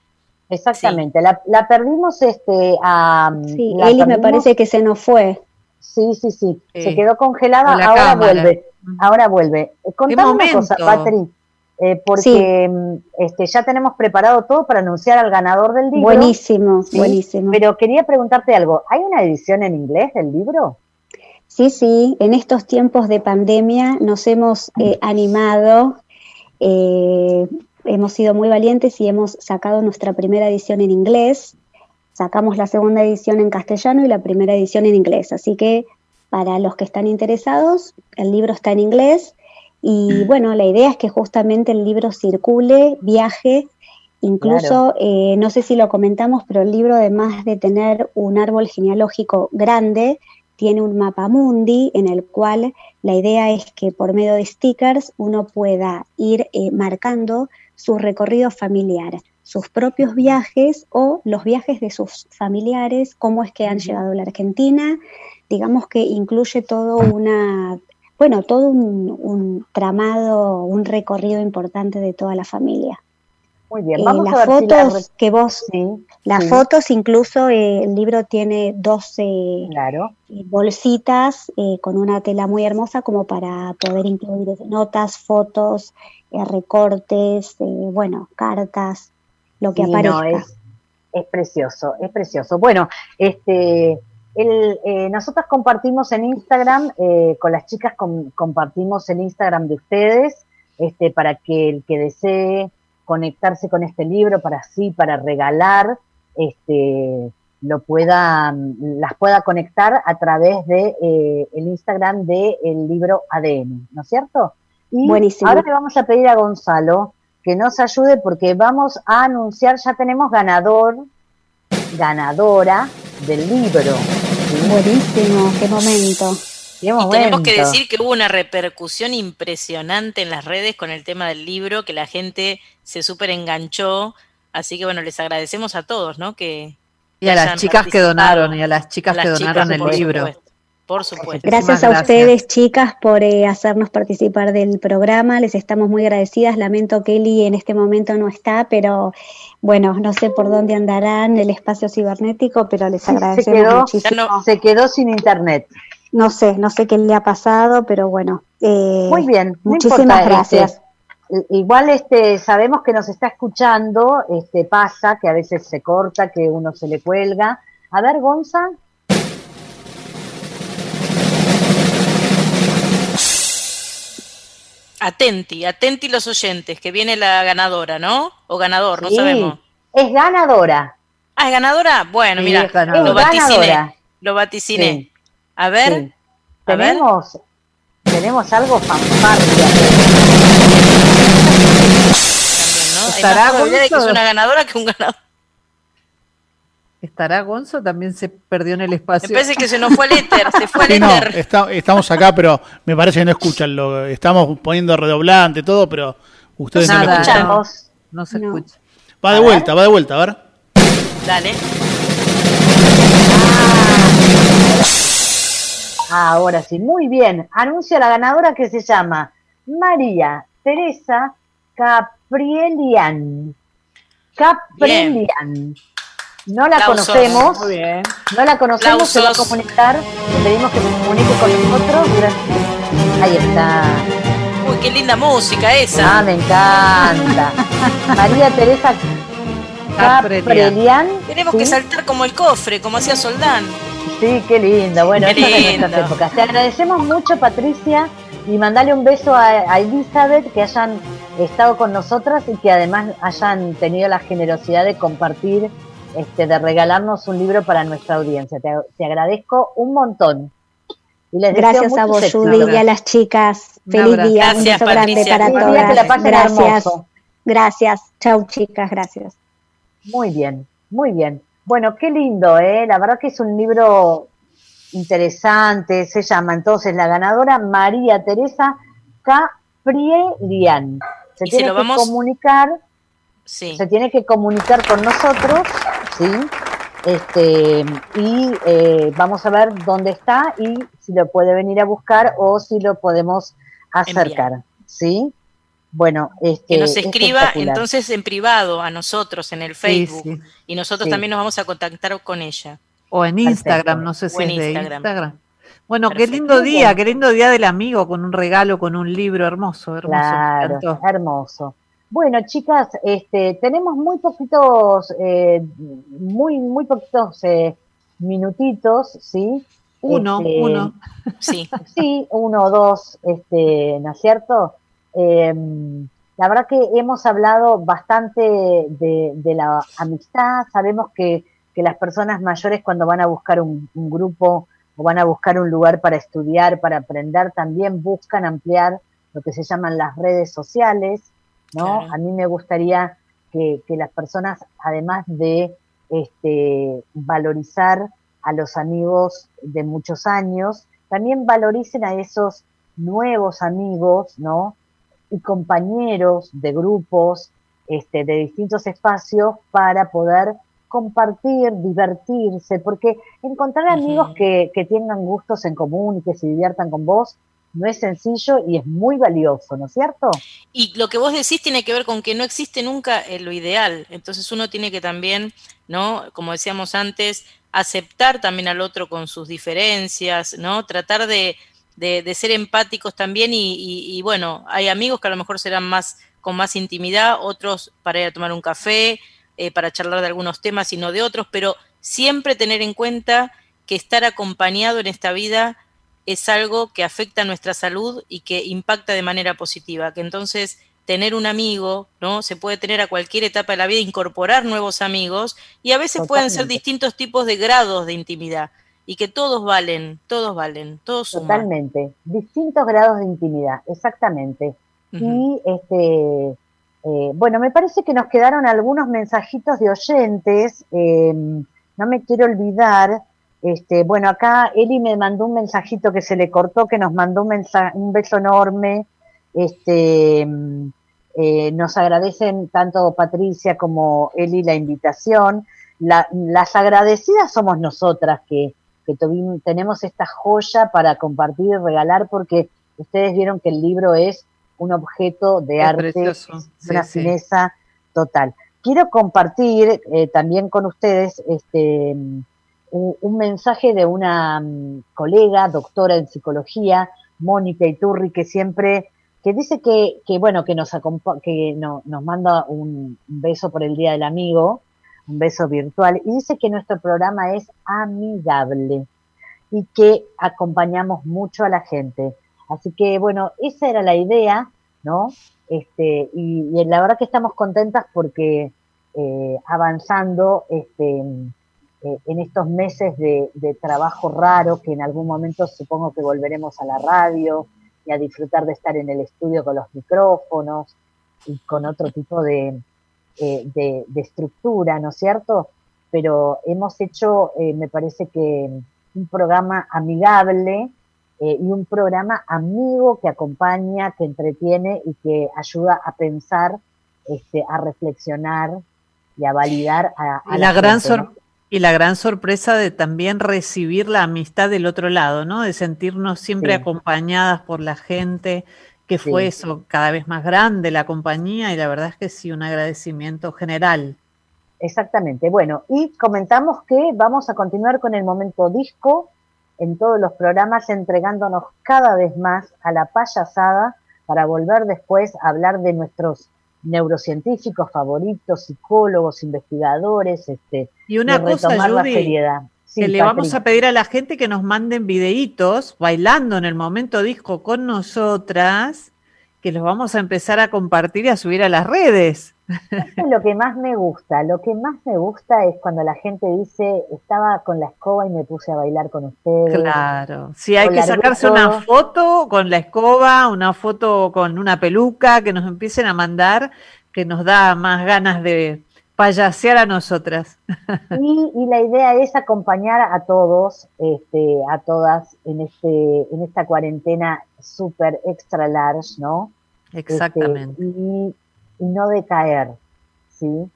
Exactamente, la, la, perdimos este a... Sí, Eli me parece que se nos fue. Sí, sí, sí, se quedó congelada, ahora vuelve, ahora vuelve. Contame una cosa, Patri, eh, porque mm, este, ya tenemos preparado todo para anunciar al ganador del libro. Buenísimo, buenísimo. Pero quería preguntarte algo, ¿hay una edición en inglés del libro? Sí, sí, en estos tiempos de pandemia nos hemos eh, animado eh, hemos sido muy valientes y hemos sacado nuestra primera edición en inglés, sacamos la segunda edición en castellano y la primera edición en inglés. Así que para los que están interesados, el libro está en inglés y bueno, la idea es que justamente el libro circule, viaje, incluso, eh, no sé si lo comentamos, pero el libro además de tener un árbol genealógico grande, tiene un mapa mundi en el cual la idea es que por medio de stickers uno pueda ir eh, marcando su recorrido familiar, sus propios viajes o los viajes de sus familiares, cómo es que han llegado a la Argentina, digamos que incluye todo una, bueno, todo un, tramado, un recorrido importante de toda la familia. Muy bien, eh, vamos las fotos que vos, las fotos incluso eh, el libro tiene 12 claro. Eh, bolsitas con una tela muy hermosa como para poder incluir notas, fotos, eh, recortes, eh, bueno, cartas, lo que aparezca. es, es, precioso, es precioso. Bueno, este, el, eh, nosotros compartimos en Instagram, con las chicas compartimos el Instagram de ustedes, este, para que el que desee conectarse con este libro, para así, para regalar, este, lo pueda, las pueda conectar a través de el Instagram del el libro ADN, ¿no es cierto? Buenísimo. ahora le vamos a pedir a Gonzalo que nos ayude porque vamos a anunciar, ya tenemos ganador, ganadora del libro. Buenísimo, qué momento. Y tenemos que decir que hubo una repercusión impresionante en las redes con el tema del libro, que la gente se súper enganchó. Así que bueno, les agradecemos a todos, ¿no? Que, y a las chicas que donaron, y a las chicas que donaron el libro. Por supuesto. Gracias a ustedes, chicas, por eh, hacernos participar del programa. Les estamos muy agradecidas. Lamento que Eli en este momento no está, pero bueno, no sé por dónde andarán el espacio cibernético, pero les agradecemos se quedó, muchísimo. Se quedó sin internet. No sé, no sé qué le ha pasado, pero bueno. Eh, muy bien, muchísimas este, gracias. igual este sabemos que nos está escuchando, este pasa que a veces se corta, que uno se le cuelga. A ver, Gonza. Atenti, atenti los oyentes, que viene la ganadora, ¿no? O ganador, no sabemos. Es ganadora. Ah, es ganadora. Bueno, mira, lo vaticiné. Lo vaticiné. A ver. tenemos, tenemos algo fanfarria. ¿no? de que es una ganadora que un ganador. ¿Estará Gonzo? También se perdió en el espacio. Me parece que se nos fue el éter, se fue el éter. No, estamos acá, pero me parece que no escuchan. Lo, estamos poniendo redoblante, todo, pero ustedes no, lo escuchan. No, se escucha. Va de vuelta, va de vuelta, a ver. Dale. Ah, ahora sí, muy bien. Anuncia la ganadora que se llama María Teresa Caprielian. Caprelian. No la conocemos. No la conocemos, se va a comunicar. Le pedimos que se comunique con nosotros. Ahí está. Uy, qué linda música esa. Ah, me encanta. <laughs> María Teresa Caprelian. Tenemos que saltar como el cofre, como hacía Soldán. Sí, qué lindo. Bueno, qué de nuestras épocas. Te agradecemos mucho, Patricia, y mandale un beso a, Elizabeth, que hayan estado con nosotras y que además hayan tenido la generosidad de compartir, este, de regalarnos un libro para nuestra audiencia. Te, agradezco un montón. Y les Gracias a vos, Judy, y a las chicas. Feliz día, un beso grande para todas. Gracias. Gracias. Chau, chicas, gracias. Muy bien, muy bien. Bueno, qué lindo, ¿eh? La verdad que es un libro interesante. Se llama entonces la ganadora María Teresa Caprielian. Se tiene que comunicar. Sí. Se tiene que comunicar con nosotros, ¿sí? Este, y eh, vamos a ver dónde está y si lo puede venir a buscar o si lo podemos acercar, ¿sí? Bueno, este, que nos escriba entonces en privado a nosotros en el Facebook y nosotros también nos vamos a contactar con ella. O en Instagram, no sé si es de Instagram. Bueno, qué lindo día, qué lindo día del amigo con un regalo, con un libro hermoso, hermoso. Claro, hermoso. Bueno, chicas, este, tenemos muy poquitos, eh, muy, muy poquitos eh, minutitos, ¿sí? Uno, este, uno. <laughs> Sí. Sí, uno o dos, este, ¿no es cierto? Eh, la verdad que hemos hablado bastante de, la amistad, sabemos que, las personas mayores cuando van a buscar un, grupo o van a buscar un lugar para estudiar, para aprender, también buscan ampliar lo que se llaman las redes sociales, ¿no? A mí me gustaría que, las personas, además de este, valorizar a los amigos de muchos años, también valoricen a esos nuevos amigos, ¿no? y compañeros de grupos este, de distintos espacios para poder compartir, divertirse, porque encontrar amigos que, que tengan gustos en común y que se diviertan con vos no es sencillo y es muy valioso, ¿no es cierto? Y lo que vos decís tiene que ver con que no existe nunca lo ideal, entonces uno tiene que también, ¿no? Como decíamos antes, aceptar también al otro con sus diferencias, ¿no? Tratar de, de, ser empáticos también y, bueno, hay amigos que a lo mejor serán más con más intimidad, otros para ir a tomar un café, eh, para charlar de algunos temas y no de otros, pero siempre tener en cuenta que estar acompañado en esta vida es algo que afecta a nuestra salud y que impacta de manera positiva, que entonces tener un amigo, ¿no? Se puede tener a cualquier etapa de la vida, incorporar nuevos amigos y a veces pueden ser distintos tipos de grados de intimidad y que todos valen, todos valen, todos suman. Totalmente, distintos grados de intimidad, exactamente. Y este, eh, bueno, me parece que nos quedaron algunos mensajitos de oyentes, em, no me quiero olvidar, este, bueno, acá Eli me mandó un mensajito que se le cortó, que nos mandó un, un beso enorme, este, em, eh, nos agradecen tanto Patricia como Eli la invitación. las agradecidas somos nosotras que, que tenemos esta joya para compartir y regalar porque ustedes vieron que el libro es un objeto de arte, una fineza total. Quiero compartir eh, también con ustedes este, un, mensaje de una mm, colega, doctora en psicología, Mónica Iturri, que siempre, que dice que, que bueno, que nos, que nos manda un beso por el Día del Amigo, un beso virtual, y dice que nuestro programa es amigable y que acompañamos mucho a la gente. Así que bueno, esa era la idea, ¿no? Este, y, la verdad que estamos contentas porque eh, avanzando este, eh, en estos meses de, de, trabajo raro, que en algún momento supongo que volveremos a la radio y a disfrutar de estar en el estudio con los micrófonos y con otro tipo de, eh, de, estructura, ¿no es cierto? Pero hemos hecho, eh, me parece que un programa amigable y un programa amigo que acompaña, que entretiene y que ayuda a pensar, este, a reflexionar y a validar a, la, gran Y la gran sorpresa de también recibir la amistad del otro lado, ¿no? De sentirnos siempre acompañadas por la gente, fue eso, cada vez más grande la compañía y la verdad es que sí, un agradecimiento general, Exactamente. Bueno, y comentamos que vamos a continuar con el momento disco en todos los programas, entregándonos cada vez más a la payasada para volver después a hablar de nuestros neurocientíficos favoritos, psicólogos, investigadores, este, y una cosa, Judy, que le vamos a pedir a la gente que nos manden videitos bailando en el momento disco con nosotras, que los vamos a empezar a compartir y a subir a las redes. es lo que más me gusta. Lo que más me gusta es cuando la gente dice, estaba con la escoba y me puse a bailar con ustedes. Claro. Si hay que sacarse una foto con la escoba, una foto con una peluca, que nos empiecen a mandar, que nos da más ganas de payasear a nosotras. <laughs> Y, la idea es acompañar a todos, este, a todas en este, en esta cuarentena súper extra large, ¿no? Exactamente. Este, y, no decaer, ¿sí?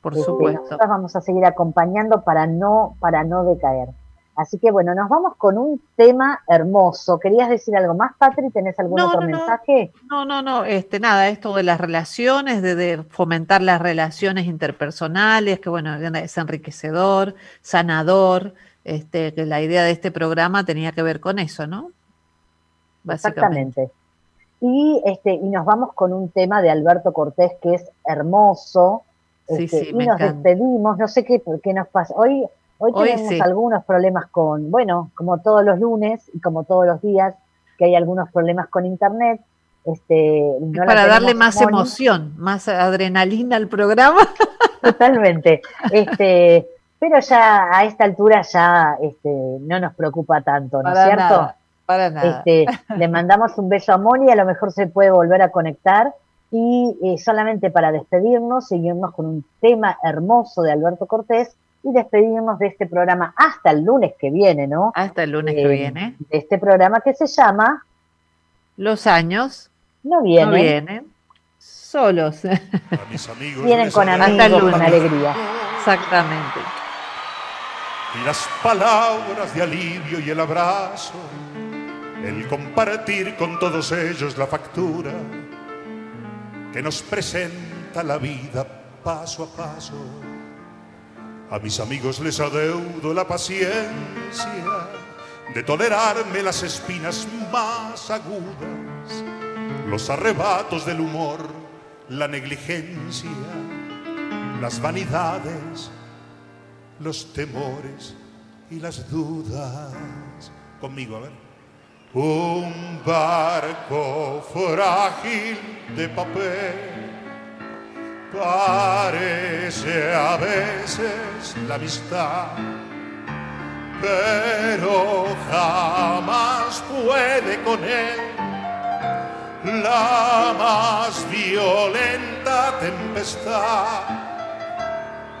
Por este, supuesto. Nosotros vamos a seguir acompañando para no, para no decaer. Así que bueno, nos vamos con un tema hermoso. ¿Querías decir algo más, Patri? ¿Tenés algún otro mensaje? No, no, no, este, nada, esto de las relaciones, de, fomentar las relaciones interpersonales, que bueno, es enriquecedor, sanador, este, que la idea de este programa tenía que ver con eso, ¿no? Exactamente. Y, este, y nos vamos con un tema de Alberto Cortés que es hermoso. Sí, este, sí, y nos despedimos, no sé qué, qué nos pasa. Hoy Hoy, tenemos algunos problemas con, bueno, como todos los lunes y como todos los días, que hay algunos problemas con internet. Este, para darle más emoción, más adrenalina al programa. <laughs> Totalmente. Este, pero ya a esta altura ya este, no nos preocupa tanto, ¿no es cierto? para nada. Este, le mandamos un beso a Moni, a lo mejor se puede volver a conectar. Y eh, solamente para despedirnos, seguirnos con un tema hermoso de Alberto Cortés, y despedirnos de este programa hasta el lunes que viene, ¿no? Hasta el lunes que eh, viene. De este programa que se llama Los años no vienen, no vienen solos. vienen con amigos, con alegría. Exactamente. Y las palabras de alivio y el abrazo, el compartir con todos ellos la factura que nos presenta la vida paso a paso a mis amigos les adeudo la paciencia de tolerarme las espinas más agudas, los arrebatos del humor, la negligencia, las vanidades, los temores y las dudas. Conmigo, a ver. Un barco frágil de papel Parece a veces la amistad, pero jamás puede con él la más violenta tempestad.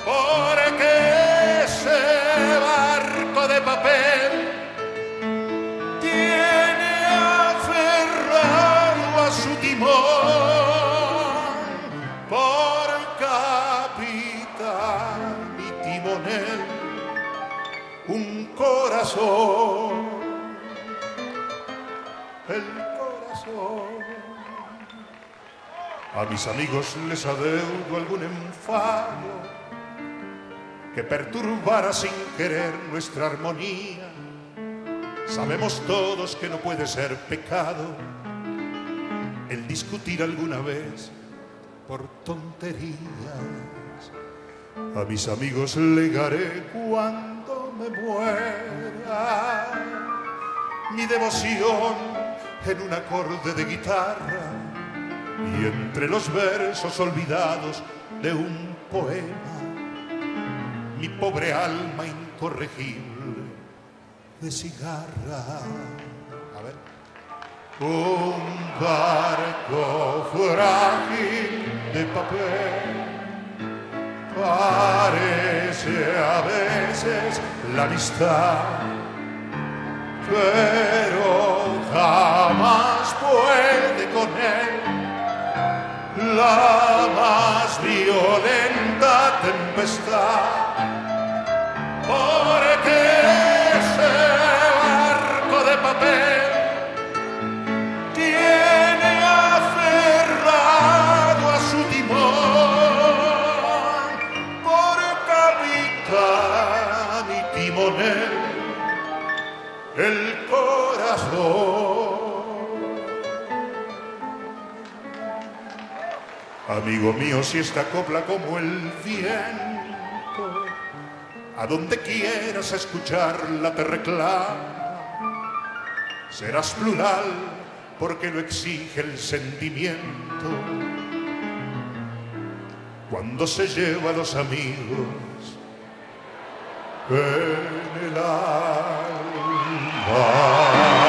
Porque ese barco de papel tiene aferrado a su timón corazón, el corazón. A mis amigos les adeudo algún enfado que perturbara sin querer nuestra armonía. Sabemos todos que no puede ser pecado el discutir alguna vez por tonterías. A mis amigos legaré cuando me muera mi devoción en un acorde de guitarra y entre los versos olvidados de un poema mi pobre alma incorregible de cigarra. A ver. Un barco frágil de papel Parece a veces la amistad, pero jamás puede con él la más violenta tempestad. Porque ese barco de papel el corazón. Amigo mío, si esta copla como el viento, a donde quieras escucharla te reclama, serás plural porque lo exige el sentimiento. Cuando se lleva a los amigos en el alma. Bye.